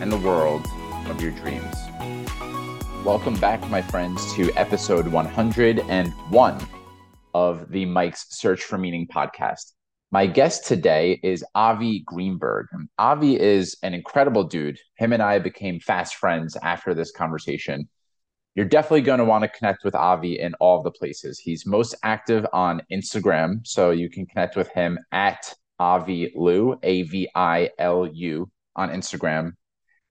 and the world of your dreams. Welcome back, my friends, to episode 101 of the Mike's Search for Meaning podcast. My guest today is Avi Greenberg. Avi is an incredible dude. Him and I became fast friends after this conversation. You're definitely going to want to connect with Avi in all the places. He's most active on Instagram, so you can connect with him at Avi Lu, A V I L U, on Instagram.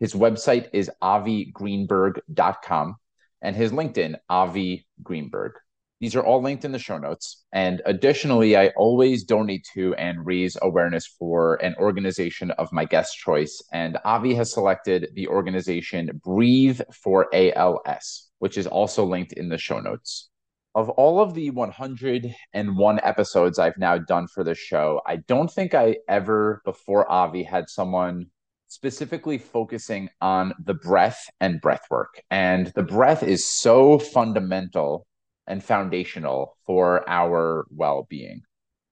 His website is avigreenberg.com and his LinkedIn, Avi Greenberg. These are all linked in the show notes. And additionally, I always donate to and raise awareness for an organization of my guest choice. And Avi has selected the organization Breathe for ALS, which is also linked in the show notes. Of all of the 101 episodes I've now done for the show, I don't think I ever before Avi had someone specifically focusing on the breath and breath work. And the breath is so fundamental and foundational for our well being.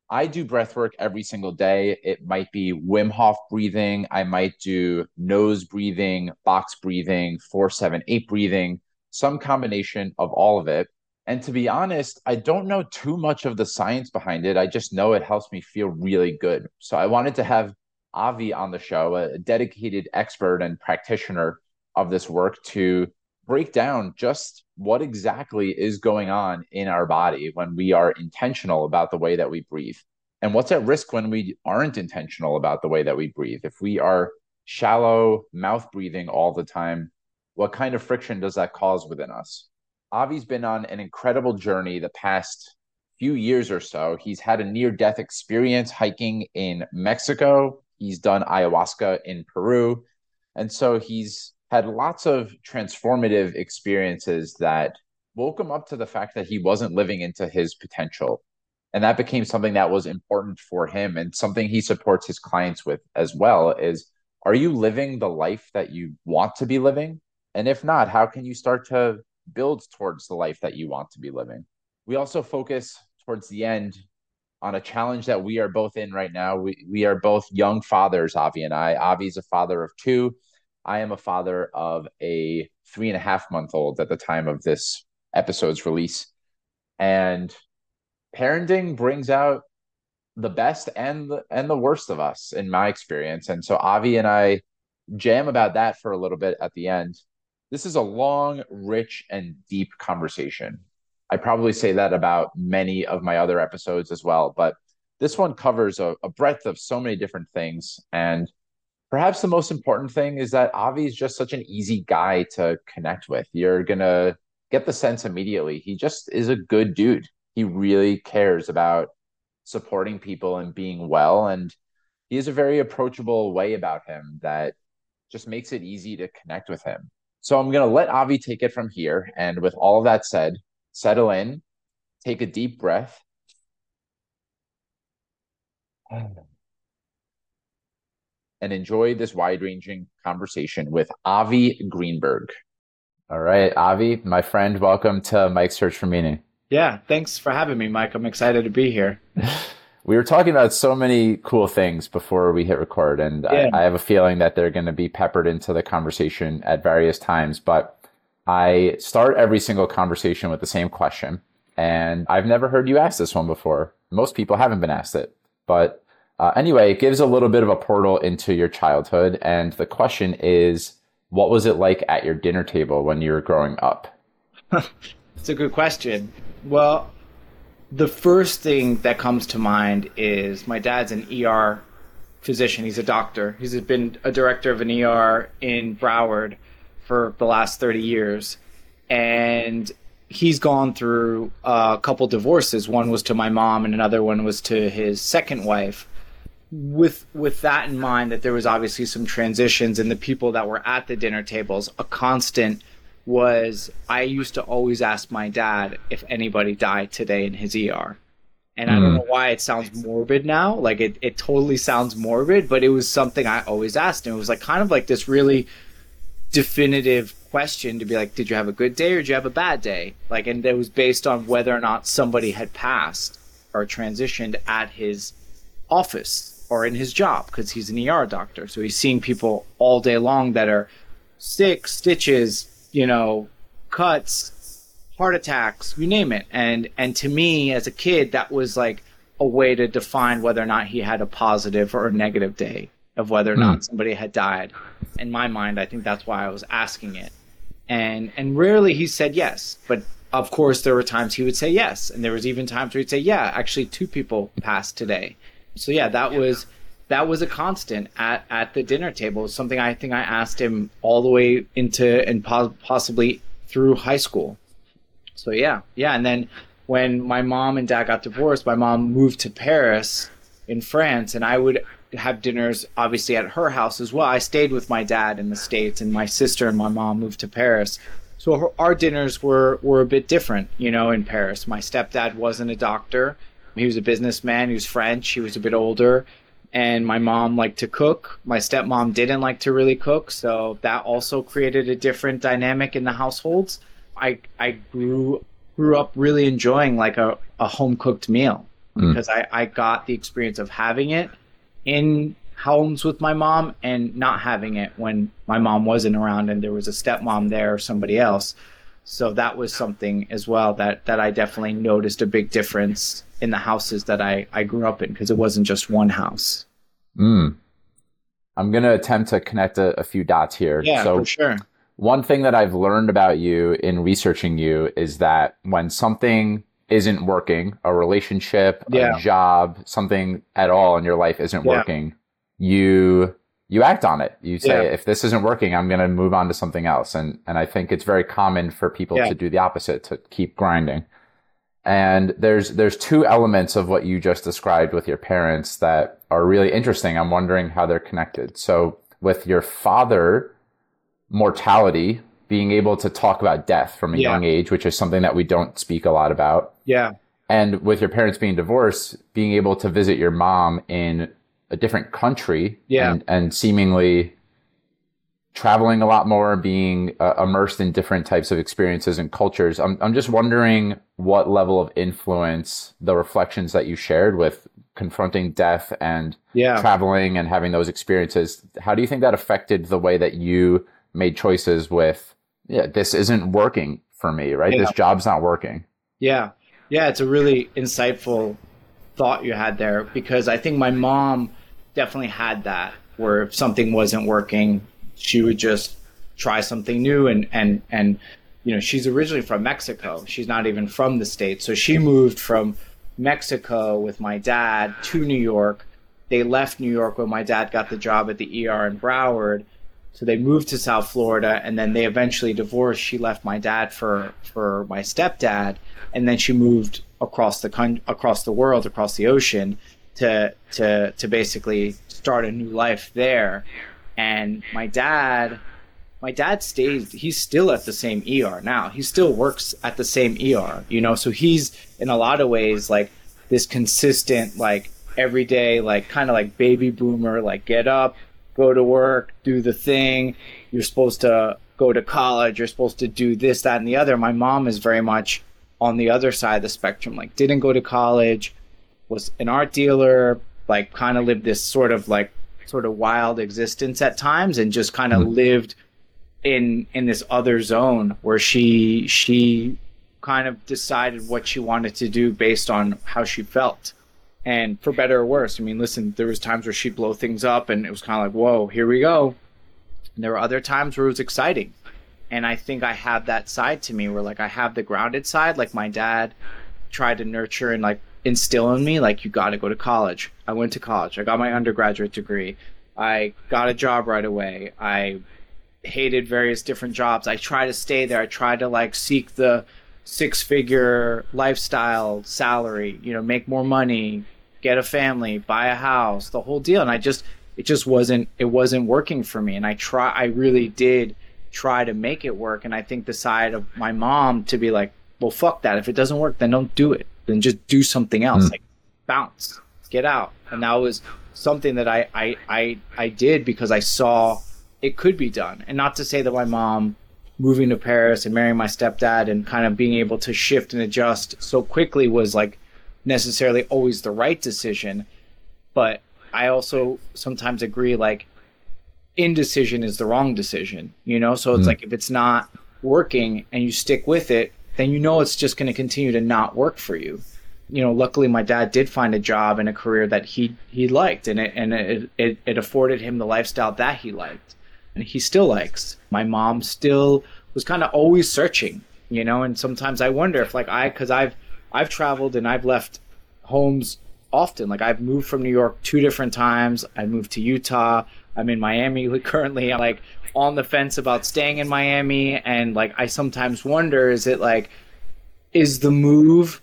I do breath work every single day. It might be Wim Hof breathing. I might do nose breathing, box breathing, four, seven, eight breathing, some combination of all of it. And to be honest, I don't know too much of the science behind it. I just know it helps me feel really good. So I wanted to have Avi on the show, a dedicated expert and practitioner of this work, to break down just what exactly is going on in our body when we are intentional about the way that we breathe. And what's at risk when we aren't intentional about the way that we breathe? If we are shallow mouth breathing all the time, what kind of friction does that cause within us? Avi's been on an incredible journey the past few years or so. He's had a near death experience hiking in Mexico He's done ayahuasca in Peru. And so he's had lots of transformative experiences that woke him up to the fact that he wasn't living into his potential. And that became something that was important for him and something he supports his clients with as well is are you living the life that you want to be living? And if not, how can you start to build towards the life that you want to be living? We also focus towards the end on a challenge that we are both in right now. We we are both young fathers, Avi and I. Avi's a father of two. I am a father of a three and a half month old at the time of this episode's release. And parenting brings out the best and the and the worst of us in my experience. And so Avi and I jam about that for a little bit at the end. This is a long, rich, and deep conversation. I probably say that about many of my other episodes as well, but this one covers a, a breadth of so many different things. And perhaps the most important thing is that Avi is just such an easy guy to connect with. You're going to get the sense immediately. He just is a good dude. He really cares about supporting people and being well. And he has a very approachable way about him that just makes it easy to connect with him. So I'm going to let Avi take it from here. And with all of that said, settle in, take a deep breath. And enjoy this wide ranging conversation with Avi Greenberg. All right, Avi, my friend, welcome to Mike's Search for Meaning. Yeah, thanks for having me, Mike. I'm excited to be here. we were talking about so many cool things before we hit record, and yeah. I, I have a feeling that they're going to be peppered into the conversation at various times. But I start every single conversation with the same question. And I've never heard you ask this one before. Most people haven't been asked it. But uh, anyway, it gives a little bit of a portal into your childhood. And the question is what was it like at your dinner table when you were growing up? It's a good question. Well, the first thing that comes to mind is my dad's an ER physician. He's a doctor. He's been a director of an ER in Broward for the last 30 years. And he's gone through a couple divorces. One was to my mom, and another one was to his second wife. with with that in mind that there was obviously some transitions and the people that were at the dinner tables a constant was I used to always ask my dad if anybody died today in his ER. And mm. I don't hmm. know why it sounds morbid now. Like it, it totally sounds morbid, but it was something I always asked. And it was like kind of like this really definitive question to be like, did you have a good day or did you have a bad day? Like, and it was based on whether or not somebody had passed or transitioned at his office or in his job because he's an ER doctor. So he's seeing people all day long that are sick, stitches, you know, cuts, heart attacks, you name it. And and to me as a kid that was like a way to define whether or not he had a positive or a negative day of whether or not mm. somebody had died. In my mind, I think that's why I was asking it. And and rarely he said yes, but of course there were times he would say yes, and there was even times where he'd say, "Yeah, actually two people passed today." So yeah, that was that was a constant at, at the dinner table. Something I think I asked him all the way into and po- possibly through high school. So yeah, yeah, and then when my mom and dad got divorced, my mom moved to Paris in France, and I would have dinners obviously at her house as well. I stayed with my dad in the states, and my sister and my mom moved to Paris. So her, our dinners were were a bit different, you know, in Paris. My stepdad wasn't a doctor; he was a businessman. He was French. He was a bit older, and my mom liked to cook. My stepmom didn't like to really cook, so that also created a different dynamic in the households. I I grew grew up really enjoying like a, a home cooked meal mm. because I, I got the experience of having it in homes with my mom and not having it when my mom wasn't around and there was a stepmom there or somebody else. So that was something as well that, that I definitely noticed a big difference in the houses that I, I grew up in because it wasn't just one house. Mm. I'm going to attempt to connect a, a, few dots here. Yeah, so for sure. One thing that I've learned about you in researching you is that when something isn't working, a relationship, yeah. a job, something at all in your life isn't yeah. working, you you act on it. You say, yeah. if this isn't working, I'm going to move on to something else. And and I think it's very common for people to do the opposite, to keep grinding. And there's there's two elements of what you just described with your parents that are really interesting. I'm wondering how they're connected. So with your father, mortality being able to talk about death from a yeah. young age, which is something that we don't speak a lot about. Yeah. And with your parents being divorced, being able to visit your mom in a different country yeah. and, and seemingly traveling a lot more, being uh, immersed in different types of experiences and cultures. I'm, I'm just wondering what level of influence the reflections that you shared with confronting death and yeah. traveling and having those experiences, how do you think that affected the way that you made choices with yeah, this isn't working for me, right? Yeah. This job's not working. Yeah. Yeah, it's a really insightful thought you had there because I think my mom definitely had that where if something wasn't working, she would just try something new and and and you know, she's originally from Mexico. She's not even from the States. So she moved from Mexico with my dad to New York. They left New York when my dad got the job at the ER in Broward so they moved to South Florida, and then they eventually divorced. She left my dad for for my stepdad, and then she moved across the across the world, across the ocean, to to to basically start a new life there. And my dad, my dad stays. He's still at the same ER now. He still works at the same ER. You know, so he's in a lot of ways like this consistent, like everyday, like kind of like baby boomer, like get up, go to work, do the thing. You're supposed to go to college. You're supposed to do this, that, and the other. My mom is very much on the other side of the spectrum. Like, didn't go to college, was an art dealer, like, kind of lived this sort of like sort of wild existence at times, and just kind of mm-hmm. lived in in this other zone where she she kind of decided what she wanted to do based on how she felt and for better or worse i mean listen there was times where she'd blow things up and it was kind of like whoa here we go. And there were other times where it was exciting. And i think i have that side to me where like i have the grounded side like my dad tried to nurture and like instill in me like you got to go to college. I went to college. I got my undergraduate degree. I got a job right away. I hated various different jobs. I tried to stay there. I tried to like seek the six figure lifestyle salary, you know, make more money, get a family, buy a house, the whole deal. And I just it just wasn't it wasn't working for me. And I try I really did try to make it work. And I think the side of my mom to be like, well, fuck that. If it doesn't work, then don't do it. Then just do something else. Mm. Like bounce, get out. And that was something that I, I I I did because I saw it could be done. And not to say that my mom moving to Paris and marrying my stepdad and kind of being able to shift and adjust so quickly was like necessarily always the right decision. But I also sometimes agree like indecision is the wrong decision, you know? So it's mm. like if it's not working and you stick with it, then you know it's just going to continue to not work for you. You know, luckily my dad did find a job and a career that he he liked and it and it, it, it afforded him the lifestyle that he liked and he still likes. My mom still was kind of always searching, you know, and sometimes I wonder if like I cuz I've I've traveled and I've left homes often. Like I've moved from New York two different times. I moved to Utah. I'm in Miami currently. I'm like on the fence about staying in Miami and like I sometimes wonder is it like is the move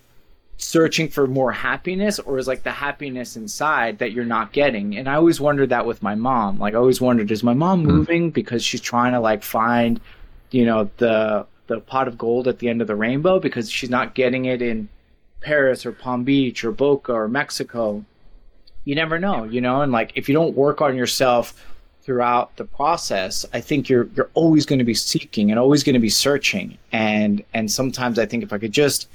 searching for more happiness or is like the happiness inside that you're not getting? And i always wondered that with my mom. Like i always wondered is my mom hmm. moving because she's trying to like find you know the the pot of gold at the end of the rainbow because she's not getting it in paris or palm beach or boca or mexico? You never know you know? And like if you don't work on yourself throughout the process i think you're you're always going to be seeking and always going to be searching. And and sometimes i think if i could just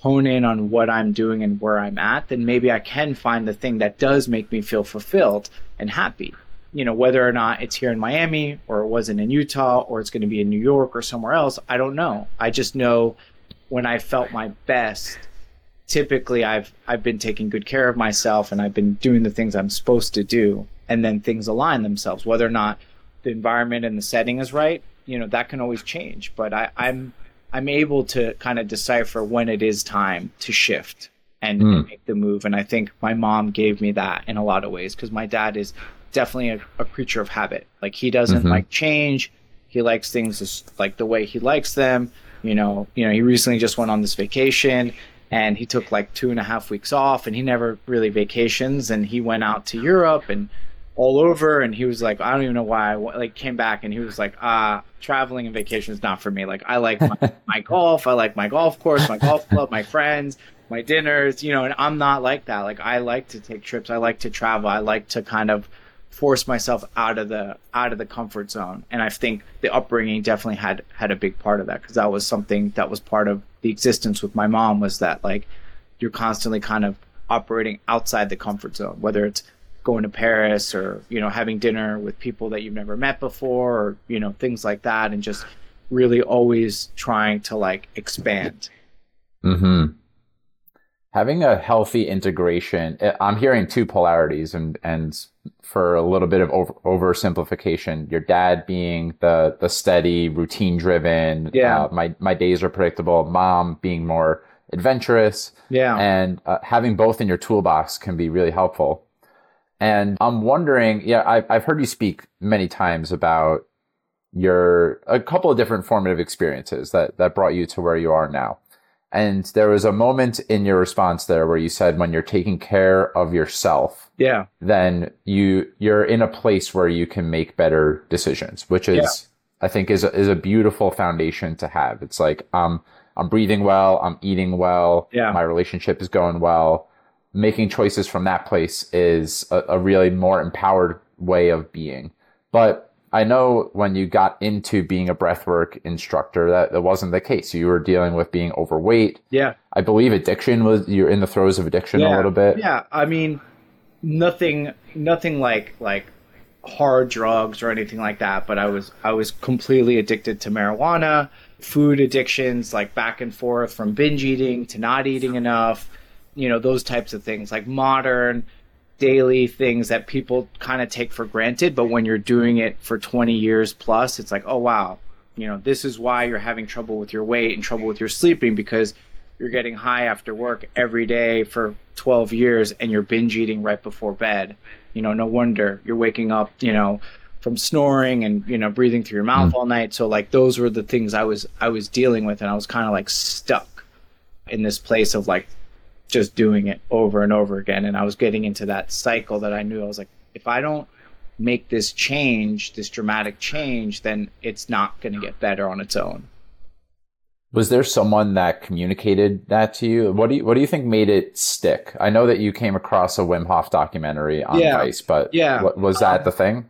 hone in on what I'm doing and where I'm at, then maybe I can find the thing that does make me feel fulfilled and happy. You know, whether or not it's here in Miami or it wasn't in Utah or it's going to be in New York or somewhere else, I don't know. I just know when I felt my best, typically I've I've been taking good care of myself and I've been doing the things I'm supposed to do and then things align themselves. Whether or not the environment and the setting is right, you know, that can always change. But I, I'm I'm able to kind of decipher when it is time to shift and, mm. make the move. And I think my mom gave me that in a lot of ways because my dad is definitely a, a, creature of habit. Like he doesn't mm-hmm. like change. He likes things just like the way he likes them. You know, you know, he recently just went on this vacation and he took like two and a half weeks off and he never really vacations and he went out to Europe and all over and he was like i don't even know why i like came back and he was like ah uh, traveling and vacation is not for me. Like i like my, my, golf i like my golf course my golf club my friends my dinners you know and i'm not like that. Like i like to take trips i like to travel i like to kind of force myself out of the out of the comfort zone and i think the upbringing definitely had had a big part of that because that was something that was part of the existence with my mom was that like you're constantly kind of operating outside the comfort zone whether it's going to Paris or you know having dinner with people that you've never met before or you know things like that and just really always trying to like expand. Mhm. Having a healthy integration, eh, I'm hearing two polarities and and for a little bit of over, oversimplification, your dad being the the steady, routine driven, yeah. Uh, my my days are predictable, mom being more adventurous. Yeah. And uh, having both in your toolbox can be really helpful. And I'm wondering, yeah, I've, I've heard you speak many times about your, a couple of different formative experiences that, that brought you to where you are now. And there was a moment in your response there where you said when you're taking care of yourself, yeah, then you you're in a place where you can make better decisions, which is yeah. I think is a, is a beautiful foundation to have. It's like um I'm breathing well, I'm eating well, yeah. my relationship is going well making choices from that place is a, a really more empowered way of being. But I know when you got into being a breathwork instructor that that wasn't the case. You were dealing with being overweight. Yeah. I believe addiction was you're in the throes of addiction yeah. a little bit. Yeah. I mean nothing nothing like like hard drugs or anything like that, but I was I was completely addicted to marijuana, food addictions like back and forth from binge eating to not eating enough you know those types of things like modern daily things that people kind of take for granted but when you're doing it for 20 years plus it's like oh wow you know this is why you're having trouble with your weight and trouble with your sleeping because you're getting high after work every day for 12 years and you're binge eating right before bed you know no wonder you're waking up you know from snoring and you know breathing through your mouth mm. all night so like those were the things i was i was dealing with and i was kind of like stuck in this place of like just doing it over and over again. And I was getting into that cycle that I knew I was like, if I don't make this change, this dramatic change, then it's not going to get better on its own. Was there someone that communicated that to you? What do you what do you think made it stick? I know that you came across a Wim Hof documentary on Yeah. Vice, but Yeah. what, was that the thing?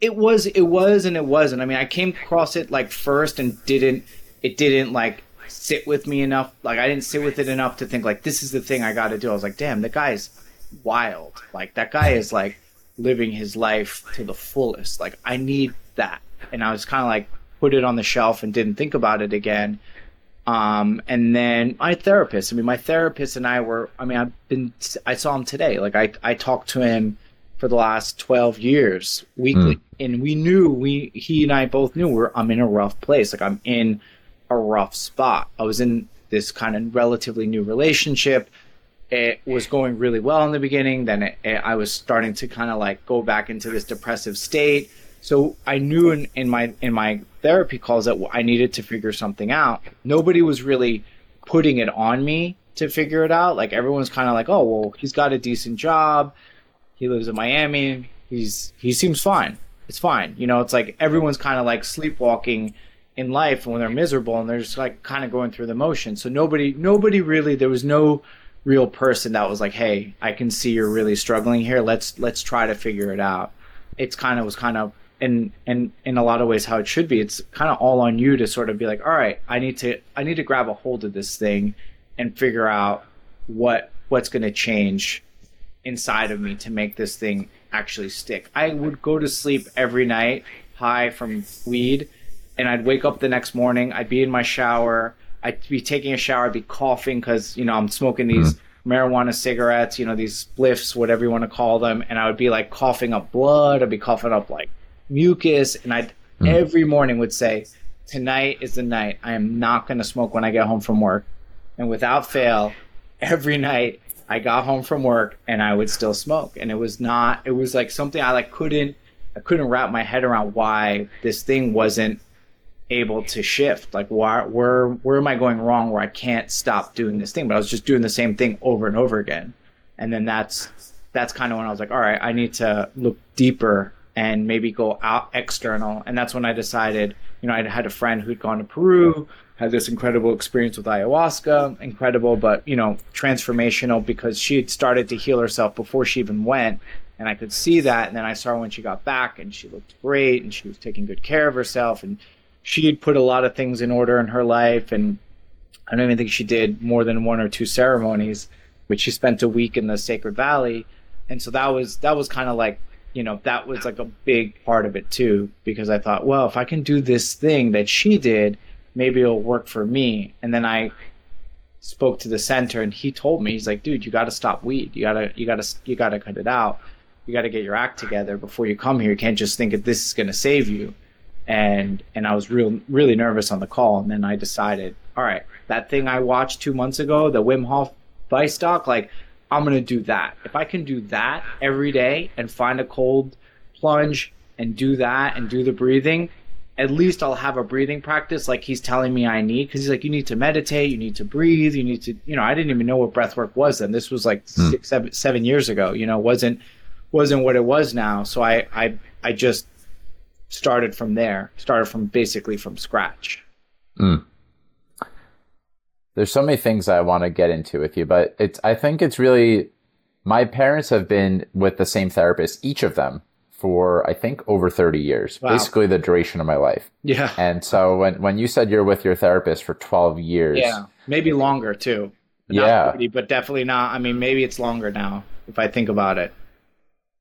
It was, it was, and it wasn't. I mean, I came across it like first and didn't, it didn't like sit with me enough. Like, I didn't sit with it enough to think, like, this is the thing I got to do. I was like, damn, the guy's wild. Like, that guy is like living his life to the fullest. Like, I need that. And I was kind of like, put it on the shelf and didn't think about it again. Um, and then my therapist, I mean, my therapist and I were, I mean, I've been, I saw him today. Like, I, I talked to him for the last 12 years weekly and we knew we he and i both knew we're i'm in a rough place like i'm in a rough spot. I was in this kind of relatively new relationship. It was going really well in the beginning. Then it, it- i was starting to kind of like go back into this depressive state. So i knew in, in my in my therapy calls that i needed to figure something out. Nobody was really putting it on me to figure it out. Like everyone's kind of like oh well he's got a decent job. He lives in Miami. He's he seems fine. It's fine. You know, it's like everyone's kind of like sleepwalking in life when they're miserable and they're just like kind of going through the motions. So nobody nobody really there was no real person that was like, "Hey, I can see you're really struggling here. Let's let's try to figure it out." It's kind of was kind of and and in a lot of ways how it should be. It's kind of all on you to sort of be like, "All right, I need to I need to grab a hold of this thing and figure out what what's going to change inside of me to make this thing actually stick. I would go to sleep every night high from weed, and I'd wake up the next morning. I'd be in my shower. I'd be taking a shower. I'd be coughing because you know I'm smoking these mm-hmm. marijuana cigarettes. You know these spliffs, whatever you want to call them, and I would be like coughing up blood. I'd be coughing up like mucus, and I'd mm-hmm. every morning would say, "Tonight is the night. I am not going to smoke when I get home from work." And without fail, every night I got home from work and I would still smoke. And it was not it was like something I like couldn't I couldn't wrap my head around why this thing wasn't able to shift. Like why where where am I going wrong where I can't stop doing this thing? But I was just doing the same thing over and over again. And then that's that's kind of when I was like, all right, I need to look deeper and maybe go out external. And that's when I decided, you know, I had a friend who'd gone to Peru, had this incredible experience with ayahuasca, incredible, but, you know, transformational because she had started to heal herself before she even went. And I could see that. And then I saw when she got back and she looked great and she was taking good care of herself. And she had put a lot of things in order in her life. And I don't even think she did more than one or two ceremonies, which she spent a week in the Sacred Valley. And so that was that was kind of like you know that was like a big part of it too because I thought, well, if I can do this thing that she did, maybe it'll work for me. And then I spoke to the center and he told me he's like, dude, you got to stop weed. You got to you got to you got to cut it out. You got to get your act together before you come here. You can't just think that this is going to save you. And and I was real really nervous on the call and then I decided, all right, that thing I watched 2 months ago, the Wim Hof Vice doc, like I'm going to do that. If I can do that every day and find a cold plunge and do that and do the breathing, at least I'll have a breathing practice like he's telling me I need. Because he's like, you need to meditate, you need to breathe, you need to, you know, I didn't even know what breath work was then. This was like hmm. six, seven, seven years ago. You know, wasn't wasn't what it was now. So I I I just started from there. Started from basically from scratch. Hmm. There's so many things I want to get into with you, but it's I think it's really my parents have been with the same therapist, each of them, for I think over 30 years, Wow. basically the duration of my life. Yeah. And so when when you said you're with your therapist for 12 years, Yeah. Maybe longer too. Not Yeah. 30, but definitely not. I mean, maybe it's longer now if I think about it.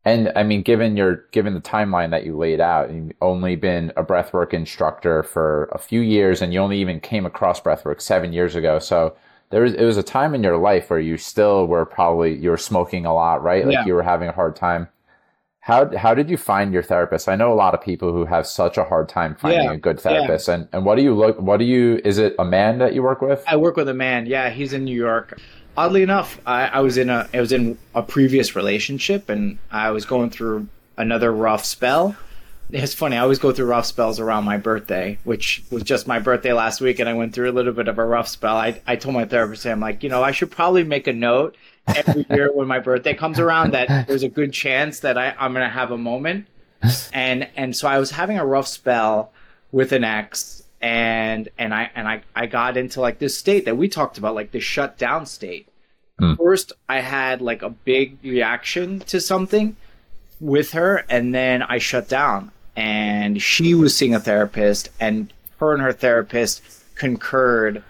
And I mean, given your given the timeline that you laid out, you've only been a breathwork instructor for a few years, and you only even came across breathwork seven years ago. So there was it was a time in your life where you still were probably you were smoking a lot, right? Like Yeah. you were having a hard time. How how did you find your therapist? I know a lot of people who have such a hard time finding Yeah. a good therapist. And and what do you look? What do you? Is it a man that you work with? I work with a man. Yeah, he's in New York. Oddly enough, I, I was in a I was in a previous relationship, and I was going through another rough spell It's funny. I always go through rough spells around my birthday, which was just my birthday last week, and I went through a little bit of a rough spell. I, I told my therapist, I'm like, you know, I should probably make a note every year when my birthday comes around that there's a good chance that I, I'm going to have a moment. And and so I was having a rough spell with an ex, and and I and I I got into like this state that we talked about, like the shutdown state. Mm. First, I had like a big reaction to something with her, and then I shut down. And she was seeing a therapist, and her and her therapist concurred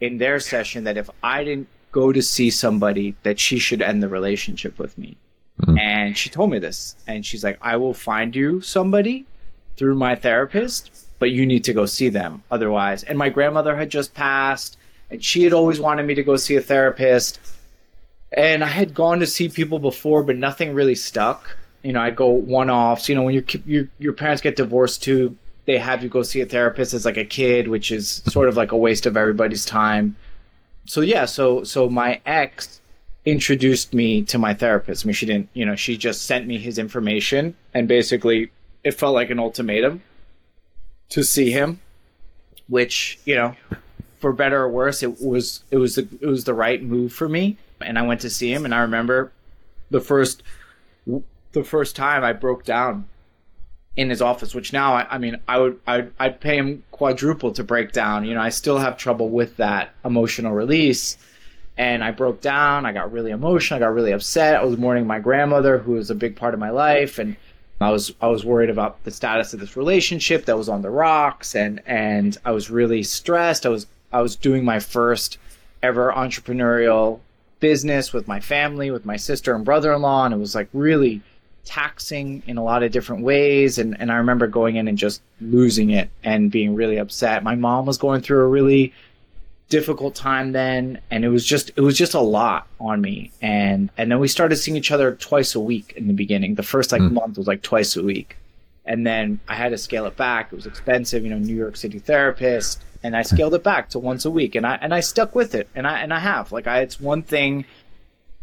in their session that if I didn't go to see somebody, that she should end the relationship with me. Mm. And she told me this, and she's like, "I will find you somebody through my therapist, but you need to go see them otherwise." And my grandmother had just passed, and she had always wanted me to go see a therapist and I had gone to see people before, but nothing really stuck. You know, I'd go one offs. You know, when your your your parents get divorced too, they have you go see a therapist as like a kid, which is sort of like a waste of everybody's time. So yeah, so so my ex introduced me to my therapist. I mean, she didn't, you know, she just sent me his information, and basically, it felt like an ultimatum to see him, which you know, for better or worse, it was it was the it was the right move for me and I went to see him, and I remember the first the first time I broke down in his office, which now I, I mean I would I'd, I'd pay him quadruple to break down. You know, I still have trouble with that emotional release. And I broke down. I got really emotional. I got really upset. I was mourning my grandmother, who was a big part of my life, and I was I was worried about the status of this relationship that was on the rocks, and and I was really stressed. I was I was doing my first ever entrepreneurial business with my family, with my sister and brother in law, and it was like really taxing in a lot of different ways. And, and I remember going in and just losing it and being really upset. My mom was going through a really difficult time then and it was just it was just a lot on me. And and then we started seeing each other twice a week in the beginning. The first like mm. month was like twice a week. And then i had to scale it back. It was expensive you know new york city therapist. And I scaled it back to once a week, and I and I stuck with it, and I and I have. Like I it's one thing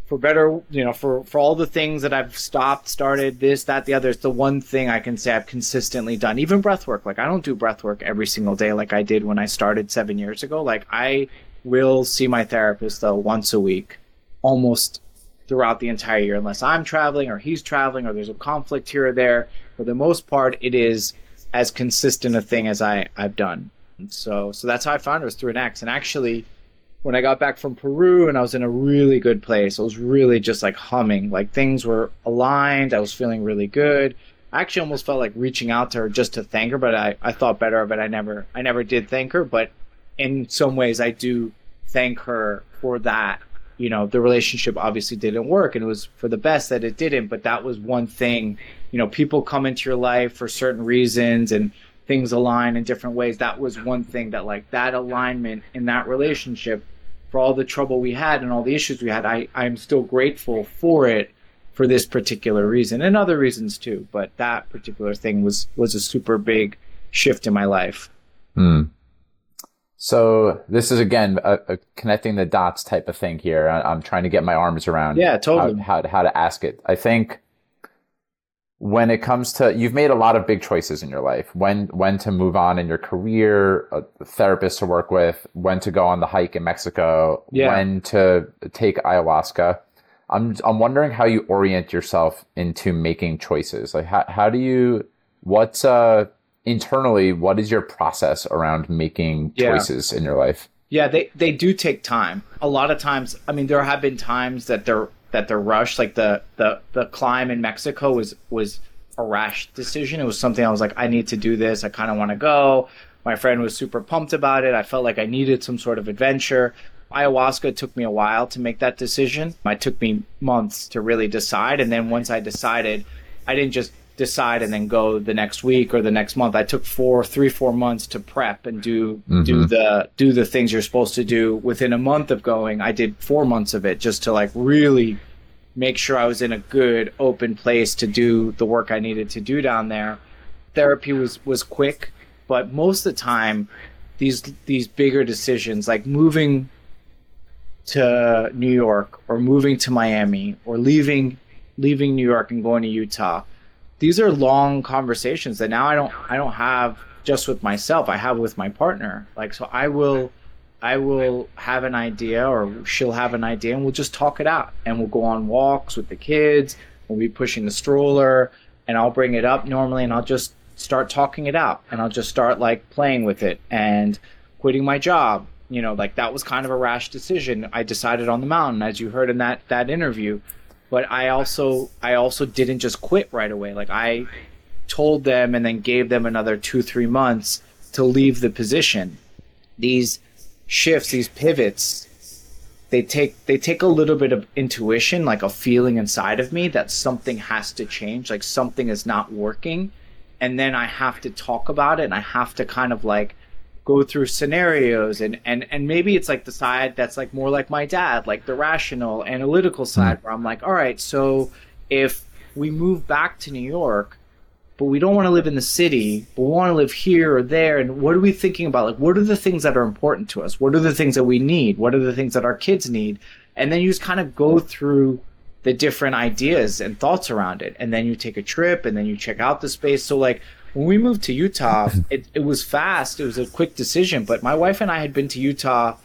for better, you know, for for all the things that I've stopped, started, this, that, the other. It's the one thing I can say I've consistently done. Even breath work, like I don't do breath work every single day like I did when I started seven years ago. Like I will see my therapist though once a week, almost throughout the entire year, unless I'm traveling or he's traveling or there's a conflict here or there. For the most part, it is as consistent a thing as I I've done. So so that's how I found it was through an ex. And actually, when I got back from Peru and I was in a really good place, I was really just like humming. Like things were aligned. I was feeling really good. I actually almost felt like reaching out to her just to thank her, but I, I thought better of it. I never I never did thank her, but in some ways I do thank her for that. You know, the relationship obviously didn't work and it was for the best that it didn't, but that was one thing. You know, people come into your life for certain reasons and things align in different ways. That was one thing that like that alignment in that relationship for all the trouble we had and all the issues we had, I, I'm still grateful for it for this particular reason and other reasons too. But that particular thing was was a super big shift in my life. Hmm. So this is again a, a, connecting the dots type of thing here. I, am trying to get my arms around. Yeah, totally. How, how, how to ask it. I think when it comes to you've made a lot of big choices in your life. When when to move on in your career a therapist to work with when to go on the hike in mexico yeah. when to take ayahuasca. I'm i'm wondering how you orient yourself into making choices. Like how, how do you what's uh internally what is your process around making choices in your life? Yeah they they do take time. A lot of times i mean there have been times that they're that the rush. Like the the the climb in Mexico was was a rash decision. It was something I was like, I need to do this. I kind of want to go. My friend was super pumped about it. I felt like I needed some sort of adventure. Ayahuasca took me a while to make that decision. It took me months to really decide. And then once I decided, I didn't just decide and then go the next week or the next month. I took four, three, four months to prep and do mm-hmm. do the do the things you're supposed to do. Within a month of going, I did four months of it just to like really make sure I was in a good open place to do the work I needed to do down there. Therapy was was quick, but most of the time these these bigger decisions like moving to New York or moving to Miami or leaving leaving New York and going to Utah these are long conversations that now I don't I don't have just with myself. I have with my partner. Like so I will I will have an idea or she'll have an idea and we'll just talk it out and we'll go on walks with the kids. We'll be pushing the stroller and I'll bring it up normally and I'll just start talking it out and I'll just start like playing with it and quitting my job. You know, like that was kind of a rash decision. I decided on the mountain as you heard in that that interview but I also I also didn't just quit right away. Like I told them and then gave them another two three months to leave the position. These shifts, these pivots, they take they take a little bit of intuition, like a feeling inside of me that something has to change, like something is not working, and then I have to talk about it and I have to kind of like go through scenarios and and and maybe it's like the side that's like more like my dad like the rational analytical hmm. side where i'm like all right so if we move back to new york but we don't want to live in the city but we want to live here or there and what are we thinking about? Like what are the things that are important to us? What are the things that we need? What are the things that our kids need? And then you just kind of go through the different ideas and thoughts around it and then you take a trip and then you check out the space. So like when we moved to Utah, it, it was fast. It was a quick decision. But my wife and I had been to Utah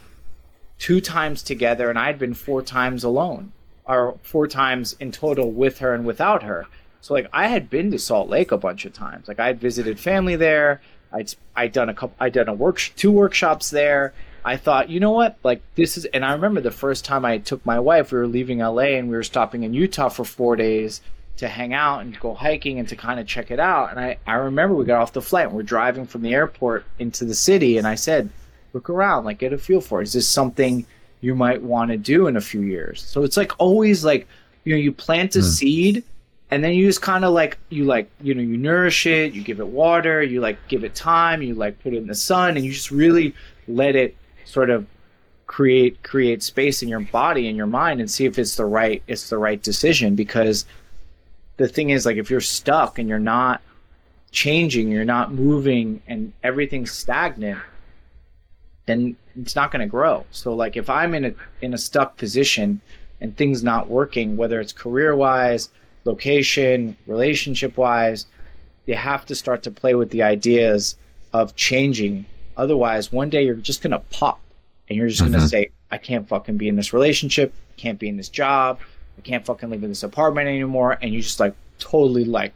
two times together, and I had been four times alone, or four times in total with her and without her. So like I had been to Salt Lake a bunch of times. Like I had visited family there. I'd I'd done a couple. I'd done a work two workshops there. I thought, you know what, like this is. And I remember the first time I took my wife. We were leaving LA and we were stopping in Utah for four days to hang out and go hiking and to kind of check it out. And I, I remember we got off the flight and we're driving from the airport into the city. And I said, look around, like get a feel for it. Is this something you might want to do in a few years? So it's like always like, you know, you plant a mm. seed and then you just kind of like, you like, you know, you nourish it, you give it water, you like give it time, you like put it in the sun and you just really let it sort of create create space in your body and your mind and see if it's the right it's the right decision because the thing is like if you're stuck and you're not changing, you're not moving and everything's stagnant, then it's not going to grow. So like if I'm in a in a stuck position and things not working, whether it's career-wise, location, relationship-wise, you have to start to play with the ideas of changing. Otherwise, one day you're just going to pop and you're just mm-hmm. going to say I can't fucking be in this relationship, can't be in this job, I can't fucking live in this apartment anymore. And you just like totally like,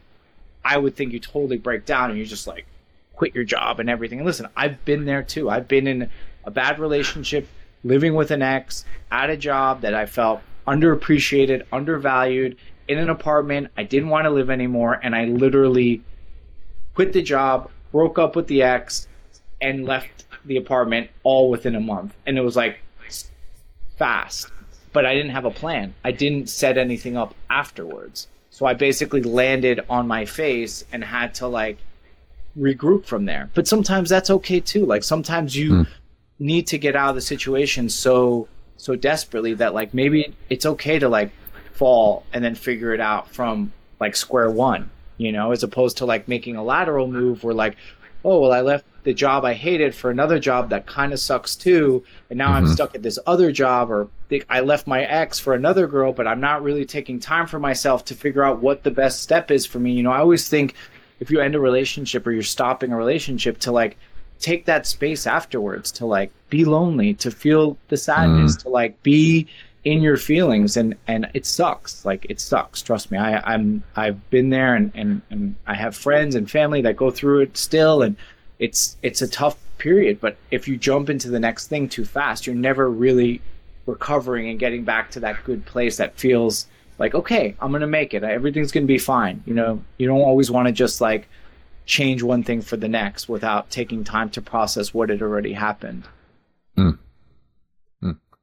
I would think you totally break down and you just like quit your job and everything. And listen, I've been there too. I've been in a bad relationship, living with an ex, at a job that I felt underappreciated, undervalued, in an apartment I didn't want to live anymore. And I literally quit the job, broke up with the ex, and left the apartment all within a month. And it was like fast but I didn't have a plan. I didn't set anything up afterwards. So I basically landed on my face and had to like regroup from there. But sometimes that's okay too. Like sometimes you mm. need to get out of the situation so so desperately that like maybe it's okay to like fall and then figure it out from like square one, you know, as opposed to like making a lateral move where like, oh well I left the job I hated for another job that kind of sucks too, and now mm-hmm. I'm stuck at this other job, or I left my ex for another girl, but I'm not really taking time for myself to figure out what the best step is for me. You know, I always think if you end a relationship or you're stopping a relationship to like take that space afterwards to like be lonely, to feel the sadness, mm. to like be in your feelings and and it sucks like it sucks trust me i i'm i've been there and and, and i have friends and family that go through it still and it's it's a tough period. But if you jump into the next thing too fast, you're never really recovering and getting back to that good place that feels like okay, I'm gonna make it. Everything's gonna be fine. You know, you don't always want to just like change one thing for the next without taking time to process what had already happened. Mm.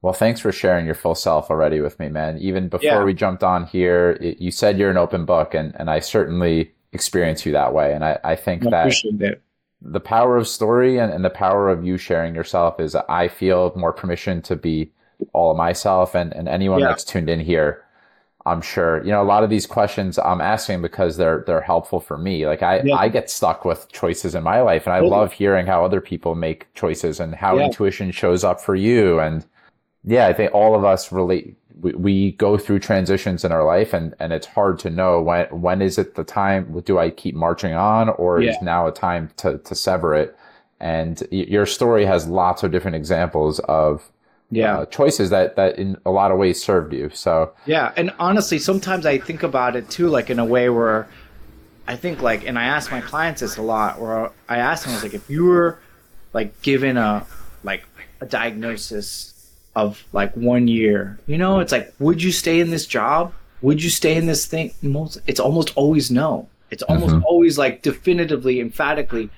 Well, thanks for sharing your full self already with me, man. Even before yeah. we jumped on here, it, you said you're an open book, and, and I certainly experience you that way. And I, I think I that the power of story and, and the power of you sharing yourself is I feel more permission to be all of myself and, and anyone yeah. that's tuned in here. I'm sure, you know, a lot of these questions I'm asking because they're, they're helpful for me. Like I, yeah. I get stuck with choices in my life and I love hearing how other people make choices and how intuition shows up for you. And yeah, I think all of us relate, we, we go through transitions in our life and, and it's hard to know when, when is it the time, do I keep marching on or yeah. is now a time to, to sever it? And your story has lots of different examples of yeah uh, choices that that in a lot of ways served you so yeah and honestly sometimes i think about it too like in a way where i think like and i ask my clients this a lot where i ask them I was like if you were like given a like a diagnosis of like one year. You know it's like would you stay in this job? Would you stay in this thing? Most it's almost always no. It's almost mm-hmm. always like definitively emphatically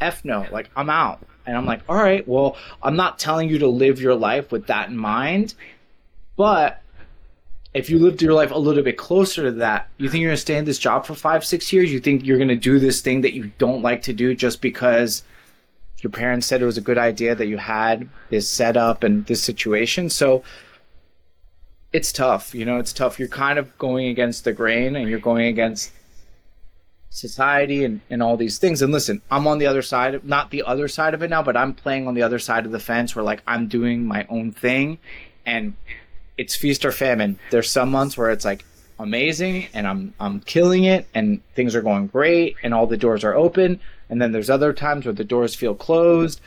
f no. Like i'm out. And I'm like, all right, well, I'm not telling you to live your life with that in mind, but if you lived your life a little bit closer to that, you think you're going to stay in this job for five, six years? You think you're going to do this thing that you don't like to do just because your parents said it was a good idea that you had this setup and this situation? So it's tough. You know, it's tough. You're kind of going against the grain and you're going against society and, and all these things. And listen, I'm on the other side of not the other side of it now, but I'm playing on the other side of the fence where like I'm doing my own thing and it's feast or famine. There's some months where it's like amazing and I'm I'm killing it and things are going great and all the doors are open. And then there's other times where the doors feel closed,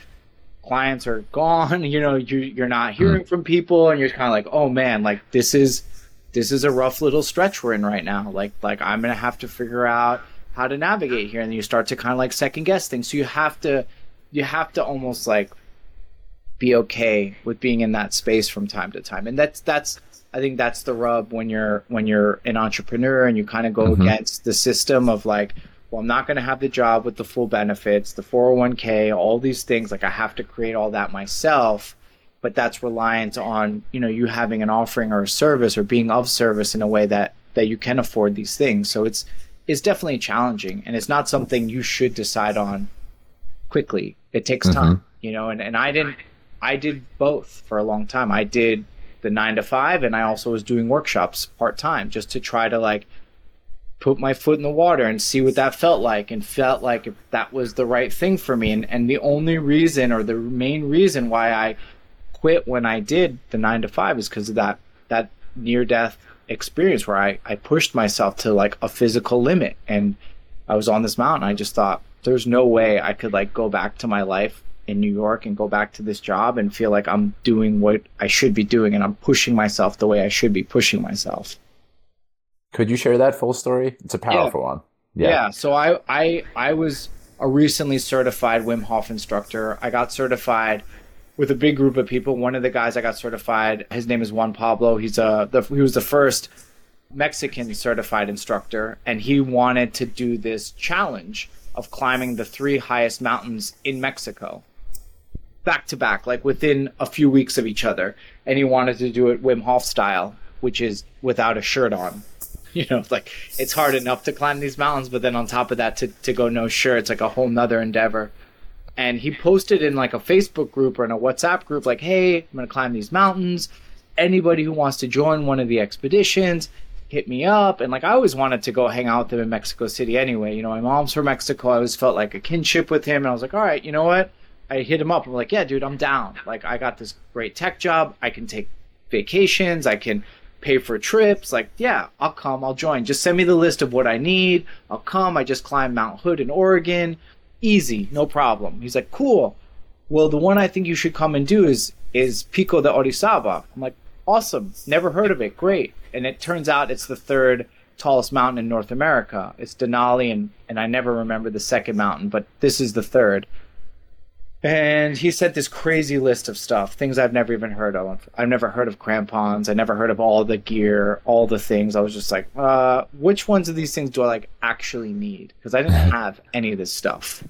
clients are gone, you know, you you're not hearing mm. from people and you're kind of like, "Oh man, like this is this is a rough little stretch we're in right now. Like like I'm going to have to figure out how to navigate here and you start to kind of like second guess things so you have to you have to almost like be okay with being in that space from time to time and that's that's i think that's the rub when you're when you're an entrepreneur and you kind of go mm-hmm. against the system of like well i'm not going to have the job with the full benefits the 401k all these things like i have to create all that myself but that's reliant on you know you having an offering or a service or being of service in a way that that you can afford these things so it's is definitely challenging and it's not something you should decide on quickly. It takes mm-hmm. time, you know, and, and I didn't, I did both for a long time. I did the nine to five and I also was doing workshops part time just to try to like put my foot in the water and see what that felt like and felt like that was the right thing for me. And, and the only reason or the main reason why I quit when I did the nine to five is because of that, that near death experience where I, I pushed myself to like a physical limit and I was on this mountain. I just thought there's no way I could like go back to my life in New York and go back to this job and feel like I'm doing what I should be doing and I'm pushing myself the way I should be pushing myself. Could you share that full story? It's a powerful yeah. one. Yeah. yeah. So I, I I was a recently certified Wim Hof instructor. I got certified with a big group of people. One of the guys I got certified, his name is Juan Pablo. He's a the, he was the first Mexican certified instructor, and he wanted to do this challenge of climbing the three highest mountains in Mexico, back to back, like within a few weeks of each other. And he wanted to do it Wim Hof style, which is without a shirt on. You know, like it's hard enough to climb these mountains, but then on top of that, to, to go no shirt, it's like a whole nother endeavor and he posted in like a Facebook group or in a WhatsApp group, like, "Hey, I'm gonna climb these mountains. Anybody who wants to join one of the expeditions, hit me up." And like, I always wanted to go hang out with him in Mexico City anyway. You know, my mom's from Mexico. I always felt like a kinship with him, and I was like, "All right, you know what?" I hit him up. I'm like, "Yeah, dude, I'm down. Like, I got this great tech job. I can take vacations. I can." pay for trips. Like, yeah, I'll come, I'll join. Just send me the list of what I need. I'll come. I just climbed Mount Hood in Oregon easy, no problem. He's like, cool. Well, the one I think you should come and do is is Pico de Orizaba. I'm like, awesome. Never heard of it. Great. And it turns out it's the third tallest mountain in North America. It's Denali, and, and I never remember the second mountain, but this is the third. And he sent this crazy list of stuff, things I've never even heard of. I've never heard of crampons. I never heard of all the gear, all the things. I was just like, uh, which ones of these things do I like actually need? Because I didn't have any of this stuff.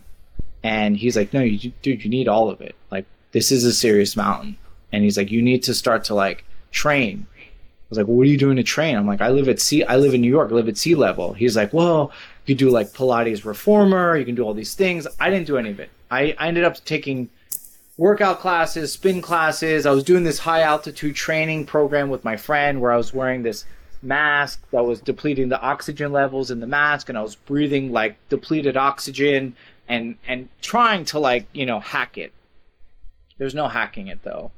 And he's like, no, you, dude, you need all of it. Like, this is a serious mountain. And he's like, you need to start to like train. I was like, what are you doing to train? I'm like, I live at sea. I live in New York. I live at sea level. He's like, well, you do like Pilates reformer. You can do all these things. I didn't do any of it. I, I ended up taking workout classes, spin classes. I was doing this high altitude training program with my friend where I was wearing this mask that was depleting the oxygen levels in the mask and I was breathing like depleted oxygen and and trying to like, you know, hack it. There's no hacking it though.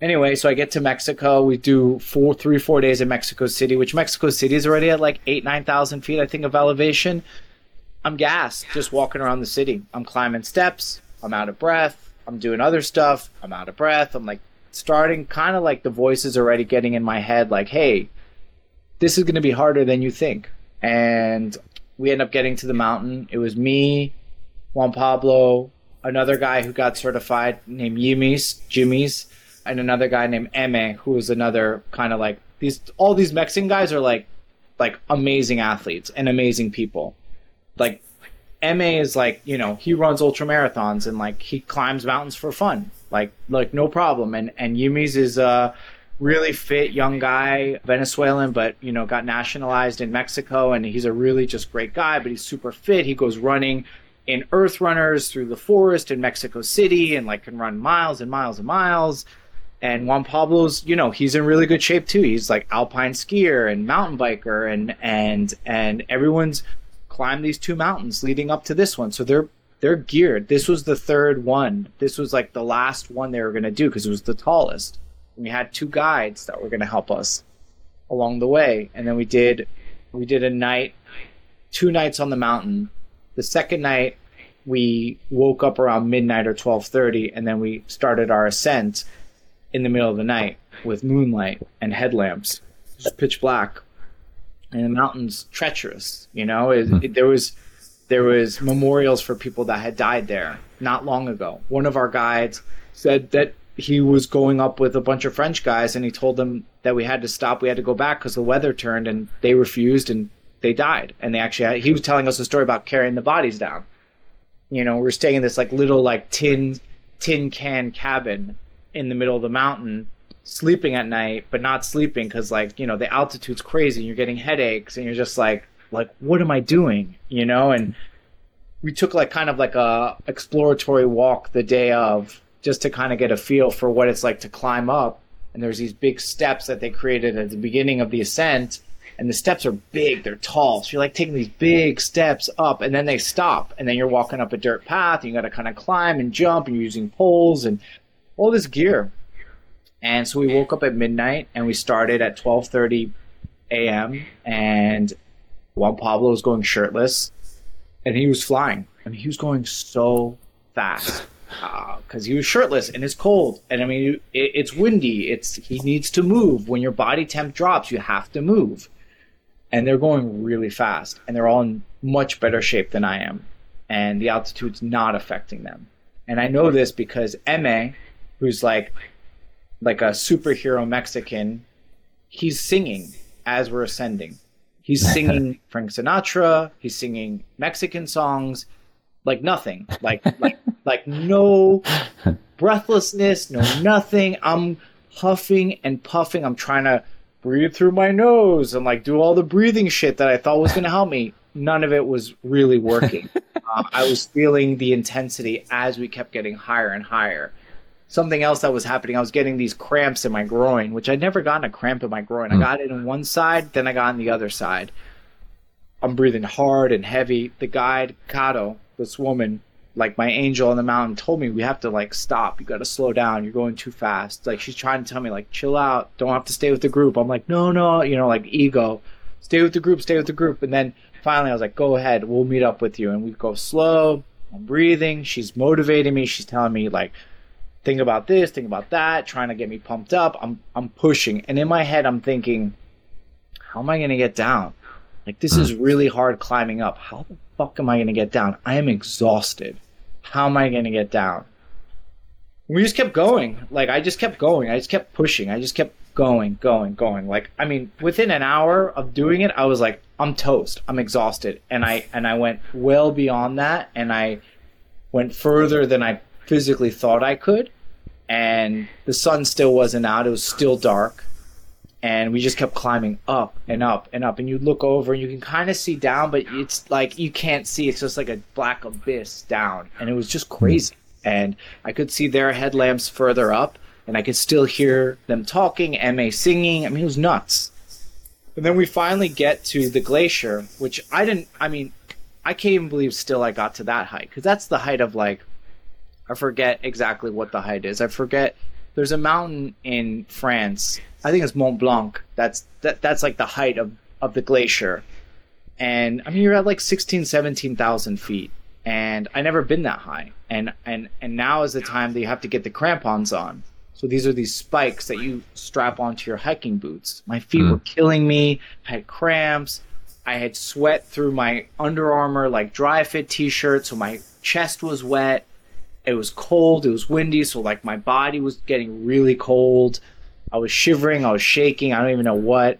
Anyway, so I get to Mexico. We do four, three, four days in Mexico City, which Mexico City is already at like eight, nine thousand feet, I think, of elevation. I'm gassed just walking around the city. I'm climbing steps. I'm out of breath. I'm doing other stuff. I'm out of breath. I'm like starting kind of like the voices already getting in my head, like, hey, this is going to be harder than you think. And we end up getting to the mountain. It was me, Juan Pablo, another guy who got certified named Yimis, Jimmy's, and another guy named Eme, who is another kind of like these. All these Mexican guys are like, like amazing athletes and amazing people. Like Ma is like, you know, he runs ultra marathons and like he climbs mountains for fun. Like like no problem. And and Yumi's is a really fit young guy, Venezuelan, but you know, got nationalized in Mexico and he's a really just great guy, but he's super fit. He goes running in earth runners through the forest in Mexico City and like can run miles and miles and miles. And Juan Pablo's, you know, he's in really good shape too. He's like alpine skier and mountain biker and and and everyone's climbed these two mountains leading up to this one. So they're they're geared. This was the third one. This was like the last one they were going to do because it was the tallest. We had two guides that were going to help us along the way. And then we did we did a night two nights on the mountain the second night, we woke up around midnight or 12:30 and then we started our ascent in the middle of the night with moonlight and headlamps. Just pitch black. And the mountain's treacherous, you know? It, hmm. it, there was there was memorials for people that had died there not long ago. One of our guides said that he was going up with a bunch of French guys and he told them that we had to stop, we had to go back because the weather turned and they refused and they died, and they actually had, he was telling us a story about carrying the bodies down. You know, we're staying in this like little like tin tin can cabin in the middle of the mountain, sleeping at night, but not sleeping because like you know the altitude's crazy, and you're getting headaches, and you're just like like what am I doing? You know, and we took like kind of like a exploratory walk the day of just to kind of get a feel for what it's like to climb up and there's these big steps that they created at the beginning of the ascent and the steps are big, they're tall. So you're like taking these big steps up, and then they stop, and then you're walking up a dirt path. And you got to kind of climb and jump, and you're using poles and all this gear. And so we woke up at midnight, and we started at 12:30 a.m. And Juan Pablo was going shirtless, and he was flying. I mean, he was going so fast because uh, he was shirtless and it's cold and i mean it, it's windy it's he needs to move when your body temp drops you have to move and they're going really fast and they're all in much better shape than I am. And the altitude's not affecting them. And I know this because Eme, who's like like a superhero Mexican, he's singing as we're ascending. He's singing Frank Sinatra, he's singing Mexican songs, like nothing. Like like like no breathlessness, no nothing. I'm huffing and puffing. I'm trying to breathe through my nose and like do all the breathing shit that I thought was going to help me. None of it was really working. uh, I was feeling the intensity as we kept getting higher and higher. Something else that was happening, I was getting these cramps in my groin, which I'd never gotten a cramp in my groin. I hmm. got it on one side, then I got on the other side. I'm breathing hard and heavy. The guide, Kato, this woman, like my angel on the mountain told me we have to like stop. You got to slow down. You're going too fast. Like she's trying to tell me like chill out. Don't have to stay with the group. I'm like no no you know like ego. Stay with the group stay with the group. And then finally i was like go ahead. We'll meet up with you. And we go slow. I'm breathing. She's motivating me. She's telling me like think about this think about that trying to get me pumped up i'm i'm pushing and in my head i'm thinking how am i going to get down like this is hmm. really hard climbing up how the fuck am i going to get down i am exhausted how am I going to get down? We just kept going. Like I just kept going. I just kept pushing. I just kept going, going, going. Like I mean, within an hour of doing it, I was like, I'm toast. I'm exhausted. And I and I went well beyond that and I went further than I physically thought I could. And the sun still wasn't out. It was still dark. And we just kept climbing up and up and up. And you look over and you can kind of see down but it's like you can't see. It's just like a black abyss down. And it was just crazy. And i could see their headlamps further up and i could still hear them talking ma singing. I mean it was nuts. And then we finally get to the glacier which i didn't i mean i can't even believe still i got to that height because that's the height of like i forget exactly what the height is i forget there's a mountain in France. I think it's Mont Blanc. That's that, that's like the height of, of the glacier. And I mean you're at like 16, 17,000 feet. And I never been that high. And and and now is the time that you have to get the crampons on. So these are these spikes that you strap onto your hiking boots. My feet mm. were killing me. I had cramps. I had sweat through my Under Armour like dry fit t-shirt, so my chest was wet. It was cold. It was windy, so like my body was getting really cold. I was shivering. I was shaking. I don't even know what.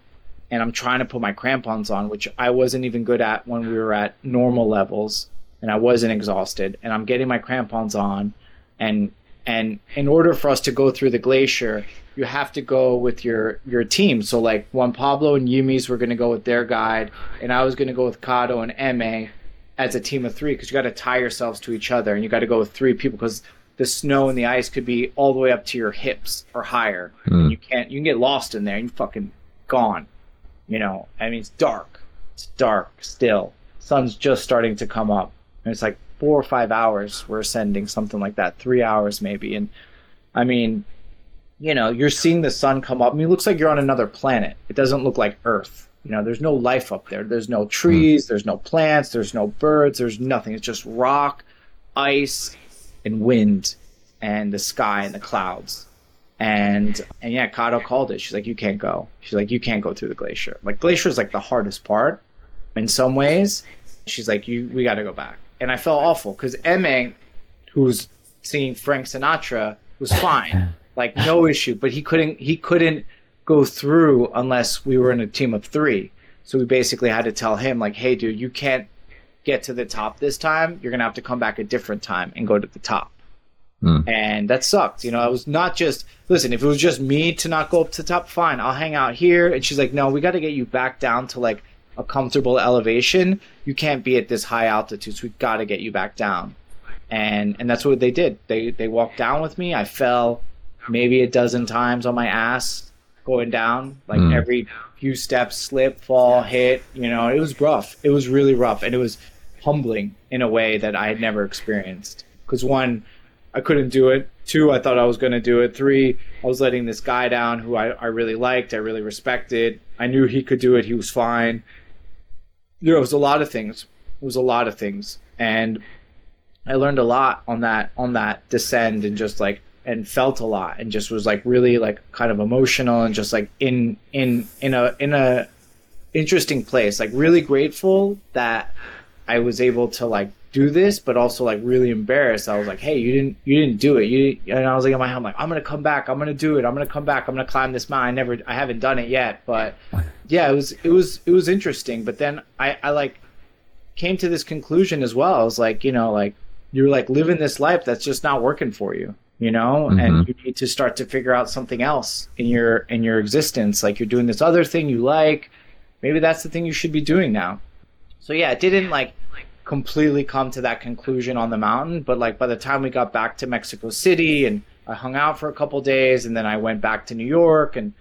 And I'm trying to put my crampons on, which I wasn't even good at when we were at normal levels, and I wasn't exhausted. And I'm getting my crampons on, and and in order for us to go through the glacier, you have to go with your your team. So like Juan Pablo and Yumis were going to go with their guide, and I was going to go with Kato and Eme as a team of three because you got to tie yourselves to each other, and you got to go with three people because the snow and the ice could be all the way up to your hips or higher. Mm. You can't you can get lost in there. and you're fucking gone. You know, I mean it's dark. It's dark still. Sun's just starting to come up, and it's like four or five hours we're ascending, something like that, three hours maybe. And I mean, you know, you're seeing the sun come up. I mean, it looks like you're on another planet. It doesn't look like Earth. You know, there's no life up there. There's no trees. Mm. There's no plants. There's no birds. There's nothing. It's just rock, ice, and wind, and the sky and the clouds. And and yeah, Kato called it. She's like, you can't go. She's like, you can't go through the glacier. Like glacier is like the hardest part in some ways. She's like, you we got to go back and I felt awful because Emma, who's singing Frank Sinatra, was fine, like no issue, but he couldn't he couldn't go through unless we were in a team of three. So we basically had to tell him like, hey, dude, you can't get to the top this time. You're gonna have to come back a different time and go to the top. Mm. And that sucked. You know, I was not just listen, if it was just me to not go up to the top, fine, I'll hang out here. And she's like, No, we gotta get you back down to like a comfortable elevation, you can't be at this high altitude. So we've got to get you back down. And and that's what they did. They they walked down with me. I fell maybe a dozen times on my ass going down. Like mm. every few steps, slip, fall, hit. You know, it was rough. It was really rough, and it was humbling in a way that I had never experienced. Because one, I couldn't do it. Two, I thought I was going to do it. Three, I was letting this guy down who I, I really liked, I really respected. I knew he could do it. He was fine there was a lot of things. It was a lot of things, and I learned a lot on that on that descend, and just like and felt a lot, and just was like really like kind of emotional, and just like in in in a in a interesting place. Like really grateful that I was able to like do this, but also like really embarrassed. I was like, "Hey, you didn't, you didn't do it." You and I was like in my head, I'm like, "I'm gonna come back. I'm gonna do it. I'm gonna come back. I'm gonna climb this mountain. I never, I haven't done it yet, but yeah, it was, it was, it was interesting. But then I, I like came to this conclusion as well. I was like, you know, like you're like living this life that's just not working for you, you know, mm-hmm. and you need to start to figure out something else in your in your existence. Like you're doing this other thing you like. Maybe that's the thing you should be doing now. So yeah, it didn't like completely come to that conclusion on the mountain. But like by the time we got back to Mexico City and I hung out for a couple days and then I went back to New York and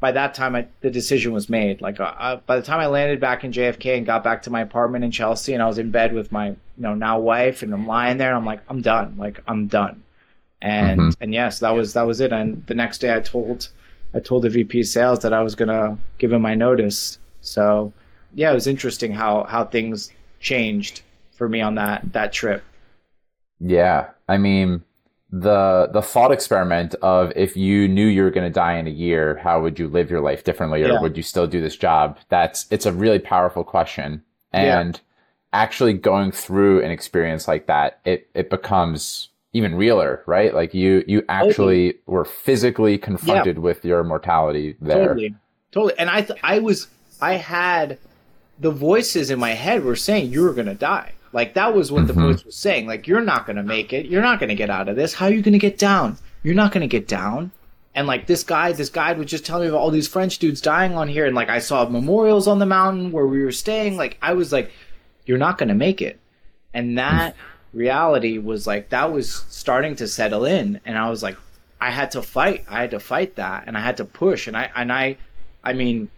by that time I, the decision was made. Like uh, uh by the time I landed back in JFK and got back to my apartment in Chelsea and I was in bed with my you know now wife and I'm lying there and I'm like I'm done. Like I'm done. And mm-hmm. and yes, that was that was it. And the next day I told I told the VP sales that I was gonna give him my notice. So yeah, it was interesting how how things changed for me on that that trip. Yeah, I mean the the thought experiment of if you knew you were going to die in a year, how would you live your life differently, or yeah. would you still do this job? That's it's a really powerful question, and yeah. actually going through an experience like that, it it becomes even realer, right? Like you you actually were physically confronted yeah. with your mortality there. Totally, totally. And I th- I was I had the voices in my head were saying you were going to die. Like that was what mm-hmm. the voice was saying. Like you're not going to make it. You're not going to get out of this. How are you going to get down? You're not going to get down. And like this guy, this guide was just telling me about all these French dudes dying on here, and like I saw memorials on the mountain where we were staying. Like I was like, you're not going to make it. And that reality was like that was starting to settle in, and I was like, I had to fight. I had to fight that, and I had to push. And I and I, I mean,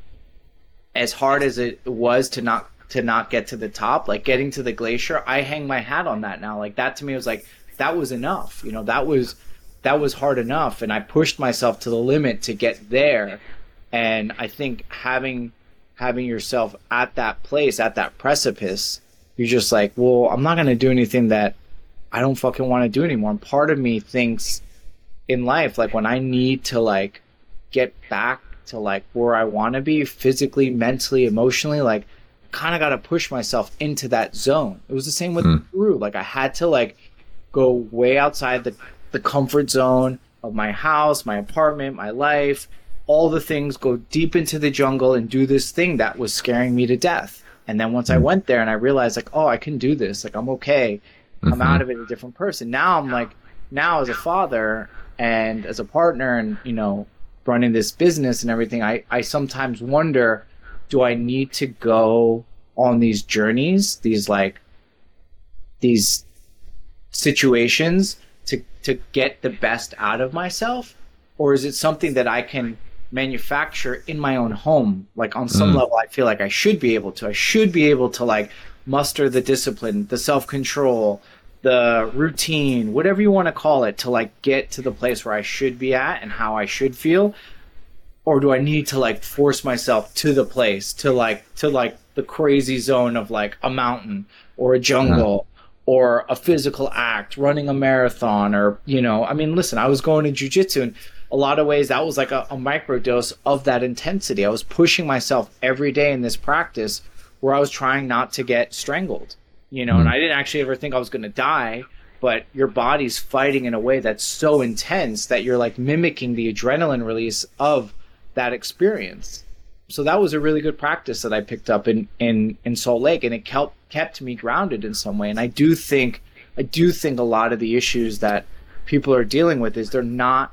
as hard as it was to not to not get to the top, like getting to the glacier, I hang my hat on that now. Like that to me was like that was enough. You know, that was that was hard enough and I pushed myself to the limit to get there. And I think having having yourself at that place, at that precipice, you're just like, well, I'm not going to do anything that I don't fucking want to do anymore. And part of me thinks in life, like when I need to like get back to like where I want to be physically, mentally, emotionally, like kind of got to push myself into that zone. It was the same with mm. Peru. Like I had to like go way outside the, the comfort zone of my house, my apartment, my life, all the things, go deep into the jungle and do this thing that was scaring me to death. And then once I hmm. went there and I realized like, oh, I can do this. Like I'm okay. Mm-hmm. I'm out of it a different person. Now I'm like, now as a father and as a partner and, you know, running this business and everything, I, I sometimes wonder, do I need to go on these journeys, these like, these situations to, to get the best out of myself? Or is it something that I can manufacture in my own home. Like on some mm. level, I feel like I should be able to. I should be able to like muster the discipline, the self control, the routine, whatever you want to call it, to like get to the place where I should be at and how I should feel. Or do I need to like force myself to the place, to like to like the crazy zone of like a mountain or a jungle? Or a physical act, running a marathon, or you know, I mean, listen, I was going to jujitsu, and a lot of ways that was like a, a microdose of that intensity. I was pushing myself every day in this practice where I was trying not to get strangled, you know, mm. and I didn't actually ever think I was going to die, but your body's fighting in a way that's so intense that you're like mimicking the adrenaline release of that experience. So that was a really good practice that I picked up in in in Salt Lake and it kept kept me grounded in some way. And I do think I do think a lot of the issues that people are dealing with is they're not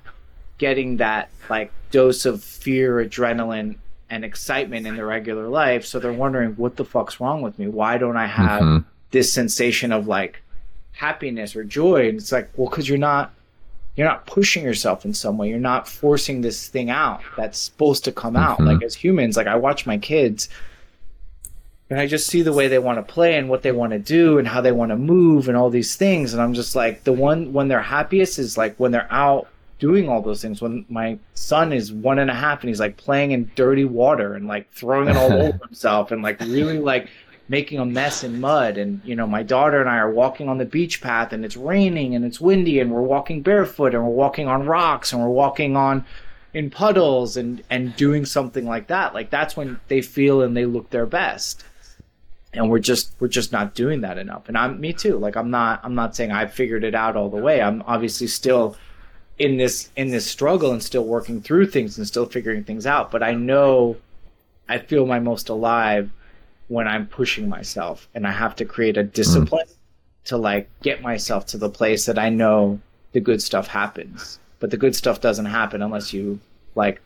getting that like dose of fear, adrenaline, and excitement in their regular life. So they're wondering, what the fuck's wrong with me? Why don't I have mm-hmm. this sensation of like happiness or joy? And it's like, well, because you're not you're not pushing yourself in some way. You're not forcing this thing out that's supposed to come out. Mm-hmm. Like as humans, like I watch my kids and I just see the way they want to play and what they want to do and how they want to move and all these things. And I'm just like, the one when they're happiest is like when they're out doing all those things when my son is one and a half and he's like playing in dirty water and like throwing it all over himself and like really like making a mess in mud. And you know my daughter and I are walking on the beach path and it's raining and it's windy and we're walking barefoot and we're walking on rocks and we're walking on in puddles and and doing something like that. Like that's when they feel and they look their best. And we're just we're just not doing that enough. And I'm me too. Like I'm not I'm not saying I've figured it out all the way. I'm obviously still in this in this struggle and still working through things and still figuring things out but i know i feel my most alive when i'm pushing myself and i have to create a discipline mm. to like get myself to the place that i know the good stuff happens. But the good stuff doesn't happen unless you like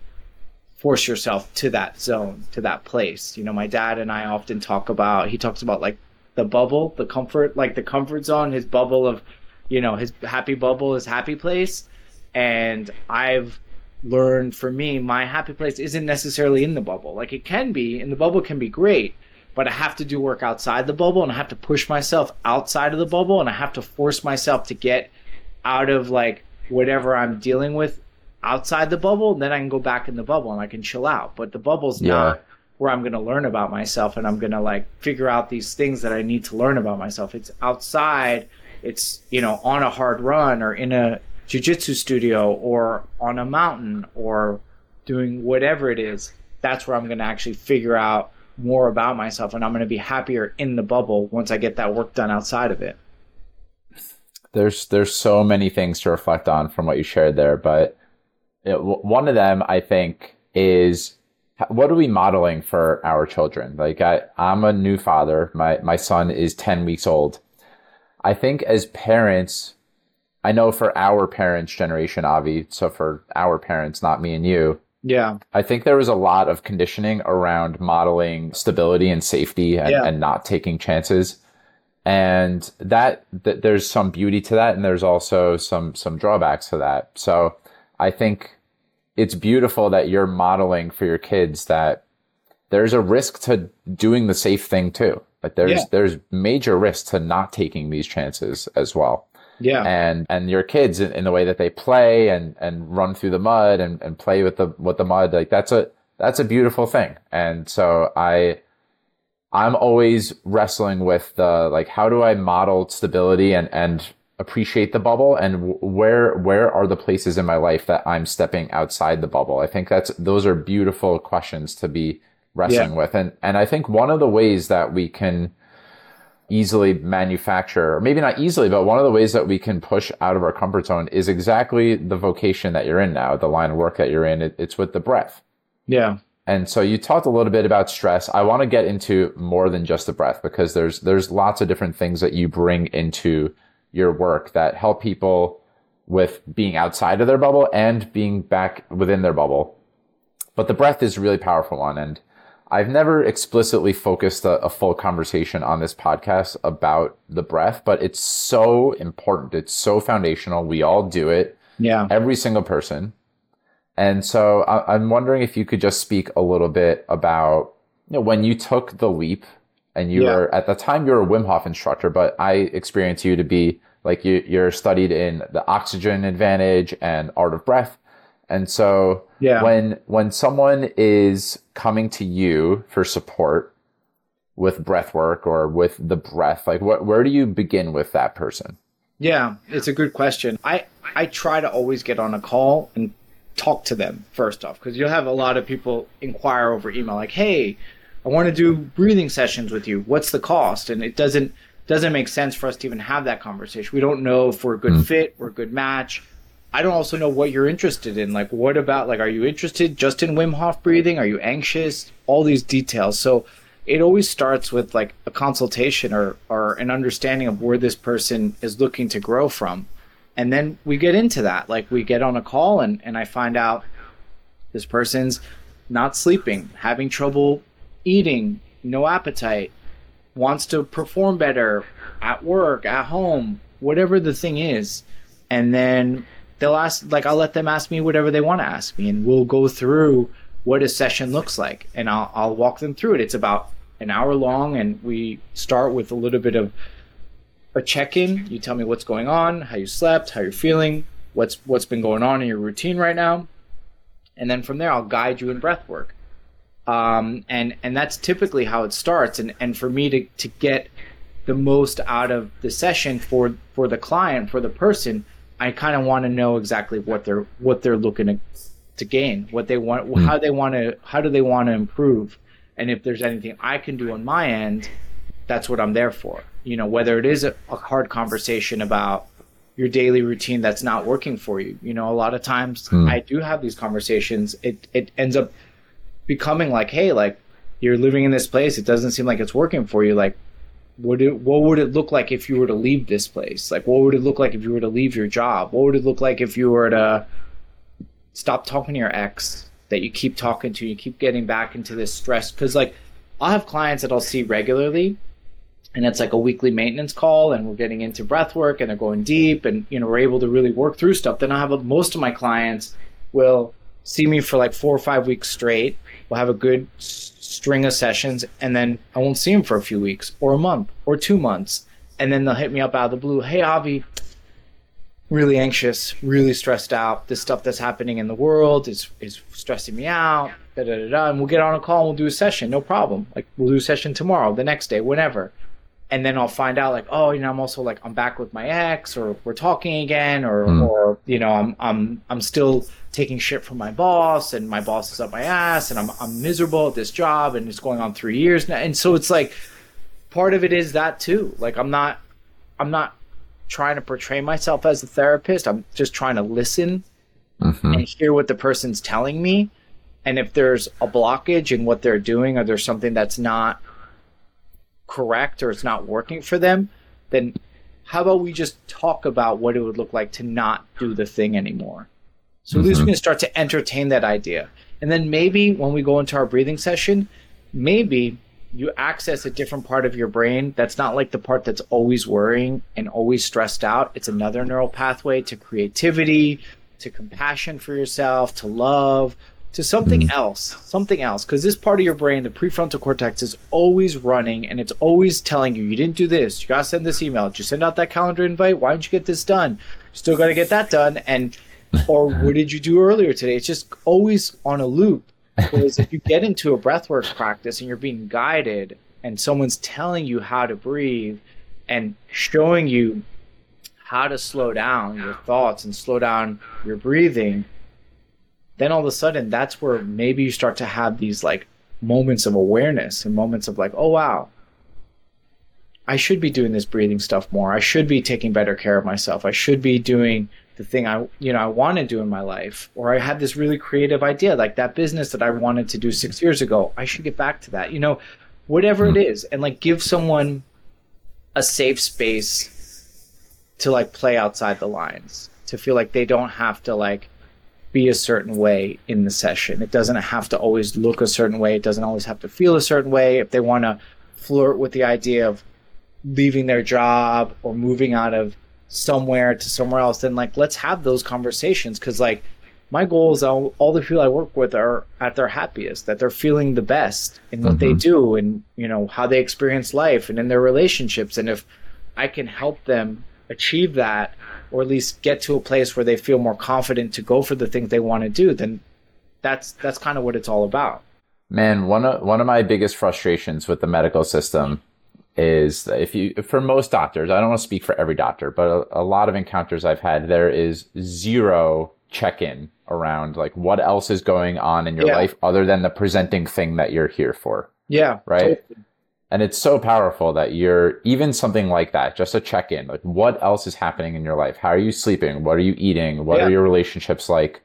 force yourself to that zone to that place. You know my dad and i often talk about he talks about like the bubble the comfort like the comfort zone his bubble of you know his happy bubble his happy place and I've learned for me, my happy place isn't necessarily in the bubble. Like it can be, and the bubble can be great, but I have to do work outside the bubble and I have to push myself outside of the bubble and I have to force myself to get out of like whatever I'm dealing with outside the bubble. And then I can go back in the bubble and I can chill out. But the bubble's yeah. not where I'm going to learn about myself and I'm going to like figure out these things that I need to learn about myself. It's outside. It's, you know, on a hard run or in a jujitsu studio or on a mountain or doing whatever it is, that's where I'm going to actually figure out more about myself and I'm going to be happier in the bubble once I get that work done outside of it. There's there's so many things to reflect on from what you shared there, but it, one of them I think is what are we modeling for our children? Like I I'm a new father. My my son is 10 weeks old. I think as parents I know for our parents' generation, Avi, so for our parents, not me and you. Yeah. I think there was a lot of conditioning around modeling stability and safety and, yeah. and not taking chances. And that, that there's some beauty to that and there's also some some drawbacks to that. So I think it's beautiful that you're modeling for your kids that there's a risk to doing the safe thing too. Like there's yeah. there's major risk to not taking these chances as well. Yeah. And and your kids in, in the way that they play and and run through the mud and, and play with the with the mud, like that's a that's a beautiful thing. And so I I'm always wrestling with the like how do I model stability and and appreciate the bubble and where where are the places in my life that I'm stepping outside the bubble? I think that's those are beautiful questions to be wrestling yeah. with. And and I think one of the ways that we can easily manufacture, or maybe not easily, but one of the ways that we can push out of our comfort zone is exactly the vocation that you're in now, the line of work that you're in. It, it's with the breath. Yeah. And so you talked a little bit about stress. I want to get into more than just the breath because there's there's lots of different things that you bring into your work that help people with being outside of their bubble and being back within their bubble. But the breath is a really powerful one and I've never explicitly focused a, a, full conversation on this podcast about the breath, but it's so important. It's so foundational. We all do it. Yeah. Every single person. And so I, am wondering if you could just speak a little bit about you know, when you took the leap and you yeah. were at the time you were a Wim Hof instructor, but I experienced you to be like you, you're studied in the oxygen advantage and art of breath. And so yeah. when when someone is coming to you for support with breath work or with the breath, like what where do you begin with that person? Yeah, it's a good question. I I try to always get on a call and talk to them first off because you'll have a lot of people inquire over email like, "Hey, I want to do breathing sessions with you. What's the cost?" And it doesn't doesn't make sense for us to even have that conversation. We don't know if we're a good mm. fit, we're a good match. I don't also know what you're interested in. Like, what about like, are you interested just in Wim Hof breathing? Are you anxious? All these details. So it always starts with like a consultation or or an understanding of where this person is looking to grow from and then we get into that like we get on a call and and i find out this person's not sleeping having trouble eating no appetite wants to perform better at work at home whatever the thing is and then they'll ask like i'll let them ask me whatever they want to ask me and we'll go through what a session looks like and I'll, I'll walk them through it it's about an hour long and we start with a little bit of a check-in. You tell me what's going on, how you slept, how you're feeling, what's what's been going on in your routine right now, and then from there I'll guide you in breath work. Um, and and that's typically how it starts. And and for me to to get the most out of the session for for the client for the person, I kind of want to know exactly what they're what they're looking to to gain, what they want, mm. how they want to, how do they want to improve, and if there's anything I can do on my end, that's what I'm there for. You know whether it is a, a hard conversation about your daily routine that's not working for you. You know a lot of times mm. i do have these conversations. It it ends up becoming like hey like you're living in this place. It doesn't seem like it's working for you. Like would it what would it look like if you were to leave this place? Like what would it look like if you were to leave your job? What would it look like if you were to stop talking to your ex that you keep talking to you keep getting back into this stress? Because like i'll have clients that i'll see regularly and it's like a weekly maintenance call and we're getting into breath work and they're going deep and you know we're able to really work through stuff. Then i have a, most of my clients will see me for like four or five weeks straight. We'll have a good string of sessions and then i won't see him for a few weeks or a month or two months and then they'll hit me up out of the blue hey avi really anxious really stressed out this stuff that's happening in the world is is stressing me out da, da, da, da. and we'll get on a call and we'll do a session no problem like we'll do a session tomorrow the next day whenever and then I'll find out like, oh, you know, I'm also like I'm back with my ex, or we're talking again, or mm. or you know, I'm I'm I'm still taking shit from my boss, and my boss is up my ass, and I'm I'm miserable at this job, and it's going on three years now, and so it's like part of it is that too. Like I'm not I'm not trying to portray myself as a therapist. I'm just trying to listen mm-hmm. and hear what the person's telling me, and if there's a blockage in what they're doing, or there's something that's not correct or it's not working for them, then how about we just talk about what it would look like to not do the thing anymore? So at least we mm-hmm. can start to entertain that idea. And then maybe when we go into our breathing session, maybe you access a different part of your brain that's not like the part that's always worrying and always stressed out. It's another neural pathway to creativity, to compassion for yourself, to love, to something mm. else, something else, because this part of your brain, the prefrontal cortex, is always running and it's always telling you, you didn't do this, you gotta send this email, did you send out that calendar invite? Why didn't you get this done? Still gotta get that done, and or what did you do earlier today? It's just always on a loop. Whereas if you get into a breathwork practice and you're being guided, and someone's telling you how to breathe and showing you how to slow down your thoughts and slow down your breathing then all of a sudden that's where maybe you start to have these like moments of awareness and moments of like, oh wow, I should be doing this breathing stuff more. I should be taking better care of myself. I should be doing the thing I you know I want to do in my life. Or I had this really creative idea, like that business that I wanted to do six years ago. I should get back to that. You know, whatever it hmm. is, and like give someone a safe space to like play outside the lines, to feel like they don't have to like be a certain way in the session. It doesn't have to always look a certain way. It doesn't always have to feel a certain way. If they want to flirt with the idea of leaving their job or moving out of somewhere to somewhere else, then like let's have those conversations. Because like my goal is all, all, the people I work with are at their happiest, that they're feeling the best in what mm-hmm. they do and you know how they experience life and in their relationships. And if I can help them achieve that or at least get to a place where they feel more confident to go for the things they want to do, then that's that's kind of what it's all about. Man, one of one of my biggest frustrations with the medical system is if you for most doctors, I don't want to speak for every doctor, but a, a lot of encounters I've had, there is zero check-in around like what else is going on in your yeah. life other than the presenting thing that you're here for. Yeah. Right. Totally. And it's so powerful that you're even something like that, just a check in. Like, what else is happening in your life? How are you sleeping? What are you eating? What yeah. are your relationships like?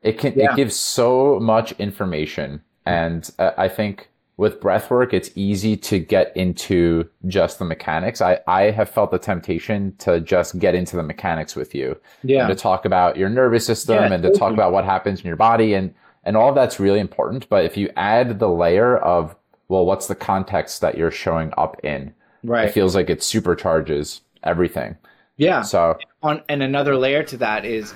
It can, yeah. it gives so much information. And uh, I think with breathwork, it's easy to get into just the mechanics. I, I have felt the temptation to just get into the mechanics with you. Yeah. to talk about your nervous system yeah, and to talk about what happens in your body. And, and all of that's really important. But if you add the layer of well, what's the context that you're showing up in? Right. It feels like it supercharges everything. Yeah. So on and another layer to that is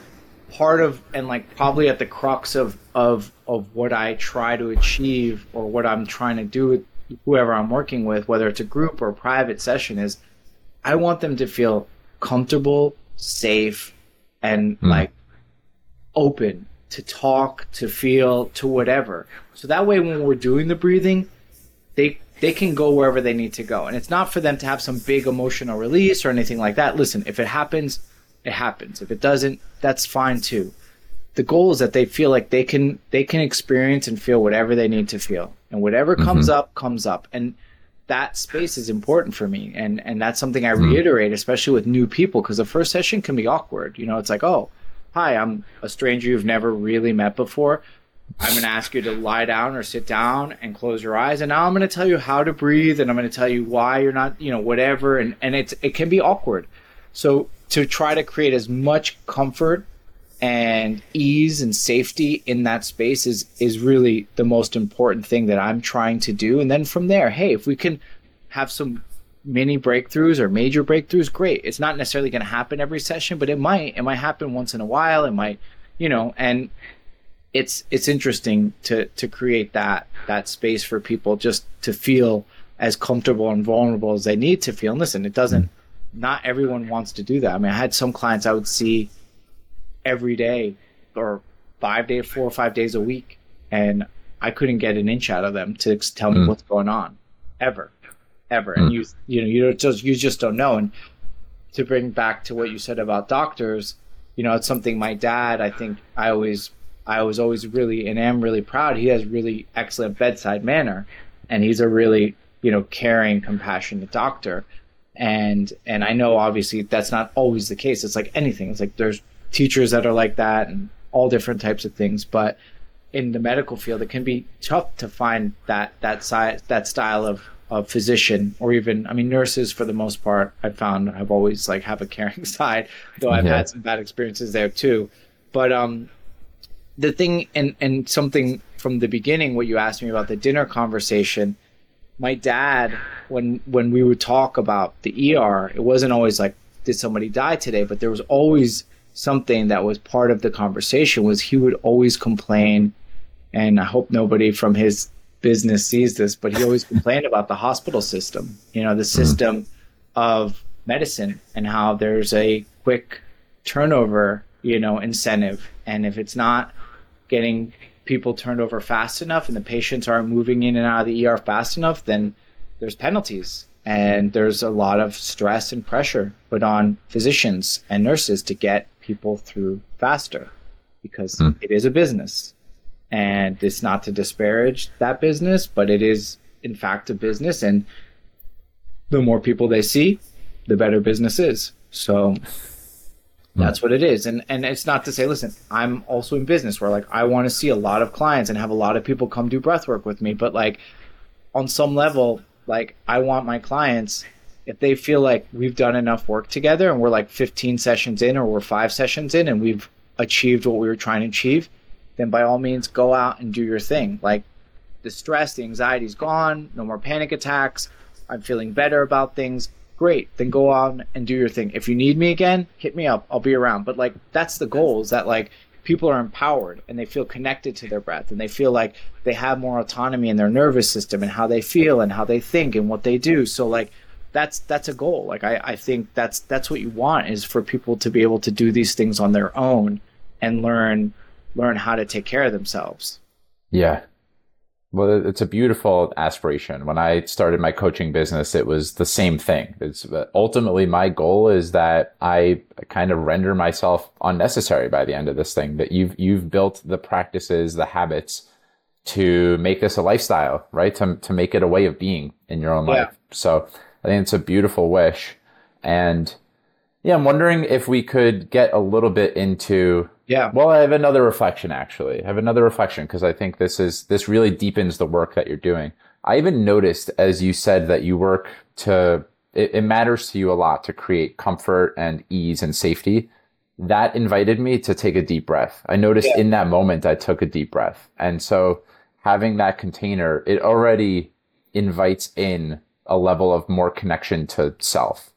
part of and like probably at the crux of of of what I try to achieve or what I'm trying to do with whoever I'm working with, whether it's a group or a private session, is I want them to feel comfortable, safe, and mm. like open to talk, to feel, to whatever. So that way when we're doing the breathing, they they can go wherever they need to go. And it's not for them to have some big emotional release or anything like that. Listen, if it happens, it happens. If it doesn't, that's fine too. The goal is that they feel like they can they can experience and feel whatever they need to feel. And whatever mm-hmm. comes up comes up. And that space is important for me and and that's something I mm-hmm. reiterate especially with new people because the first session can be awkward. You know, it's like, "Oh, hi, I'm a stranger you've never really met before." I'm going to ask you to lie down or sit down and close your eyes. And now I'm going to tell you how to breathe and I'm going to tell you why you're not, you know, whatever. And, and it's, it can be awkward. So to try to create as much comfort and ease and safety in that space is, is really the most important thing that I'm trying to do. And then from there, hey, if we can have some mini breakthroughs or major breakthroughs, great. It's not necessarily going to happen every session, but it might. It might happen once in a while. It might, you know, and it's it's interesting to to create that that space for people just to feel as comfortable and vulnerable as they need to feel. And listen, it doesn't. Not everyone wants to do that. I mean, I had some clients I would see every day or five days, four or five days a week, and I couldn't get an inch out of them to tell me mm. what's going on, ever, ever. Mm. And you, you know, you just you just don't know. And to bring back to what you said about doctors, you know, it's something my dad. I think I always I was always really and am really proud. He has really excellent bedside manner, and he's a really you know caring, compassionate doctor. And and I know obviously that's not always the case. It's like anything. It's like there's teachers that are like that, and all different types of things. But in the medical field, it can be tough to find that that size that style of of physician or even I mean nurses for the most part I've found have always like have a caring side though I've yeah. had some bad experiences there too but um the thing and and something from the beginning what you asked me about the dinner conversation my dad when when we would talk about the ER it wasn't always like did somebody die today but there was always something that was part of the conversation was he would always complain and I hope nobody from his business sees this, but he always complained about the hospital system, you know, the mm-hmm. system mm. of medicine and how there's a quick turnover, you know, incentive. And if it's not getting people turned over fast enough and the patients aren't moving in and out of the ER fast enough, then there's penalties. And there's a lot of stress and pressure put on physicians and nurses to get people through faster because mm. it is a business. And it's not to disparage that business, but it is, in fact, a business. And the more people they see, the better business is. So Hmm. that's what it is. And and it's not to say, listen, I'm also in business where like I want to see a lot of clients and have a lot of people come do breath work with me. But like on some level, like I want my clients, if they feel like we've done enough work together and we're like 15 sessions in or we're five sessions in and we've achieved what we were trying to achieve, then by all means go out and do your thing. Like the stress, the anxiety's gone, no more panic attacks. I'm feeling better about things great then go on and do your thing. If you need me again hit me up. I'll be around. But like that's the goal is that like people are empowered and they feel connected to their breath and they feel like they have more autonomy in their nervous system and how they feel and how they think and what they do. So like that's that's a goal. Like i, I think that's that's what you want is for people to be able to do these things on their own and learn learn how to take care of themselves. Yeah well, it's a beautiful aspiration. When I started my coaching business, it was the same thing. It's uh, ultimately my goal is that I kind of render myself unnecessary by the end of this thing. That you've you've built the practices, the habits to make this a lifestyle, right? To to make it a way of being in your own yeah. life. So I think it's a beautiful wish, and yeah, I'm wondering if we could get a little bit into yeah. Well, I have another reflection actually. I have another reflection because I think this is this really deepens the work that you're doing. I even noticed as you said that you work to it, it matters to you a lot to create comfort and ease and safety. That invited me to take a deep breath. I noticed yeah. in that moment I took a deep breath. And so having that container, it already invites in a level of more connection to self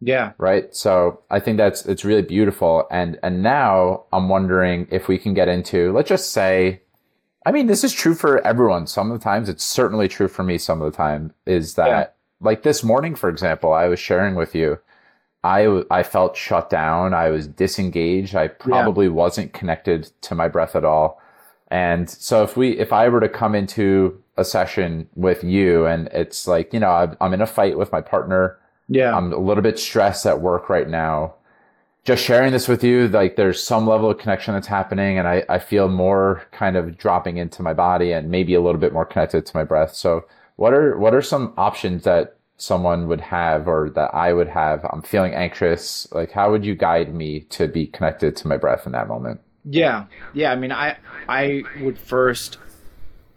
yeah. Right. So I think that's it's really beautiful. And and now I'm wondering if we can get into let's just say I mean this is true for everyone. Some of the times it's certainly true for me some of the time is that yeah. like this morning for example, I was sharing with you I I felt shut down. I was disengaged. I probably yeah. wasn't connected to my breath at all. And so if we if I were to come into a session with you and it's like, you know, I'm in a fight with my partner yeah. I'm a little bit stressed at work right now. Just sharing this with you, like there's some level of connection that's happening and I, I feel more kind of dropping into my body and maybe a little bit more connected to my breath. So what are what are some options that someone would have or that I would have? I'm feeling anxious. Like how would you guide me to be connected to my breath in that moment? Yeah. Yeah. I mean I I would first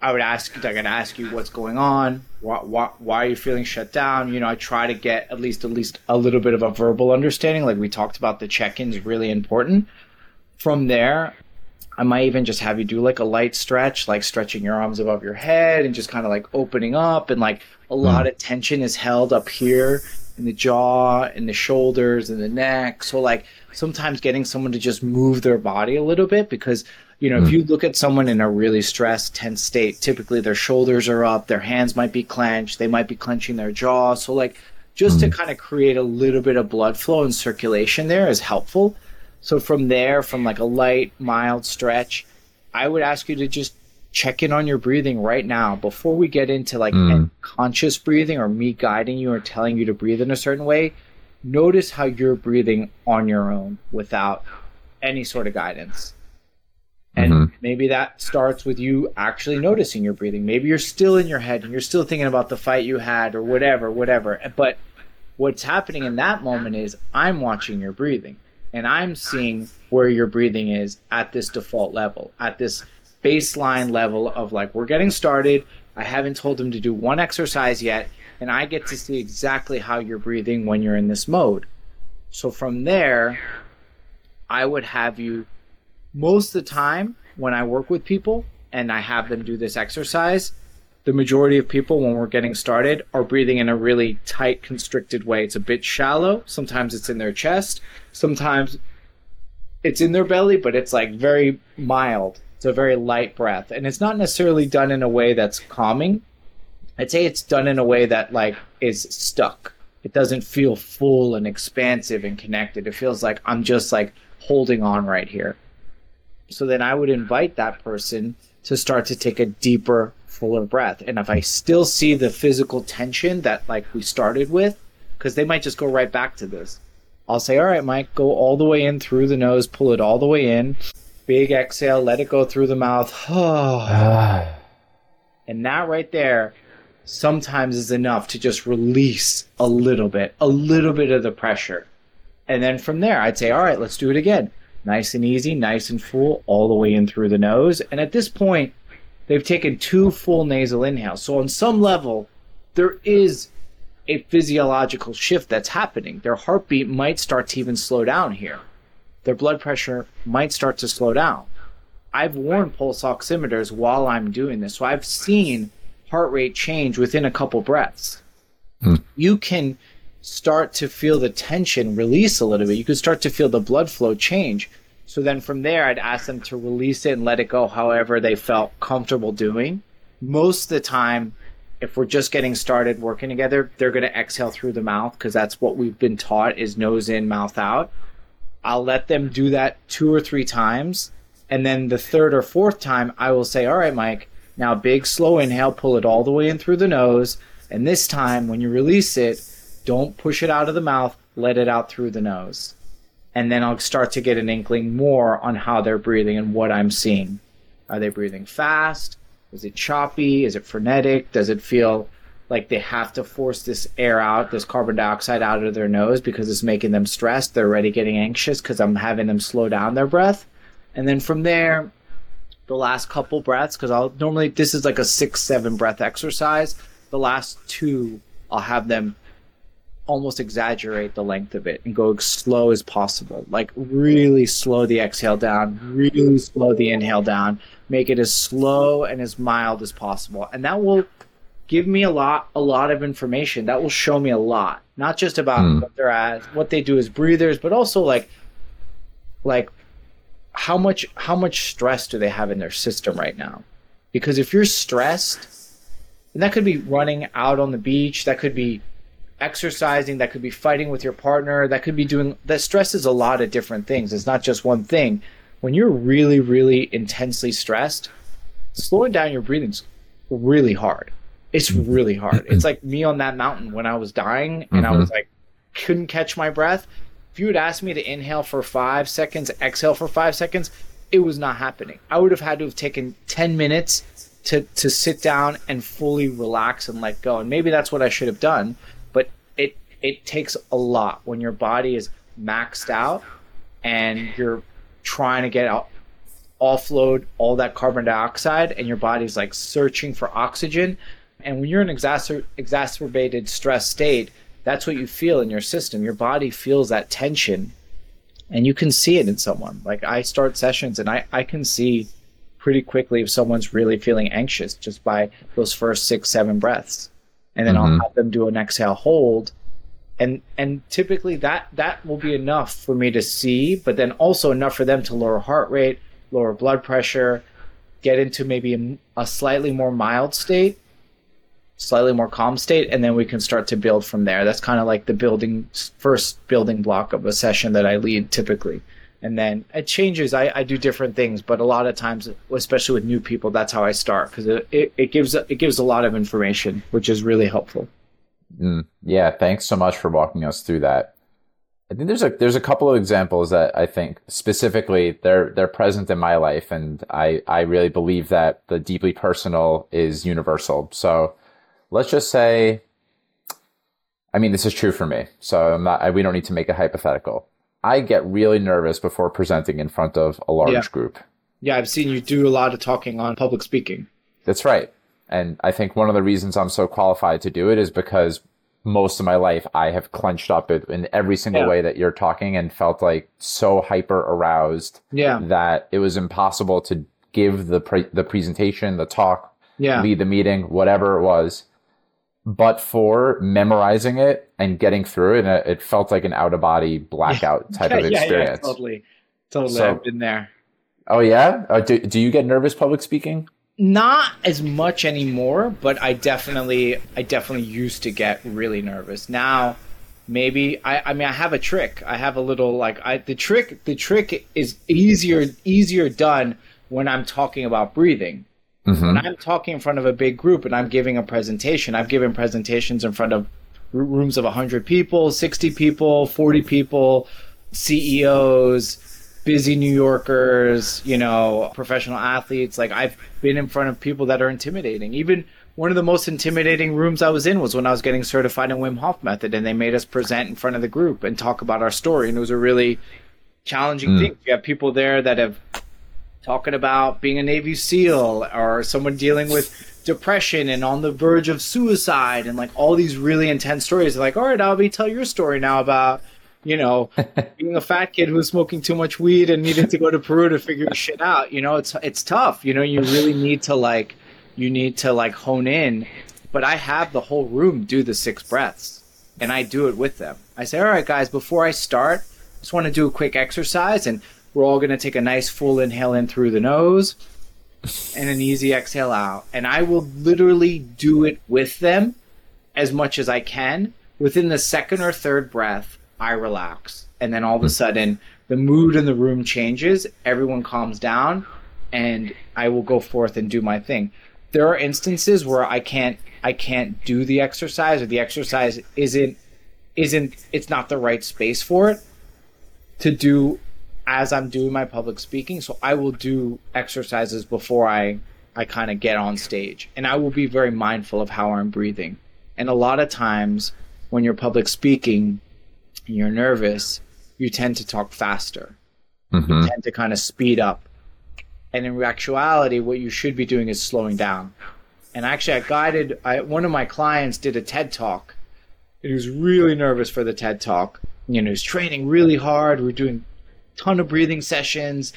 I would ask, I'm gonna ask you what's going on. Why, why, why, are you feeling shut down? You know, I try to get at least at least a little bit of a verbal understanding. Like we talked about, the check-ins really important. From there, I might even just have you do like a light stretch, like stretching your arms above your head and just kind of like opening up, and like a hmm. lot of tension is held up here in the jaw, in the shoulders, and the neck. So like sometimes getting someone to just move their body a little bit because you know, mm. if hmm. you look at someone in a really stressed, tense state, typically their shoulders are up, their hands might be clenched, they might be clenching their jaw. So, like, just mm. to hmm. kind of create a little bit of blood flow and circulation there is helpful. So, from there, from like a light, mild stretch, I would ask you to just check in on your breathing right now before we get into like mm. conscious breathing or me guiding you or telling you to breathe in a certain way. Notice how you're breathing on your own without any sort of guidance. And mm-hmm. maybe that starts with you actually noticing your breathing. Maybe you're still in your head and you're still thinking about the fight you had or whatever, whatever. But what's happening in that moment is I'm watching your breathing and I'm seeing where your breathing is at this default level, at this baseline level of like, we're getting started. I haven't told them to do one exercise yet. And I get to see exactly how you're breathing when you're in this mode. So from there, I would have you most of the time when I work with people and I have them do this exercise, the majority of people when we're getting started are breathing in a really tight constricted way. It's a bit shallow. Sometimes it's in their chest. Sometimes it's in their belly, but it's like very mild It's a very light breath, and it's not necessarily done in a way that's calming. I'd say it's done in a way that like is stuck. It doesn't feel full and expansive and connected. It feels like I'm just like holding on right here. So then I would invite that person to start to take a deeper, fuller breath. And if I still see the physical tension that like we started with, because they might just go right back to this. I'll say, all right, Mike, go all the way in through the nose, pull it all the way in. Big exhale, let it go through the mouth. Ah. and that right there sometimes is enough to just release a little bit, a little bit of the pressure. And then from there, I'd say, all right, let's do it again. Nice and easy, nice and full, all the way in through the nose. And at this point, they've taken two full nasal inhales. So on some level, there is a physiological shift that's happening. Their heartbeat might start to even slow down here. Their blood pressure might start to slow down. I've worn pulse oximeters while I'm doing this, so I've seen heart rate change within a couple breaths. Hmm. You can start to feel the tension release a little bit. You can start to feel the blood flow change. So then from there, I'd ask them to release it and let it go however they felt comfortable doing. Most of the time, if we're just getting started working together, they're going to exhale through the mouth because that's what we've been taught is nose in, mouth out. I'll let them do that two or three times. And then the third or fourth time, I will say, All right, Mike, now big slow inhale, pull it all the way in through the nose. And this time, when you release it, don't push it out of the mouth, let it out through the nose. And then I'll start to get an inkling more on how they're breathing and what I'm seeing. Are they breathing fast? Is it choppy? Is it frenetic? Does it feel like they have to force this air out, this carbon dioxide out of their nose because it's making them stressed? They're already getting anxious because I'm having them slow down their breath. And then from there, the last couple breaths, because I'll normally, this is like a six, seven breath exercise. The last two, I'll have them almost exaggerate the length of it and go as slow as possible. Like really slow the exhale down, really slow the inhale down, make it as slow and as mild as possible. And that will give me a lot a lot of information. That will show me a lot. Not just about mm. what they're at, what they do as breathers, but also like like how much how much stress do they have in their system right now? Because if you're stressed, and that could be running out on the beach, that could be exercising, that could be fighting with your partner, that could be doing that stress is a lot of different things. It's not just one thing when you're really, really intensely stressed, slowing down your breathing's really hard. It's really hard. It's like me on that mountain when I was dying and mm-hmm. I was like, couldn't catch my breath. If you had asked me to inhale for five seconds, exhale for five seconds, it was not happening. I would have had to have taken 10 minutes to, to sit down and fully relax and let go. And maybe that's what I should have done. It takes a lot when your body is maxed out and you're trying to get out offload all that carbon dioxide and your body's like searching for oxygen. And when you're in exacer- exacerbated stress state that's what you feel in your system. Your body feels that tension and you can see it in someone. Like i start sessions and i, I can see pretty quickly if someone's really feeling anxious just by those first six seven breaths. And then mm-hmm. i'll have them do an exhale hold and and typically that that will be enough for me to see but then also enough for them to lower heart rate lower blood pressure get into maybe a, a, slightly more mild state slightly more calm state and then we can start to build from there. That's kind of like the building first building block of a session that i lead typically. And then it changes. I, I do different things but a lot of times especially with new people that's how i start because it, it, it gives it gives a lot of information which is really helpful Mm, yeah, thanks so much for walking us through that. I think there's a there's a couple of examples that I think specifically they're they're present in my life, and I I really believe that the deeply personal is universal. So let's just say, I mean, this is true for me. So I'm not. I, we don't need to make a hypothetical. I get really nervous before presenting in front of a large yeah. group. Yeah, I've seen you do a lot of talking on public speaking. That's right. And I think one of the reasons I'm so qualified to do it is because most of my life I have clenched up in every single yeah. way that you're talking and felt like so hyper aroused yeah. that it was impossible to give the pre- the presentation, the talk, yeah. lead the meeting, whatever it was. But for memorizing it and getting through it, it felt like an out of body blackout type of experience. Yeah, totally, totally. So, I've been there. Oh yeah. Uh, do do you get nervous public speaking? Not as much anymore, but I definitely I definitely used to get really nervous. Now maybe I, I mean I have a trick. I have a little like I the trick the trick is easier easier done when I'm talking about breathing. Mm-hmm. When I'm talking in front of a big group and I'm giving a presentation, I've given presentations in front of rooms of 100 people, 60 people, 40 people, CEOs, busy New Yorkers, you know, professional athletes. Like I've been in front of people that are intimidating. Even one of the most intimidating rooms I was in was when I was getting certified in Wim Hof method and they made us present in front of the group and talk about our story. And it was a really challenging mm. thing. You have people there that have talking about being a Navy SEAL or someone dealing with depression and on the verge of suicide and like all these really intense stories. They're like, all right, Avi, tell your story now about, you know, being a fat kid who was smoking too much weed and needed to go to Peru to figure shit out. You know, it's it's tough. You know, you really need to like you need to like hone in. But I have the whole room do the six breaths and I do it with them. I say, all right, guys, before I start, I just want to do a quick exercise and we're all going to take a nice full inhale in through the nose and an easy exhale out. And I will literally do it with them as much as I can. Within the second or third breath, I relax. And then all of a hmm. sudden, the mood in the room changes, everyone calms down, and I will go forth and do my thing. There are instances where I can't I can't do the exercise or the exercise isn't isn't it's not the right space for it to do as I'm doing my public speaking. So I will do exercises before I I kind of get on stage, and I will be very mindful of how I'm breathing. And a lot of times when you're public speaking and you're nervous, you tend to talk faster. Mm-hmm. You tend to kind of speed up. And in actuality, what you should be doing is slowing down. And actually, I guided I, one of my clients did a TED talk. He was really nervous for the TED talk. You know, he was training really hard. We we're doing a ton of breathing sessions.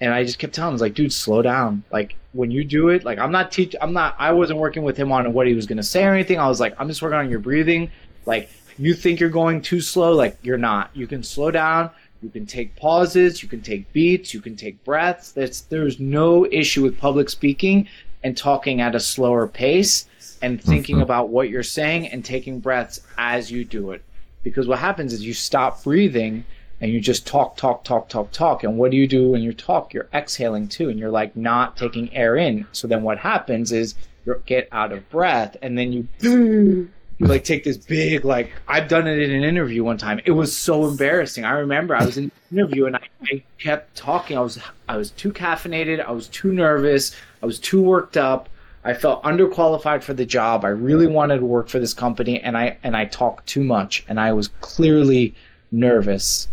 And I just kept telling him, like, dude, slow down. Like when you do it, like I'm not teach I'm not I wasn't working with him on what he was gonna say or anything. I was like, I'm just working on your breathing. Like you think you're going too slow, like you're not. You can slow down, you can take pauses, you can take beats, you can take breaths. There's there's no issue with public speaking and talking at a slower pace and thinking mm-hmm. about what you're saying and taking breaths as you do it. Because what happens is you stop breathing and you just talk, talk, talk, talk, talk. And what do you do when you talk? You're exhaling too, and you're like not taking air in. So then what happens is you get out of breath, and then you, you like take this big like I've done it in an interview one time. It was so embarrassing. I remember I was in an interview and I, I kept talking. I was I was too caffeinated. I was too nervous. I was too worked up. I felt underqualified for the job. I really wanted to work for this company, and I and I talked too much, and I was clearly nervous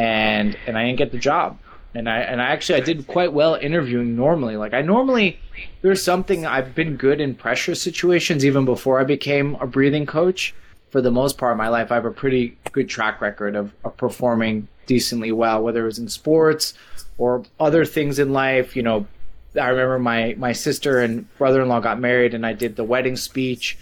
and and I didn't get the job. And I and I actually I did quite well interviewing normally. Like I normally there's something I've been good in pressure situations even before I became a breathing coach. For the most part of my life, I have a pretty good track record of, of performing decently well, whether it was in sports or other things in life. You know, I remember my my sister and brother in law got married, and I did the wedding speech